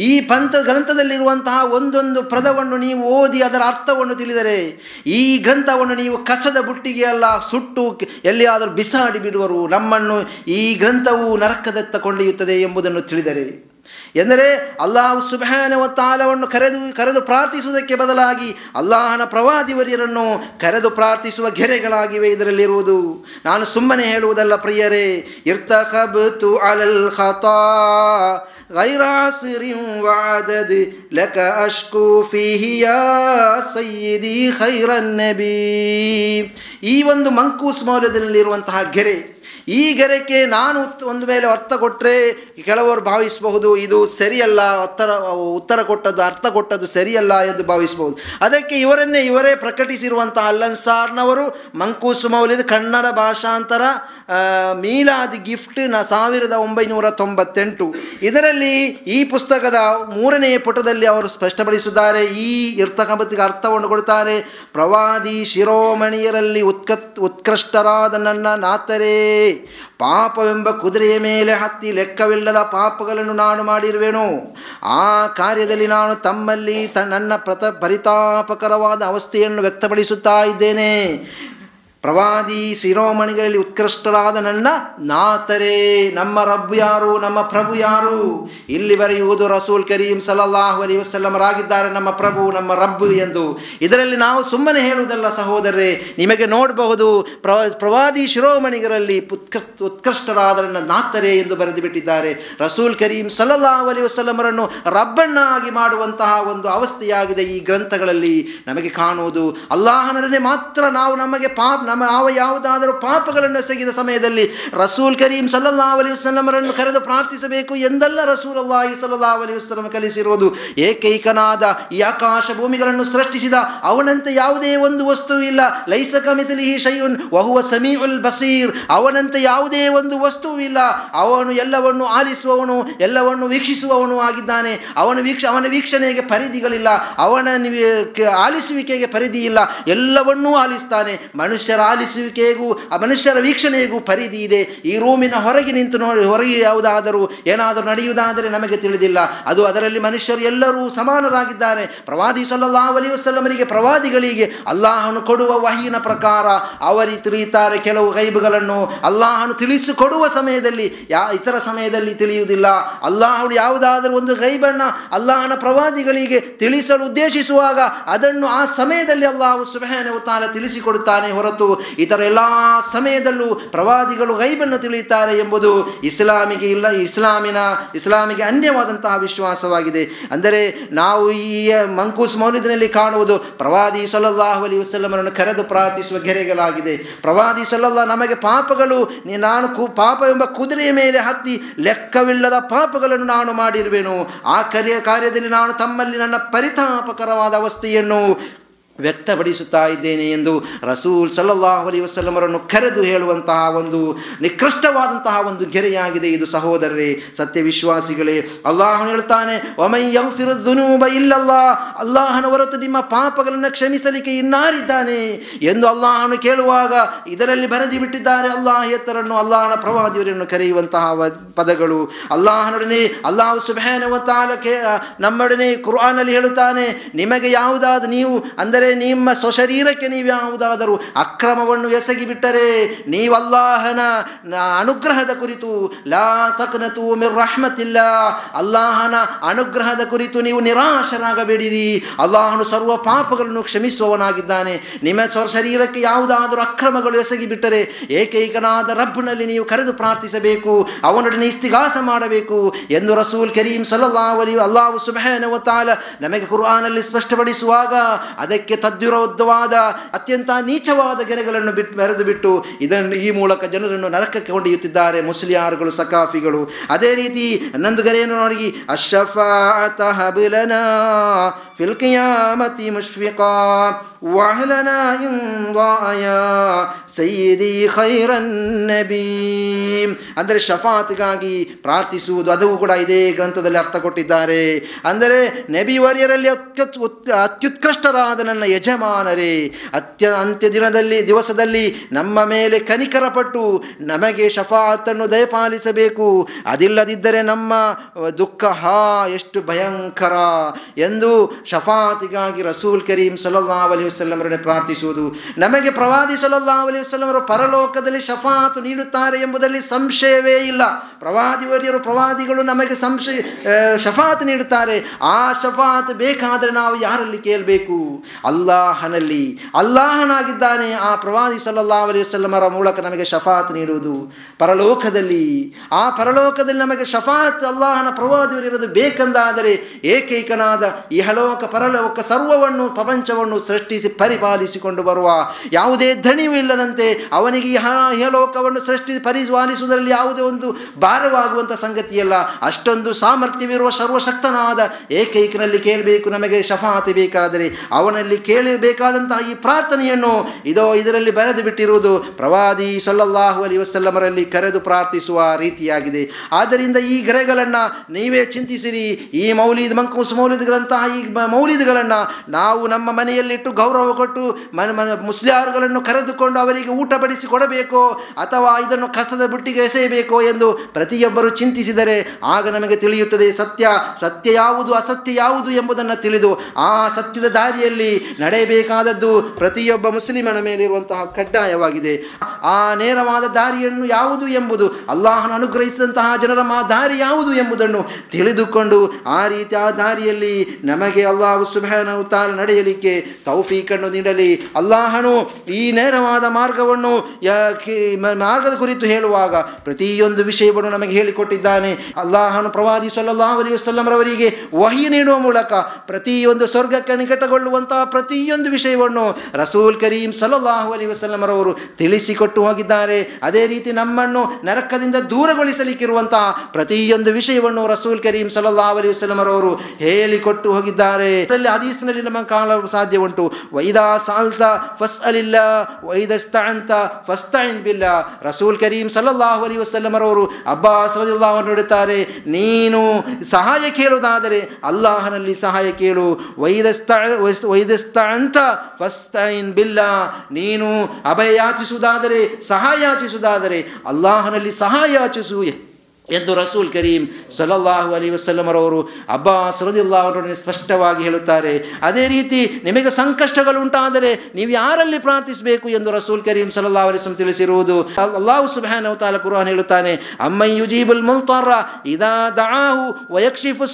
ಈ ಪಂಥ ಗ್ರಂಥದಲ್ಲಿರುವಂತಹ ಒಂದೊಂದು ಪದವನ್ನು ನೀವು ಓದಿ ಅದರ ಅರ್ಥವನ್ನು ತಿಳಿದರೆ, ಈ ಗ್ರಂಥವನ್ನು ನೀವು ಕಸದ ಬುಟ್ಟಿಗೆ ಅಲ್ಲ, ಸುಟ್ಟು ಎಲ್ಲಿಯಾದರೂ ಬಿಸಾಡಿ ಬಿಡುವರು. ನಮ್ಮನ್ನು ಈ ಗ್ರಂಥವು ನರಕದತ್ತ ಕೊಂಡೊಯ್ಯುತ್ತದೆ ಎಂಬುದನ್ನು ತಿಳಿದರೆ. ಎಂದರೆ ಅಲ್ಲಾಹ್ ಸುಬಹಾನ ತಾಲವನ್ನು ಕರೆದು ಕರೆದು ಪ್ರಾರ್ಥಿಸುವುದಕ್ಕೆ ಬದಲಾಗಿ ಅಲ್ಲಾಹನ ಪ್ರವಾದಿವರ್ಯರನ್ನು ಕರೆದು ಪ್ರಾರ್ಥಿಸುವ ಗೆರೆಗಳಾಗಿವೆ ಇದರಲ್ಲಿರುವುದು. ನಾನು ಸುಮ್ಮನೆ ಹೇಳುವುದಲ್ಲ ಪ್ರಿಯರೇ ಇರ್ತಕಬ್ತು ಅಲಲ್ ಖತಾ غير عصر وعدد لك أشكو فيه يا سيدي خير النبي ಈ ಒಂದು ಮಂಕೂಸ್ ಮೌಲ್ಯದಲ್ಲಿರುವಂತಹ ಗೆರೆ ಈ ಗೆರೆಗೆ ನಾನು ಒಂದು ಮೇಲೆ ಅರ್ಥ ಕೊಟ್ಟರೆ ಕೆಲವರು ಭಾವಿಸಬಹುದು, ಇದು ಸರಿಯಲ್ಲ ಉತ್ತರ ಉತ್ತರ ಕೊಟ್ಟದ್ದು, ಅರ್ಥ ಕೊಟ್ಟದ್ದು ಸರಿಯಲ್ಲ ಎಂದು ಭಾವಿಸಬಹುದು. ಅದಕ್ಕೆ ಇವರನ್ನೇ ಇವರೇ ಪ್ರಕಟಿಸಿರುವಂತಹ ಅಲ್ಲನ್ಸಾರ್ನವರು ಮಂಕೂಸು ಮೌಲ್ಯದ ಕನ್ನಡ ಭಾಷಾಂತರ ಮೀಲಾದಿ ಮೀಲಾದ್ ಗಿಫ್ಟ್ನ ಸಾವಿರದ ಒಂಬೈನೂರ ತೊಂಬತ್ತೆಂಟು. ಇದರಲ್ಲಿ ಈ ಪುಸ್ತಕದ ಮೂರನೆಯ ಪುಟದಲ್ಲಿ ಅವರು ಸ್ಪಷ್ಟಪಡಿಸಿದ್ದಾರೆ, ಈ ಇರ್ತಕಂಬತ್ತಿಗೆ ಅರ್ಥವನ್ನು ಕೊಡುತ್ತಾರೆ, ಪ್ರವಾದಿ ಶಿರೋಮಣಿಯರಲ್ಲಿ ಉತ್ಕತ್ ಉತ್ಕೃಷ್ಟರಾದ ನನ್ನ ನಾತರೇ. ಪಾಪವೆಂಬ ಕುದುರೆಯ ಮೇಲೆ ಹತ್ತಿ ಲೆಕ್ಕವಿಲ್ಲದ ಪಾಪಗಳನ್ನು ನಾನು ಮಾಡಿರುವೆನು. ಆ ಕಾರ್ಯದಲ್ಲಿ ನಾನು ತಮ್ಮಲ್ಲಿ ತ ನನ್ನ ಪ್ರತ ಪರಿತಾಪಕರವಾದ ಅವಸ್ಥೆಯನ್ನು ವ್ಯಕ್ತಪಡಿಸುತ್ತಾ ಇದ್ದೇನೆ. ಪ್ರವಾದಿ ಶಿರೋಮಣಿಗಳಲ್ಲಿ ಉತ್ಕೃಷ್ಟರಾದ ನನ್ನ ನಾತರೇ, ನಮ್ಮ ರಬ್ಬು ಯಾರು, ನಮ್ಮ ಪ್ರಭು ಯಾರು? ಇಲ್ಲಿ ಬರೆಯುವುದು ರಸೂಲ್ ಕರೀಂ ಸಲಲ್ಲಾಹು ಅಲಿ ವಸಲ್ಲಮರಾಗಿದ್ದಾರೆ ನಮ್ಮ ಪ್ರಭು, ನಮ್ಮ ರಬ್ಬು ಎಂದು. ಇದರಲ್ಲಿ ನಾವು ಸುಮ್ಮನೆ ಹೇಳುವುದಲ್ಲ ಸಹೋದರರೇ, ನಿಮಗೆ ನೋಡಬಹುದು ಪ್ರವ ಪ್ರವಾದಿ ಶಿರೋಮಣಿಗರಲ್ಲಿ ಉತ್ಕೃ ಉತ್ಕೃಷ್ಟರಾದ ನನ್ನ ನಾತರೇ ಎಂದು ಬರೆದು ಬಿಟ್ಟಿದ್ದಾರೆ ರಸೂಲ್ ಕರೀಂ ಸಲಲ್ಲಾಹು ಅಲಿ ವಸಲ್ಲಮರನ್ನು ರಬ್ಬಣ್ಣಾಗಿ ಮಾಡುವಂತಹ ಒಂದು ಅವಸ್ಥೆಯಾಗಿದೆ ಈ ಗ್ರಂಥಗಳಲ್ಲಿ ನಮಗೆ ಕಾಣುವುದು. ಅಲ್ಲಾಹನೊಡನೆ ಮಾತ್ರ ನಾವು ನಮಗೆ ಪಾಪ ನಮ್ಮ ನಾವು ಯಾವುದಾದರೂ ಪಾಪಗಳನ್ನು ಸಗಿದ ಸಮಯದಲ್ಲಿ ರಸೂಲ್ ಕರೀಂ ಸಲ್ಲಲ್ಲಾಹು ಅಲಿ ವಸ್ಲಮರನ್ನು ಕರೆದು ಪ್ರಾರ್ಥಿಸಬೇಕು ಎಂದಲ್ಲ ರಸೂಲ್ ಅಲ್ಲಾಹಿ ಸಲ್ಲಲ್ಲಾಹು ಅಲೈಹಿ ವಸಲ್ಲಮ ಕಲಿಸಿರುವುದು. ಏಕೈಕನಾದ ಈ ಆಕಾಶ ಭೂಮಿಗಳನ್ನು ಸೃಷ್ಟಿಸಿದ ಅವನಂತೆ ಯಾವುದೇ ಒಂದು ವಸ್ತು ಇಲ್ಲ ಲೈಸ ಕಮಿತಲಿಹಿ ಶೈಯುನ್ ವಹುವ ಸಮೀಉಲ್ ಬಸೀರ್. ಅವನಂತೆ ಯಾವುದೇ ಒಂದು ವಸ್ತು ಇಲ್ಲ ಅವನು ಎಲ್ಲವನ್ನು ಆಲಿಸುವವನು, ಎಲ್ಲವನ್ನು ವೀಕ್ಷಿಸುವವನು ಆಗಿದ್ದಾನೆ. ಅವನ ವೀಕ್ಷ, ಅವನ ವೀಕ್ಷಣೆಗೆ ಪರಿಧಿಗಳಿಲ್ಲ. ಅವನ ಆಲಿಸುವಿಕೆಗೆ ಪರಿಧಿ ಇಲ್ಲ ಎಲ್ಲವನ್ನೂ ಆಲಿಸ್ತಾನೆ. ಮನುಷ್ಯರ ಮನುಷ್ಯರ ಆಲಿಸುವಿಕೆಗೂ, ಆ ಮನುಷ್ಯರ ವೀಕ್ಷಣೆಗೂ ಪರಿಧಿ ಇದೆ. ಈ ರೂಮಿನ ಹೊರಗೆ ನಿಂತು ನೋಡಿ, ಹೊರಗೆ ಯಾವುದಾದರೂ ಏನಾದರೂ ನಡೆಯುವುದಾದರೆ ನಮಗೆ ತಿಳಿದಿಲ್ಲ. ಅದು ಅದರಲ್ಲಿ ಮನುಷ್ಯರು ಎಲ್ಲರೂ ಸಮಾನರಾಗಿದ್ದಾರೆ. ಪ್ರವಾದಿ ಸಲ್ಲಲ್ಲಾಹು ಅಲಿ ವಸಲ್ಲಮರಿಗೆ ಪ್ರವಾದಿಗಳಿಗೆ ಅಲ್ಲಾಹನು ಕೊಡುವ ವಹಿನ ಪ್ರಕಾರ ಅವರಿ ತಿಳಿಯುತ್ತಾರೆ ಕೆಲವು ಗೈಬುಗಳನ್ನು. ಅಲ್ಲಾಹನು ತಿಳಿಸಿಕೊಡುವ ಸಮಯದಲ್ಲಿ, ಯಾ ಇತರ ಸಮಯದಲ್ಲಿ ತಿಳಿಯುವುದಿಲ್ಲ. ಅಲ್ಲಾಹನು ಯಾವುದಾದರೂ ಒಂದು ಗೈಬಣ್ಣ ಅಲ್ಲಾಹನ ಪ್ರವಾದಿಗಳಿಗೆ ತಿಳಿಸಲು ಉದ್ದೇಶಿಸುವಾಗ ಅದನ್ನು ಆ ಸಮಯದಲ್ಲಿ ಅಲ್ಲಾಹು ಸುಬಹನೆ ತಾಲ ತಿಳಿಸಿಕೊಡುತ್ತಾನೆ ಹೊರತು ಇತರ ಎಲ್ಲ ಸಮಯದಲ್ಲೂ ಪ್ರವಾದಿಗಳು ಗೈಬನ್ನು ತಿಳಿಯುತ್ತಾರೆ ಎಂಬುದು ಇಸ್ಲಾಮಿಗೆ ಇಲ್ಲ, ಇಸ್ಲಾಮಿನ, ಇಸ್ಲಾಮಿಗೆ ಅನ್ಯವಾದಂತಹ ವಿಶ್ವಾಸವಾಗಿದೆ. ಅಂದರೆ ನಾವು ಈ ಮಂಕೂಸ್ ಮೌಲಿದಿನಲ್ಲಿ ಕಾಣುವುದು ಪ್ರವಾದಿ ಸಲ್ಲಲ್ಲಾಹು ಅಲಿ ವಸಲ್ಲಮರನ್ನು ಕರೆದು ಪ್ರಾರ್ಥಿಸುವ ಗೆರೆಗಳಾಗಿದೆ. ಪ್ರವಾದಿ ಸಲ್ಲಲ್ಲಾ ನಮಗೆ ಪಾಪಗಳು ನಾನು ಕು, ಪಾಪ ಎಂಬ ಕುದುರೆಯ ಮೇಲೆ ಹತ್ತಿ ಲೆಕ್ಕವಿಲ್ಲದ ಪಾಪಗಳನ್ನು ನಾನು ಮಾಡಿರುವೆನು. ಆ ಕಾರ್ಯ ಕಾರ್ಯದಲ್ಲಿ ನಾನು ತಮ್ಮಲ್ಲಿ ನನ್ನ ಪರಿತಾಪಕರವಾದ ಅವಸ್ಥೆಯನ್ನು ವ್ಯಕ್ತಪಡಿಸುತ್ತಾ ಇದ್ದೇನೆ ಎಂದು ರಸೂಲ್ ಸಲ್ಲಲ್ಲಾಹು ಅಲಿ ವಸಲ್ಲಮರನ್ನು ಕರೆದು ಹೇಳುವಂತಹ ಒಂದು ನಿಕೃಷ್ಟವಾದಂತಹ ಒಂದು ಗೆರೆಯಾಗಿದೆ ಇದು ಸಹೋದರರೇ. ಸತ್ಯವಿಶ್ವಾಸಿಗಳೇ, ಅಲ್ಲಾಹನು ಹೇಳ್ತಾನೆ ಒಮೈ ಇಲ್ಲಲ್ಲ, ಅಲ್ಲಾಹನ ಹೊರತು ನಿಮ್ಮ ಪಾಪಗಳನ್ನು ಕ್ಷಮಿಸಲಿಕ್ಕೆ ಇನ್ನಾರಿದ್ದಾನೆ? ಎಂದು ಅಲ್ಲಾಹನು ಕೇಳುವಾಗ ಇದರಲ್ಲಿ ಬರೆದಿ ಬಿಟ್ಟಿದ್ದಾರೆ ಅಲ್ಲಾಹೇತರನ್ನು ಅಲ್ಲಾಹನ ಪ್ರವಾದಿಯವರನ್ನು ಕರೆಯುವಂತಹ ಪದಗಳು. ಅಲ್ಲಾಹನೊಡನೆ, ಅಲ್ಲಾಹು ಸುಬಹಾನ ತಾಲ ಕೇ, ನಮ್ಮೊಡನೆ ಕುರ್ಆನಲ್ಲಿ ಹೇಳುತ್ತಾನೆ, ನಿಮಗೆ ಯಾವುದಾದ ನೀವು, ಅಂದರೆ ನಿಮ್ಮ ಸ್ವಶರೀರಕ್ಕೆ ನೀವು ಯಾವುದಾದರೂ ಅಕ್ರಮವನ್ನು ಎಸಗಿಬಿಟ್ಟರೆ ನೀವಲ್ಲಾಹನ ಅನುಗ್ರಹದ ಕುರಿತು, ಲಾ ತಕ್ನತು ಮಿರ್ ರಹ್ಮತಿಲ್ಲ, ಅಲ್ಲಾಹನ ಅನುಗ್ರಹದ ಕುರಿತು ನೀವು ನಿರಾಶರಾಗಬೇಡಿರಿ. ಅಲ್ಲಾಹನು ಸರ್ವ ಪಾಪಗಳನ್ನು ಕ್ಷಮಿಸುವವನಾಗಿದ್ದಾನೆ. ನಿಮ್ಮ ಸ್ವಶರೀರಕ್ಕೆ ಯಾವುದಾದರೂ ಅಕ್ರಮಗಳು ಎಸಗಿಬಿಟ್ಟರೆ ಏಕೈಕನಾದ ರಬ್ಬನಲ್ಲಿ ನೀವು ಕರೆದು ಪ್ರಾರ್ಥಿಸಬೇಕು, ಅವನೊಡನೆ ಇಸ್ತಿಗಾತ ಮಾಡಬೇಕು ಎಂದು ರಸೂಲ್ ಕರೀಂ ಸಲಹಾ ಅಲಿ ಅಲ್ಲಾಹು ಸುಬಹನ ತಾಲ ನಮಗೆ ಕುರ್ಆನಲ್ಲಿ ಸ್ಪಷ್ಟಪಡಿಸುವಾಗ, ಅದಕ್ಕೆ ತದ್ವಿರೋಧವಾದ, ಅತ್ಯಂತ ನೀಚವಾದ ಗೆರೆಗಳನ್ನು ಬಿಟ್ಟು ಮೆರೆದು ಬಿಟ್ಟು ಇದನ್ನು ಈ ಮೂಲಕ ಜನರನ್ನು ನರಕಕ್ಕೆ ಕೊಂಡೊಯ್ಯುತ್ತಿದ್ದಾರೆ ಮುಸ್ಲಿಯಾರುಗಳು ಸಕಾಫಿಗಳು ಅದೇ ರೀತಿ ಹನ್ನೊಂದು ಗೆರೆಯನ್ನು ನೋಡಿ ಅಶಫಾತ ಹಬಲನಾ ಫಿಲ್ ವಹಲನಾ ಸಯ್ಯಿದಿ ಖೈರನ್ ಅಂದರೆ ಶಫಾತ್ಗಾಗಿ ಪ್ರಾರ್ಥಿಸುವುದು ಅದು ಕೂಡ ಇದೇ ಗ್ರಂಥದಲ್ಲಿ ಅರ್ಥ ಕೊಟ್ಟಿದ್ದಾರೆ. ಅಂದರೆ ನಬಿ ವರ್ಯರಲ್ಲಿ ಅತ್ಯುತ್ಕೃಷ್ಟರಾದ ನನ್ನ ಯಜಮಾನರೇ ಅತ್ಯ ಅಂತ್ಯ ದಿನದಲ್ಲಿ, ದಿವಸದಲ್ಲಿ ನಮ್ಮ ಮೇಲೆ ಕನಿಕರಪಟ್ಟು ನಮಗೆ ಶಫಾತನ್ನು ದಯಪಾಲಿಸಬೇಕು. ಅದಿಲ್ಲದಿದ್ದರೆ ನಮ್ಮ ದುಃಖ ಹಾ, ಎಷ್ಟು ಭಯಂಕರ ಎಂದು ಶಫಾತಿಗಾಗಿ ರಸೂಲ್ ಕರೀಂ ಸಲ್ಲಲ್ಲಾಹು ಅಲೈಹಿ ವಸಲ್ಲಮರನ್ನೇ ಪ್ರಾರ್ಥಿಸುವುದು. ನಮಗೆ ಪ್ರವಾದಿ ಸಲ್ಲಲ್ಲಾಹು ಅಲೈಹಿ ವಸಲ್ಲಮರು ಪರಲೋಕದಲ್ಲಿ ಶಫಾತು ನೀಡುತ್ತಾರೆ ಎಂಬುದರಲ್ಲಿ ಸಂಶಯವೇ ಇಲ್ಲ. ಪ್ರವಾದಿವರಿಯರು ಪ್ರವಾದಿಗಳು ನಮಗೆ ಸಂಶಯ ಶಫಾತ್ ನೀಡುತ್ತಾರೆ. ಆ ಶಫಾತ್ ಬೇಕಾದರೆ ನಾವು ಯಾರಲ್ಲಿ ಕೇಳಬೇಕು? ಅಲ್ಲಾಹನಲ್ಲಿ, ಅಲ್ಲಾಹನಾಗಿದ್ದಾನೆ. ಆ ಪ್ರವಾದಿ ಸಲ್ಲಾ ಅಲೈಹಿ ವಸಲ್ಲಮರ ಮೂಲಕ ನಮಗೆ ಶಫಾತ್ ನೀಡುವುದು. ಪರಲೋಕದಲ್ಲಿ, ಆ ಪರಲೋಕದಲ್ಲಿ ನಮಗೆ ಶಫಾತ್ ಅಲ್ಲಾಹನ ಪ್ರವಾದಿಯರಿರೋದು ಬೇಕೆಂದಾದರೆ ಏಕೈಕನಾದ ಇಹಲೋಕ, ಪರಲೋಕ ಸರ್ವವನ್ನು, ಪ್ರಪಂಚವನ್ನು ಸೃಷ್ಟಿಸಿ ಪರಿಪಾಲಿಸಿಕೊಂಡು ಬರುವ ಯಾವುದೇ ಧಣಿಯೂ ಇಲ್ಲದಂತೆ ಅವನಿಗೆ ಇಹ, ಇಹಲೋಕವನ್ನು ಸೃಷ್ಟಿಸಿ ಪರಿಪಾಲಿಸುವುದರಲ್ಲಿ ಯಾವುದೇ ಒಂದು ಭಾರವಾಗುವಂಥ ಸಂಗತಿಯಲ್ಲ. ಅಷ್ಟೊಂದು ಸಾಮರ್ಥ್ಯವಿರುವ ಸರ್ವಶಕ್ತನಾದ ಏಕೈಕನಲ್ಲಿ ಕೇಳಬೇಕು. ನಮಗೆ ಶಫಾತಿ ಬೇಕಾದರೆ ಅವನಲ್ಲಿ ಕೇಳಬೇಕಾದಂತಹ ಈ ಪ್ರಾರ್ಥನೆಯನ್ನು ಇದೋ ಇದರಲ್ಲಿ ಬರೆದು ಬಿಟ್ಟಿರುವುದು ಪ್ರವಾದಿ ಸಲ್ಲಲ್ಲಾಹು ಅಲಿ ವಸಲ್ಲಮರಲ್ಲಿ ಕರೆದು ಪ್ರಾರ್ಥಿಸುವ ರೀತಿಯಾಗಿದೆ. ಆದ್ದರಿಂದ ಈ ಗ್ರಹಗಳನ್ನು ನೀವೇ ಚಿಂತಿಸಿರಿ. ಈ ಮೌಲಿದ್ ಮಂಕೂಸ್ ಮೌಲಿದ್ಗಳಂತಹ ಈ ಮೌಲಿದಗಳನ್ನು ನಾವು ನಮ್ಮ ಮನೆಯಲ್ಲಿಟ್ಟು ಗೌರವ ಕೊಟ್ಟು ಮನೆ ಮನ ಮುಸ್ಲಿಮರುಗಳನ್ನು ಕರೆದುಕೊಂಡು ಅವರಿಗೆ ಊಟ ಬಡಿಸಿ ಕೊಡಬೇಕೋ ಅಥವಾ ಇದನ್ನು ಕಸದ ಬುಟ್ಟಿಗೆ ಎಸೆಯಬೇಕೋ ಎಂದು ಪ್ರತಿಯೊಬ್ಬರು ಚಿಂತಿಸಿದರೆ ಆಗ ನಮಗೆ ತಿಳಿಯುತ್ತದೆ ಸತ್ಯ. ಸತ್ಯ ಯಾವುದು, ಅಸತ್ಯ ಯಾವುದು ಎಂಬುದನ್ನು ತಿಳಿದು ಆ ಸತ್ಯದ ದಾರಿಯಲ್ಲಿ ನಡೆಯಬೇಕಾದದ್ದು ಪ್ರತಿಯೊಬ್ಬ ಮುಸ್ಲಿಮನ ಮೇಲಿರುವಂತಹ ಕಡ್ಡಾಯವಾಗಿದೆ. ಆ ನೇರವಾದ ದಾರಿಯನ್ನು ಯಾವುದು ಎಂಬುದು ಅಲ್ಲಾಹನ ಅನುಗ್ರಹಿಸಿದಂತಹ ಜನರ ಮಾ ದಾರಿ ಯಾವುದು ಎಂಬುದನ್ನು ತಿಳಿದುಕೊಂಡು ಆ ರೀತಿ ಆ ದಾರಿಯಲ್ಲಿ ನಮಗೆ ಅಲ್ಲಾಹು ಸುಬಾನ ತಾಲ ನಡೆಯಲಿಕ್ಕೆ ತೌಫೀಕನ್ನು ನೀಡಲಿ. ಅಲ್ಲಾಹನು ಈ ನೇರವಾದ ಮಾರ್ಗವನ್ನು ಮಾರ್ಗದ ಕುರಿತು ಹೇಳುವಾಗ ಪ್ರತಿಯೊಂದು ವಿಷಯವನ್ನು ನಮಗೆ ಹೇಳಿಕೊಟ್ಟಿದ್ದಾನೆ. ಅಲ್ಲಾಹನು ಪ್ರವಾದಿ ಸಲ್ಲಲ್ಲಾಹು ಅಲೈಹಿ ವಸಲ್ಲಂರವರಿಗೆ ವಹಿ ನೀಡುವ ಮೂಲಕ ಪ್ರತಿಯೊಂದು ಸ್ವರ್ಗಕ್ಕೆ ನಿಕಟಗೊಳ್ಳುವಂತಹ ಪ್ರತಿಯೊಂದು ವಿಷಯವನ್ನು ರಸೂಲ್ ಕರೀಂ ಸಲ್ಲಲ್ಲಾಹು ಅಲಿ ವಸಲ್ಲಮರವರು ತಿಳಿಸಿಕೊಟ್ಟು ಹೋಗಿದ್ದಾರೆ. ಅದೇ ರೀತಿ ನಮ್ಮನ್ನು ನರಕದಿಂದ ದೂರಗೊಳಿಸಲಿಕ್ಕಿರುವಂತಹ ಪ್ರತಿಯೊಂದು ವಿಷಯವನ್ನು ರಸೂಲ್ ಕರೀಂ ಸಲ್ಲಲ್ಲಾಹು ಅಲಿ ವಸಲ್ಲಮರವರು ಹೇಳಿಕೊಟ್ಟು ಹೋಗಿದ್ದಾರೆ. ಅದರಲ್ಲಿ ಹದೀಸ್ನಲ್ಲಿ ನಮ್ಮ ಕಾಲ ಸಾಧ್ಯ ಉಂಟು ವೈದಾ ಸಾಲ್ತ ಫಸ್ ಅಲಿಲ್ಲ ವೈದಸ್ತಾಂತ ಫಸ್ತ ಬಿಲ್ಲ. ರಸೂಲ್ ಕರೀಂ ಸಲ್ಲಲ್ಲಾಹು ಅಲಿ ವಸಲ್ಲಮರವರು ಅಬ್ಬಾಸ್ ರದಿಲ್ಲಾಹು ನೋಡುತ್ತಾರೆ ನೀನು ಸಹಾಯ ಕೇಳುವುದಾದರೆ ಅಲ್ಲಾಹನಲ್ಲಿ ಸಹಾಯ ಕೇಳು. ವೈದಸ್ತ ವೈದಸ್ತ ಅಂತ ಫಸ್ತೈನ್ ಬಿಲ್ಲ. ನೀನು ಅಭಯ ಯಾಚಿಸುವುದಾದರೆ ಸಹಾಯ ಯಾಚಿಸುವುದಾದರೆ ಅಲ್ಲಾಹನಲ್ಲಿ ಸಹಾಯ ಯಾಚಿಸು. ಎಂದು ರಸೂಲ್ ಕರೀಂ ಸಲಲ್ಲಾಹು ಅಲಿ ವಸಲ್ಲಮರವರು ಅಬ್ಬಾಸ್ ರದಿಲ್ಲಾಹರೊಡನೆ ಸ್ಪಷ್ಟವಾಗಿ ಹೇಳುತ್ತಾರೆ. ಅದೇ ರೀತಿ ನಿಮಗೆ ಸಂಕಷ್ಟಗಳು ಉಂಟಾದರೆ ನೀವು ಯಾರಲ್ಲಿ ಪ್ರಾರ್ಥಿಸಬೇಕು ಎಂದು ರಸೂಲ್ ಕರೀಂ ಸಲಲ್ಲಾ ಅಲಿಸ್ಲಂ ತಿಳಿಸಿರುವುದು. ಅಲ್ಲಾಹು ಸುಬ್ಹಾನಹು ಅವತಾಲ ಕುರ್ಆನ್ ಹೇಳುತ್ತಾನೆ ಅಮ್ಮೈ ಯುಜೀಬುಲ್ ಮುಲ್ತಾರ ಇದಾ ದಆಹು ವಯಕ್ಷಿಫು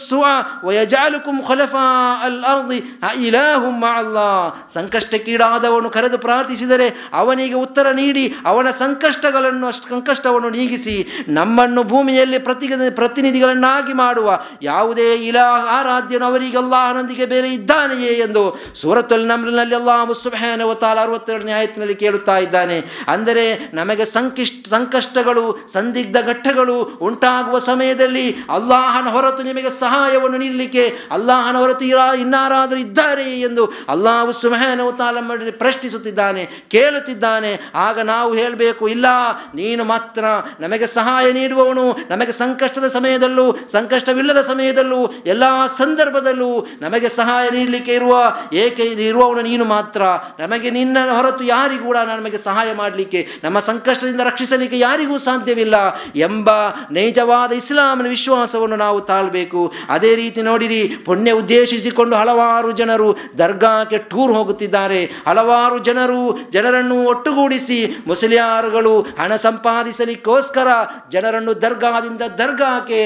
ವಯಜಾಲುಕುಂ ಖಲಫಾ ಅಲ್ ಅರ್ದಿ ಇಲಾಹುಂ ಅಲ್ಲಾ ಸಂಕಷ್ಟಕ್ಕೀಡಾದವನು ಕರೆದು ಪ್ರಾರ್ಥಿಸಿದರೆ ಅವನಿಗೆ ಉತ್ತರ ನೀಡಿ ಅವನ ಸಂಕಷ್ಟಗಳನ್ನು ಅಷ್ಟು ಸಂಕಷ್ಟವನ್ನು ನೀಗಿಸಿ ನಮ್ಮನ್ನು ಭೂಮಿಯಲ್ಲಿ ಪ್ರತಿ ಪ್ರತಿನಿಧಿಗಳನ್ನಾಗಿ ಮಾಡುವ ಯಾವುದೇ ಇಲಾ ಆರಾಧ್ಯನು ಅವರಿಗೆ ಅಲ್ಲಾಹನೊಂದಿಗೆ ಬೇರೆ ಇದ್ದಾನೆಯೇ ಎಂದು ಸೂರತುಲ್ ನಮ್ರಿನಲ್ಲಿ ಅಲ್ಲಾಹು ಸುಬ್ಹಾನಹು ತಾಲ ಅರವತ್ತೆರಡನೇ ಆಯತ್ತಿನಲ್ಲಿ ಕೇಳುತ್ತಾ ಇದ್ದಾನೆ. ಅಂದರೆ ನಮಗೆ ಸಂಕಿಷ್ಟ ಸಂಕಷ್ಟಗಳು, ಸಂದಿಗ್ಧ ಘಟ್ಟಗಳು ಉಂಟಾಗುವ ಸಮಯದಲ್ಲಿ ಅಲ್ಲಾಹನ ಹೊರತು ನಿಮಗೆ ಸಹಾಯವನ್ನು ನೀಡಲಿಕ್ಕೆ ಅಲ್ಲಾಹನ ಹೊರತು ಇರಾ ಇನ್ನಾರಾದರೂ ಇದ್ದಾರೆ ಎಂದು ಅಲ್ಲಾಹು ಸುಬ್ಹಾನಹು ತಾಲ ಪ್ರಶ್ನಿಸುತ್ತಿದ್ದಾನೆ, ಕೇಳುತ್ತಿದ್ದಾನೆ. ಆಗ ನಾವು ಹೇಳಬೇಕು, ಇಲ್ಲ, ನೀನು ಮಾತ್ರ ನಮಗೆ ಸಹಾಯ ನೀಡುವವನು ನಮಗೆ ಸಂಕಷ್ಟದ ಸಮಯದಲ್ಲೂ, ಸಂಕಷ್ಟವಿಲ್ಲದ ಸಮಯದಲ್ಲೂ, ಎಲ್ಲ ಸಂದರ್ಭದಲ್ಲೂ ನಮಗೆ ಸಹಾಯ ನೀಡಲಿಕ್ಕೆ ಇರುವ, ಏಕೆ ಇರುವವನು ನೀನು ಮಾತ್ರ? ನಮಗೆ ನಿನ್ನ ಹೊರತು ಯಾರಿಗೂ ಕೂಡ ನಮಗೆ ಸಹಾಯ ಮಾಡಲಿಕ್ಕೆ, ನಮ್ಮ ಸಂಕಷ್ಟದಿಂದ ರಕ್ಷಿಸಲಿಕ್ಕೆ ಯಾರಿಗೂ ಸಾಧ್ಯವಿಲ್ಲ ಎಂಬ ನೈಜವಾದ ಇಸ್ಲಾಮಿನ ವಿಶ್ವಾಸವನ್ನು ನಾವು ತಾಳ್ಬೇಕು. ಅದೇ ರೀತಿ ನೋಡಿರಿ, ಪುಣ್ಯ ಉದ್ದೇಶಿಸಿಕೊಂಡು ಹಲವಾರು ಜನರು ದರ್ಗಾಕ್ಕೆ ಟೂರ್ ಹೋಗುತ್ತಿದ್ದಾರೆ. ಹಲವಾರು ಜನರು ಜನರನ್ನು ಒಟ್ಟುಗೂಡಿಸಿ, ಮುಸ್ಲಿಯಾರುಗಳು ಹಣ ಸಂಪಾದಿಸಲಿಕ್ಕೋಸ್ಕರ ಜನರನ್ನು ದರ್ಗಾದಿಂದ ದರ್ಗಾಕ್ಕೆ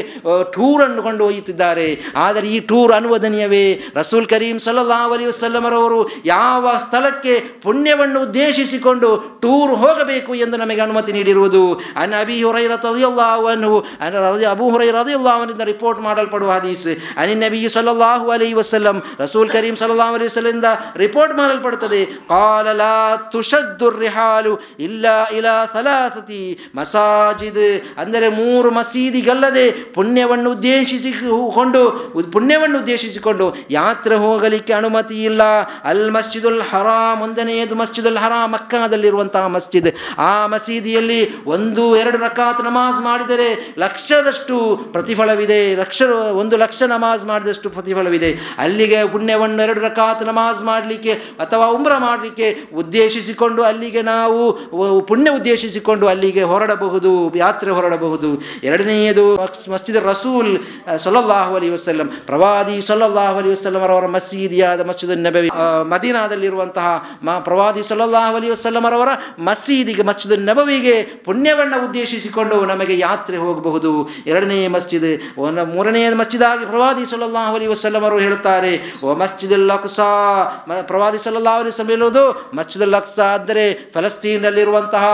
ಟೂರ್ ಅನ್ನು ಕೊಂಡು ಒಯ್ಯುತ್ತಿದ್ದಾರೆ ಆದರೆ ಈ ಟೂರ್ ಅನುವದನೀಯವೇ? ರಸೂಲ್ ಕರೀಂ ಸಲ್ಲಾ ಅಲಿ ವಸಲ್ಲಮರವರು ಯಾವ ಸ್ಥಳಕ್ಕೆ ಪುಣ್ಯವನ್ನು ಉದ್ದೇಶಿಸಿಕೊಂಡು ಟೂರ್ ಹೋಗಬೇಕು ಎಂದು ನಮಗೆ ಅನುಮತಿ ನೀಡಿರುವುದು? ಅನ್ ಅಬಿ ಹುರೈರ ತದಿಯಲ್ಲಾವನ್ನು ಅಬು ಹುರೈ ರದಿಯಲ್ಲಾವನಿಂದ ರಿಪೋರ್ಟ್ ಮಾಡಲ್ಪಡುವ ಹದೀಸ್. ಅನಿ ನಬಿ ಸಲ್ಲಲ್ಲಾಹು ಅಲೈ ವಸಲ್ಲಂ, ರಸೂಲ್ ಕರೀಂ ಸಲ್ಲಲ್ಲಾಹು ಅಲಿ ವಸಲ್ಲಿಂದ ರಿಪೋರ್ಟ್ ಮಾಡಲ್ಪಡುತ್ತದೆ. ಕಾಲ ಲಾ ತುಷದ್ದು ರಿಹಾಲು ಇಲ್ಲ ಇಲಾ ಸಲಾಸತಿ ಮಸಾಜಿದ್. ಅಂದರೆ ಮೂರು ಮಸೀದಿಗಲ್ಲದೆ ಪುಣ್ಯವನ್ನು ಉದ್ದೇಶಿಸಿಕೊಂಡು ಪುಣ್ಯವನ್ನು ಉದ್ದೇಶಿಸಿಕೊಂಡು ಯಾತ್ರೆ ಹೋಗಲಿಕ್ಕೆ ಅನುಮತಿ ಇಲ್ಲ. ಅಲ್ ಮಸ್ಜಿದುಲ್ ಹರಾಮ್ ಒಂದನೆಯದು ಮಸ್ಜಿದುಲ್ ಹರಾಮ್ ಮಕ್ಕಾದಲ್ಲಿರುವಂತಹ ಮಸ್ಜಿದ್. ಆ ಮಸೀದಿಯಲ್ಲಿ ಒಂದು, ಎರಡು ರಕಾತ್ ನಮಾಜ್ ಮಾಡಿದರೆ ಲಕ್ಷದಷ್ಟು ಪ್ರತಿಫಲವಿದೆ. ಲಕ್ಷ, ಒಂದು ಲಕ್ಷ ನಮಾಜ್ ಮಾಡಿದಷ್ಟು ಪ್ರತಿಫಲವಿದೆ. ಅಲ್ಲಿಗೆ ಪುಣ್ಯವನ್ನು ಎರಡು ರಕಾತ್ ನಮಾಜ್ ಮಾಡಲಿಕ್ಕೆ ಅಥವಾ ಉಮ್ರ ಮಾಡಲಿಕ್ಕೆ ಉದ್ದೇಶಿಸಿಕೊಂಡು ಅಲ್ಲಿಗೆ ನಾವು, ಪುಣ್ಯ ಉದ್ದೇಶಿಸಿಕೊಂಡು ಅಲ್ಲಿಗೆ ಹೊರಡಬಹುದು, ಯಾತ್ರೆ ಹೊರಡಬಹುದು. ಎರಡನೆಯದು ಮಸ್ಜಿದ್ ರಸೂಲ್ ಸೊಲ್ಲಾಹು ಅಲಿ ವಸಲ್ಲಂ. ಪ್ರವಾದಿ ಸೊಲ್ಲಾಹು ಅಲಿ ವಸಲ್ಲಂ ಅವರ ಮಸೀದಿಯಾದ ಮಸ್ಜಿದ್ ನಬವಿ ಮದೀನಾದಲ್ಲಿರುವಂತಹ ಮ ಪ್ರವಾದಿ ಸೊಲ್ಲಾಹು ಅಲಿ ವಸಲ್ಲಂ ಅವರ ಮಸೀದಿಗೆ, ಮಸ್ಜಿದ್ ನಬವಿಗೆ ಪುಣ್ಯವನ್ನು ಉದ್ದೇಶಿಸಿಕೊಂಡು ನಮಗೆ ಯಾತ್ರೆ ಹೋಗಬಹುದು. ಎರಡನೇ ಮಸ್ಜಿದ್ ಮೂರನೆಯ ಮಸ್ಜಿದ್ ಆಗಿ ಪ್ರವಾದಿ ಸೊಲ್ಲಾಹು ಅಲಿ ವಸಲ್ಲಂ ಅವರು ಹೇಳುತ್ತಾರೆ ಓ ಮಸ್ಜಿದ್ ಅಕ್ಸಾ. ಪ್ರವಾದಿ ಸೊಲ್ಲಾಹು ಅಲಿ ವಸಲ್ಲಂ ಹೇಳುವುದು ಮಸ್ಜಿದ್ ಅಕ್ಸಾ ಅಂದರೆ ಫಲಸ್ತೀನ್ನಲ್ಲಿರುವಂತಹ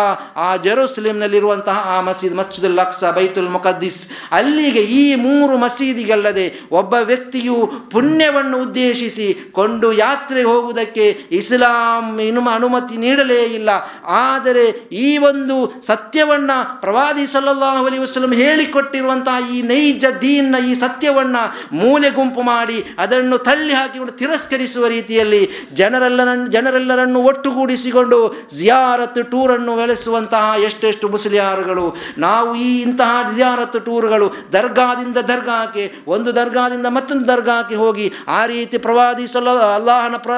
ಆ ಜೆರೂಸಲೇಮ್ನಲ್ಲಿರುವಂತಹ ಆ ಮಸೀದ್ ಮಸ್ಜಿದ್ ಬೈತುಲ್ ಮುಕದ್ದಿಸ್ ಅಲ್ಲಿಗೆ ಈ ಮೂರು ಮಸೀದಿಗಲ್ಲದೆ ಒಬ್ಬ ವ್ಯಕ್ತಿಯು ಪುಣ್ಯವನ್ನು ಉದ್ದೇಶಿಸಿ ಕೊಂಡು ಯಾತ್ರೆ ಹೋಗುವುದಕ್ಕೆ ಇಸ್ಲಾಂ ಇನ್ನು ಅನುಮತಿ ನೀಡಲೇ ಇಲ್ಲ. ಆದರೆ ಈ ಒಂದು ಸತ್ಯವನ್ನ ಪ್ರವಾದಿ ಸಲ್ಲಲ್ಲಾಹು ಅಲಿ ವಸ್ಲಂ ಹೇಳಿಕೊಟ್ಟಿರುವಂತಹ ಈ ನೈಜ ದೀನ್ನ ಈ ಸತ್ಯವನ್ನ ಮೂಲೆ ಗುಂಪು ಮಾಡಿ ಅದನ್ನು ತಳ್ಳಿ ಹಾಕಿಕೊಂಡು ತಿರಸ್ಕರಿಸುವ ರೀತಿಯಲ್ಲಿ ಜನರೆಲ್ಲ ಜನರೆಲ್ಲರನ್ನು ಒಟ್ಟುಗೂಡಿಸಿಕೊಂಡು ಜಿಯಾರತ್ ಟೂರನ್ನು ಬೆಳೆಸುವಂತಹ ಎಷ್ಟೆಷ್ಟು ಮುಸ್ಲಿಯಾರುಗಳು. ನಾವು ಈ ಇಂತಹ ಜಿಯಾರತ್ ಟೂರ್ಗಳು ದರ್ಗಾದಿಂದ ದರ್ಗಾಕ್ಕೆ, ಒಂದು ದರ್ಗಾದಿಂದ ಮತ್ತೊಂದು ದರ್ಗಾಕ್ಕೆ ಹೋಗಿ ಆ ರೀತಿ ಪ್ರವಾದಿಸಲು ಅಲ್ಲಾಹನ ಪ್ರ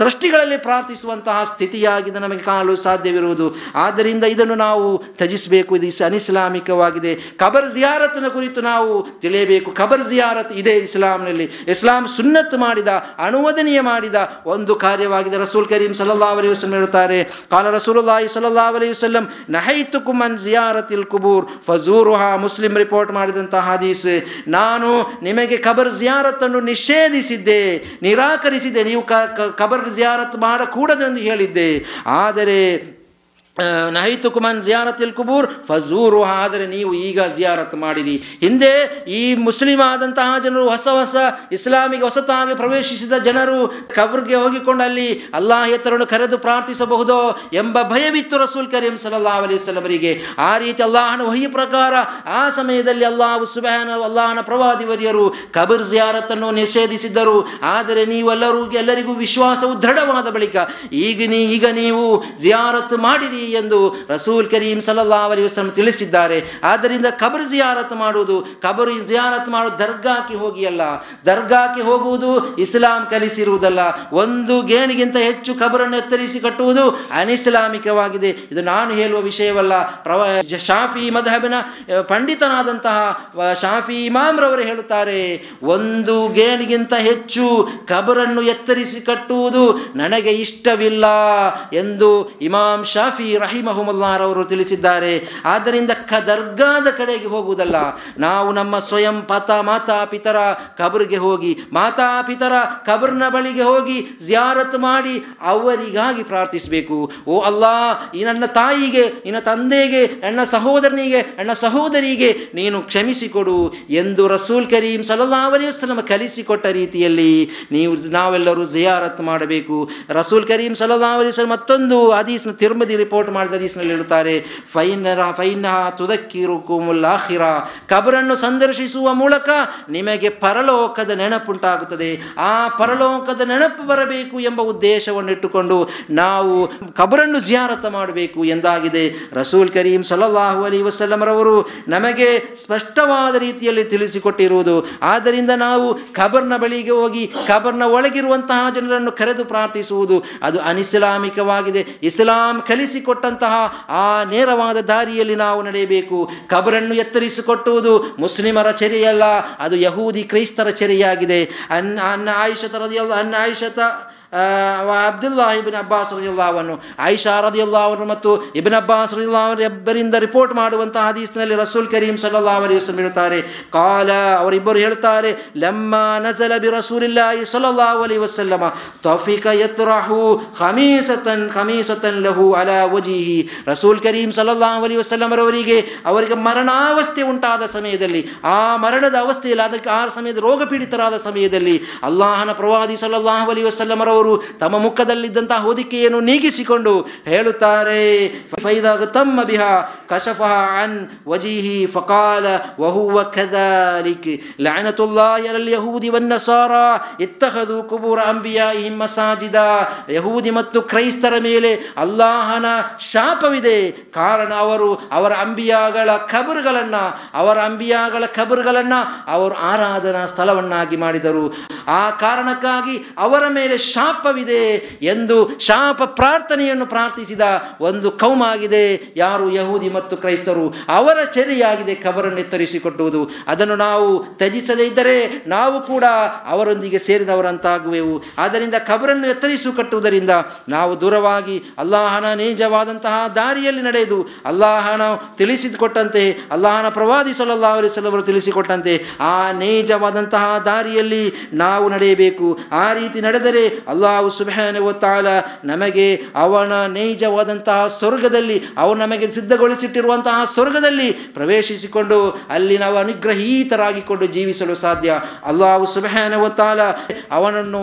ಸೃಷ್ಟಿಗಳಲ್ಲಿ ಪ್ರಾರ್ಥಿಸುವಂತಹ ಸ್ಥಿತಿಯಾಗಿದೆ ನಮಗೆ ಕಾಣಲು ಸಾಧ್ಯವಿರುವುದು. ಆದ್ದರಿಂದ ಇದನ್ನು ನಾವು ತ್ಯಜಿಸಬೇಕು. ಇದು ಅನಿಸ್ಲಾಮಿಕವಾಗಿದೆ. ಖಬರ್ ಜಿಯಾರತ್ನ ಕುರಿತು ನಾವು ತಿಳಿಯಬೇಕು. ಖಬರ್ ಜಿಯಾರತ್ ಇದೆ ಇಸ್ಲಾಂನಲ್ಲಿ. ಇಸ್ಲಾಂ ಸುನ್ನತ್ ಮಾಡಿದ ಅನುವದನೀಯ ಮಾಡಿದ ಒಂದು ಕಾರ್ಯವಾಗಿದೆ. ರಸೂಲ್ ಕರೀಂ ಸಲ್ಲಾ ಅಲಿ ವಸ್ಲಂ ಹೇಳುತ್ತಾರೆ, ಕಾಲ ರಸೂಲುಲ್ಲಾಹಿ ಸಲ್ಲಾ ಅಲಿ ವಸಲ್ಲಂ ನಹೈತು ಕುಮನ್ ಜಿಯಾರತಿಲ್ ಕುಬೂರ್, ಫಜೂರುಹಾ ಮುಸ್ಲಿಂ ರಿಪೋರ್ಟ್ ಮಾಡಿದಂತಹ ಹಾದೀಸ್, ನಾನು ನಿಮಗೆ ಖಬರ್ ಜಿಯಾರತ್ತನ್ನು ನಿಷೇಧಿಸಿದ್ದೆ, ನಿರಾಕರಿಸಿದ್ದೆ, ನೀವು ಖಬರ್ ಜಿಯಾರತ್ ಮಾಡಕೂಡದೆಂದು ಹೇಳಿದ್ದೆ. ಆದರೆ ನಹಿತು ಕುಮನ್ ಜಿಯಾರತಿಲ್ ಕುಬೂರ್ ಫಜೂರು ಆದರೆ ನೀವು ಈಗ ಜಿಯಾರತ್ ಮಾಡಿರಿ. ಹಿಂದೆ ಈ ಮುಸ್ಲಿಂ ಆದಂತಹ ಜನರು ಹೊಸ ಹೊಸ ಇಸ್ಲಾಮಿಗೆ, ಹೊಸತಾಗಿ ಪ್ರವೇಶಿಸಿದ ಜನರು ಕಬ್ರಿಗೆ ಹೋಗಿಕೊಂಡು ಅಲ್ಲಿ ಅಲ್ಲಾಹ್ ಎತ್ತರನ್ನು ಕರೆದು ಪ್ರಾರ್ಥಿಸಬಹುದೋ ಎಂಬ ಭಯವಿತ್ತು ರಸೂಲ್ ಕರೀಂ ಸಲಹಾ ಅಲಿ ಸಲಮರಿಗೆ ಆ ರೀತಿ ಅಲ್ಲಾಹನ ವಹಿ ಪ್ರಕಾರ ಆ ಸಮಯದಲ್ಲಿ ಅಲ್ಲಾಹು ಸುಬಾನ ಅಲ್ಲಾಹನ ಪ್ರವಾದಿವರಿಯರು ಕಬರ್ ಜಿಯಾರತನ್ನು ನಿಷೇಧಿಸಿದ್ದರು. ಆದರೆ ನೀವೆಲ್ಲರೂ ಎಲ್ಲರಿಗೂ ವಿಶ್ವಾಸವು ದೃಢವಾದ ಬಳಿಕ, ಈಗ ನೀ, ಈಗ ನೀವು ಜಿಯಾರತ್ ಮಾಡಿರಿ ಎಂದು ರಸೂಲ್ ಕರೀಂ ಸಲಲ್ಲಾ ಅಲಿ ವಸ್ಲಂ ತಿಳಿಸಿದ್ದಾರೆ. ಆದ್ದರಿಂದ ಕಬರ್ ಜಿಯಾರತ್ ಮಾಡುವುದು, ಕಬರ್ ಜಿಯಾರತ್ ಮಾಡುವುದು ದರ್ಗಾಕ್ಕೆ ಹೋಗಿ ಅಲ್ಲ ದರ್ಗಾಕ್ಕೆ ಹೋಗುವುದು ಇಸ್ಲಾಂ ಕಲಿಸಿರುವುದಲ್ಲ. ಒಂದು ಗೇಣಿಗಿಂತ ಹೆಚ್ಚು ಕಬರನ್ನು ಎತ್ತರಿಸಿ ಕಟ್ಟುವುದು ಅನಿಸ್ಲಾಮಿಕವಾಗಿದೆ. ಇದು ನಾನು ಹೇಳುವ ವಿಷಯವಲ್ಲ. ಪ್ರವ, ಶಾಫಿ ಮಧಬನ ಪಂಡಿತನಾದಂತಹ ಶಾಫಿ ಇಮಾಮ್ರವರು ಹೇಳುತ್ತಾರೆ, ಒಂದು ಗೇಣಿಗಿಂತ ಹೆಚ್ಚು ಕಬರನ್ನು ಎತ್ತರಿಸಿ ಕಟ್ಟುವುದು ನನಗೆ ಇಷ್ಟವಿಲ್ಲ ಎಂದು ಇಮಾಮ್ ಶಾಫಿ ರಹಿಮಹುಮಲ್ಲಾರವರು ತಿಳಿಸಿದ್ದಾರೆ. ಆದ್ದರಿಂದ ಕ ದರ್ಗಾದ ಕಡೆಗೆ ಹೋಗುವುದಲ್ಲ. ನಾವು ನಮ್ಮ ಸ್ವಯಂ ಪತ ಮಾತಾ ಪಿತರ ಕಬರ್ಗೆ ಹೋಗಿ, ಮಾತಾ ಪಿತರ ಕಬರ್ನ ಬಳಿಗೆ ಹೋಗಿ ಜಿಯಾರತ್ ಮಾಡಿ ಅವರಿಗಾಗಿ ಪ್ರಾರ್ಥಿಸಬೇಕು. ಓ ಅಲ್ಲಾ, ಈ ನನ್ನ ತಾಯಿಗೆ, ನಿನ್ನ ತಂದೆಗೆ, ನನ್ನ ಸಹೋದರನಿಗೆ, ನನ್ನ ಸಹೋದರಿಗೆ ನೀನು ಕ್ಷಮಿಸಿಕೊಡು ಎಂದು ರಸೂಲ್ ಕರೀಂ ಸಲ್ಲಾ ಅಲಿವಸ್ಲಮ ಕಲಿಸಿಕೊಟ್ಟ ರೀತಿಯಲ್ಲಿ ನೀವು ನಾವೆಲ್ಲರೂ ಜಿಯಾರತ್ ಮಾಡಬೇಕು. ರಸೂಲ್ ಕರೀಂ ಸಲ್ಲಾ ಅಲಿಸ್ಲಮ್ ಮತ್ತೊಂದು ಹದೀಸ್ನ ತಿರುಮದಿ ಮಾಡಿದ ಹದೀಸ್ನಲ್ಲಿ ಹೇಳುತ್ತಾರೆ ಫೈನರ, ಫೈನಹ ತುದಕ್ಕಿರು ಆಖಿರ. ಕಬರನ್ನು ಸಂದರ್ಶಿಸುವ ಮೂಲಕ ನಿಮಗೆ ಪರಲೋಕದ ನೆನಪುಂಟಾಗುತ್ತದೆ. ಆ ಪರಲೋಕದ ನೆನಪು ಬರಬೇಕು ಎಂಬ ಉದ್ದೇಶವನ್ನು ಇಟ್ಟುಕೊಂಡು ನಾವು ಕಬರನ್ನು ಜಿಯಾರತ ಮಾಡಬೇಕು ಎಂದಾಗಿದೆ. ರಸೂಲ್ ಕರೀಂ ಸಲ್ಲಲ್ಲಾಹು ಅಲಿ ವಸಲ್ಲಮರವರು ನಮಗೆ ಸ್ಪಷ್ಟವಾದ ರೀತಿಯಲ್ಲಿ ತಿಳಿಸಿಕೊಟ್ಟಿರುವುದು. ಆದ್ದರಿಂದ ನಾವು ಖಬರ್ನ ಬಳಿಗೆ ಹೋಗಿ ಖಬರ್ನ ಒಳಗಿರುವಂತಹ ಜನರನ್ನು ಕರೆದು ಪ್ರಾರ್ಥಿಸುವುದು. ಅದು ಅನಿಸ್ಲಾಮಿಕವಾಗಿದೆ. ಇಸ್ಲಾಂ ಕಲಿಸಿಕೊಟ್ಟಂತಹ ಆ ನೇರವಾದ ದಾರಿಯಲ್ಲಿ ನಾವು ನಡೆಯಬೇಕು. ಕಬರನ್ನು ಎತ್ತರಿಸಿಕೊಟ್ಟುವುದು ಮುಸ್ಲಿಮರ ಚೆರೆಯಲ್ಲ ಅದು ಯಹೂದಿ ಕ್ರೈಸ್ತರ ಚೆರೆಯಾಗಿದೆ ಅನ್ನ ಅನ್ನ ಆಯುಷತ ರದಿಯಲ್ಲ ಅನ್ನ ಆಯುಷತ ಅಬ್ದುಲ್ಲಾ ಇಬಿನ್ ಅಬ್ಬಾಸ್ ರಜಿಲ್ಲಾವನ್ನು ಆಯಿಷಾ ರದಿಯಲ್ಲಾವನ್ನು ಮತ್ತು ಇಬಿನ್ ಅಬ್ಬಾಸ್ ರದಿಯಲ್ಲಾವರು ಇಬ್ಬರಿಂದ ರಿಪೋರ್ಟ್ ಮಾಡುವಂತಹ ಹದೀಸ್ನಲ್ಲಿ ರಸೂಲ್ ಕರೀಂ ಸಲ್ಲಾ ಅಲಿ ವಸಲ್ಲಂ ಹೇಳುತ್ತಾರೆ, ಕಾಲ, ಅವರಿಬ್ಬರು ಹೇಳ್ತಾರೆ, ಲಮ್ಮ ನಜಲ ಬಿ ರಸೂಲಿಲ್ಲಾಹಿ ಸಲ್ಲಲ್ಲಾಹು ಅಲಿ ವಸಲ್ಲಮ, ತೌಫಿಕ ಯತ್ರಾಹು ಖಮೀಸತನ್ ಖಮೀಸತನ್ ಲಹು ಅಲಾ ವಜೀಹಿ. ರಸೂಲ್ ಕರೀಂ ಸಲ್ಲಲ್ಲಾಹು ಅಲಿ ವಸಲ್ಲಮರವರಿಗೆ ಅವರಿಗೆ ಮರಣಾವಸ್ಥೆ ಉಂಟಾದ ಸಮಯದಲ್ಲಿ, ಆ ಮರಣದ ಅವಸ್ಥೆಯಲ್ಲಿ, ಅದಕ್ಕೆ ಆ ಸಮಯದ ರೋಗ ಪೀಡಿತರಾದ ಸಮಯದಲ್ಲಿ, ಅಲ್ಲಾಹನ ಪ್ರವಾದಿ ಅಲೈಹಿ ವಸಲ್ಲಂ ಅವರು ತಮ್ಮ ಮುಖದಲ್ಲಿದ್ದಂತಹ ಹೊದಿಕೆಯನ್ನು ನೀಗಿಸಿಕೊಂಡು ಹೇಳುತ್ತಾರೆ, ಫೈದಾಗ ತಮ್ಮ ಬಿಹ ಕಶಫಹ ಅನ್ ವಜೀಹಿ ಫಕಾಲ ವಹುವ ಕದಾಲಿಕ್ ಲعنತುಲ್ಲಾಹಿ ಅಲಲ್ ಯಹೂದಿ ವನ್ನಸಾರ ಇತ್ತಹದು ಕುಬೂರ ಹಿಮ್ಮ ಸಾಜಿದ ಯಹೂದಿ ಮತ್ತು ಕ್ರೈಸ್ತರ ಮೇಲೆ ಅಲ್ಲಾಹನ ಶಾಪವಿದೆ. ಕಾರಣ ಅವರು ಅವರ ಅಂಬಿಯಾಗಳ ಖಬರ್ಗಳನ್ನ, ಅವರ ಅಂಬಿಯಾಗಳ ಖಬರ್ಗಳನ್ನ ಅವರು ಆರಾಧನಾ ಸ್ಥಳವನ್ನಾಗಿ ಮಾಡಿದರು. ಆ ಕಾರಣಕ್ಕಾಗಿ ಅವರ ಮೇಲೆ ಶಾಪವಿದೆ ಎಂದು ಶಾಪ ಪ್ರಾರ್ಥನೆಯನ್ನು ಪ್ರಾರ್ಥಿಸಿದ ಒಂದು ಕೌಮಾಗಿದೆ, ಯಾರು ಯಹೂದಿ ಮತ್ತು ಕ್ರೈಸ್ತರು, ಅವರ ಚರಿಯಾಗಿದೆ ಕಬರನ್ನು ಎತ್ತರಿಸಿಕೊಟ್ಟುವುದು. ಅದನ್ನು ನಾವು ತ್ಯಜಿಸದೇ ಇದ್ದರೆ ನಾವು ಕೂಡ ಅವರೊಂದಿಗೆ ಸೇರಿದವರಂತಾಗುವೆವು. ಆದ್ದರಿಂದ ಕಬರನ್ನು ಎತ್ತರಿಸು ಕಟ್ಟುವುದರಿಂದ ನಾವು ದೂರವಾಗಿ ಅಲ್ಲಾಹನ ನಿಜವಾದಂತಹ ದಾರಿಯಲ್ಲಿ ನಡೆದು ಅಲ್ಲಾಹನ ತಿಳಿಸಿಕೊಟ್ಟಂತೆ, ಅಲ್ಲಾಹನ ಪ್ರವಾದಿ ಅವರ ಸಲುವರು ತಿಳಿಸಿಕೊಟ್ಟಂತೆ, ಆ ನೈಜವಾದಂತಹ ದಾರಿಯಲ್ಲಿ ನಾವು ನಡೆಯಬೇಕು. ಆ ರೀತಿ ನಡೆದರೆ ಅಲ್ಲಾಹು ಸುಬಹಾನೆ ಒತ್ತಾಳ ನಮಗೆ ಅವನ ನೈಜವಾದಂತಹ ಸ್ವರ್ಗದಲ್ಲಿ, ಅವನು ನಮಗೆ ಸಿದ್ಧಗೊಳಿಸಿಟ್ಟಿರುವಂತಹ ಸ್ವರ್ಗದಲ್ಲಿ ಪ್ರವೇಶಿಸಿಕೊಂಡು ಅಲ್ಲಿ ನಾವು ಅನುಗ್ರಹೀತರಾಗಿಕೊಂಡು ಜೀವಿಸಲು ಸಾಧ್ಯ. ಅಲ್ಲಾಹು ಸುಬಹಾನೆ ಒತ್ತಾಳ ಅವನನ್ನು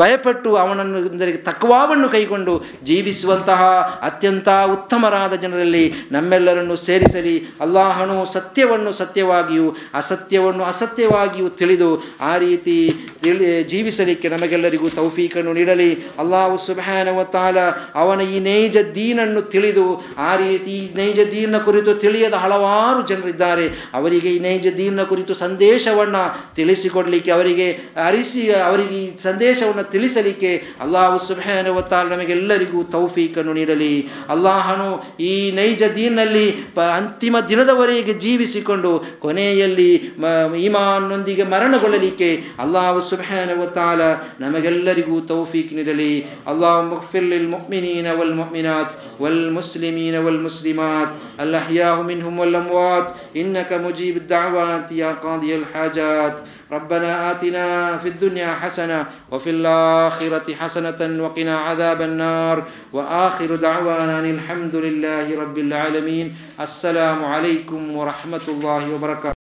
ಭಯಪಟ್ಟು ಅವನನ್ನು, ಅಂದರೆ ತಕ್ವಾವನ್ನು ಕೈಗೊಂಡು ಜೀವಿಸುವಂತಹ ಅತ್ಯಂತ ಉತ್ತಮರಾದ ಜನರಲ್ಲಿ ನಮ್ಮೆಲ್ಲರನ್ನು ಸೇರಿಸಲಿ. ಅಲ್ಲಾಹನು ಸತ್ಯವನ್ನು ಸತ್ಯವಾಗಿಯೂ, ಅಸತ್ಯವನ್ನು ಅಸತ್ಯವಾಗಿಯೂ ತಿಳಿದು ಆ ರೀತಿ ತಿಳಿ, ಜೀವಿಸಲಿಕ್ಕೆ ನಮಗೆಲ್ಲರಿಗೂ ತೌಫೀಕನ್ನು ನೀಡಲಿ. ಅಲ್ಲಾಹು ಸುಬಾನ ತಾಲ ಅವನ ಈ ನೈಜ ದೀನನ್ನು ತಿಳಿದು, ಆ ರೀತಿ ನೈಜ ದೀನ ಕುರಿತು ತಿಳಿಯದ ಹಲವಾರು ಜನರಿದ್ದಾರೆ. ಅವರಿಗೆ ಈ ನೈಜ ದೀನ ಕುರಿತು ಸಂದೇಶವನ್ನು ತಿಳಿಸಿಕೊಡಲಿಕ್ಕೆ, ಅವರಿಗೆ ಅರಿಸಿ, ಅವರಿಗೆ ಈ ಸಂದೇಶವನ್ನು ತಿಳಿಸಲಿಕ್ಕೆ ಅಲ್ಲಾಹು ಸುಬಾನ ತಾಲ ನಮಗೆಲ್ಲರಿಗೂ ತೌಫೀಕನ್ನು ನೀಡಲಿ. ಅಲ್ಲಾಹನು ಈ ನೈಜ ದೀನಲ್ಲಿ ಪ, ಅಂತಿಮ ದಿನದವರೆಗೆ ಜೀವಿಸಿಕೊಂಡು, ಕೊನೆಯಲ್ಲಿ ಮ- ಈಮಾನ್ನೊಂದಿಗೆ ಮರಣಗೊಳ್ಳಲಿಕ್ಕೆ ಅಲ್ಲಾಹು ಸುಬಾನ ತಾಲ ನಮಗೆಲ್ಲರಿಗೂ ತೌಫೀಕ್ التوفيق ندلي. اللهم اغفر للمؤمنين والمؤمنات والمسلمين والمسلمات. الأحياء منهم والأموات. إنك مجيب الدعوات يا قاضي الحاجات. ربنا آتنا في الدنيا حسنة وفي الآخرة حسنة وقنا عذاب النار. وآخر دعوانا الحمد لله رب العالمين. السلام عليكم ورحمة الله وبركاته.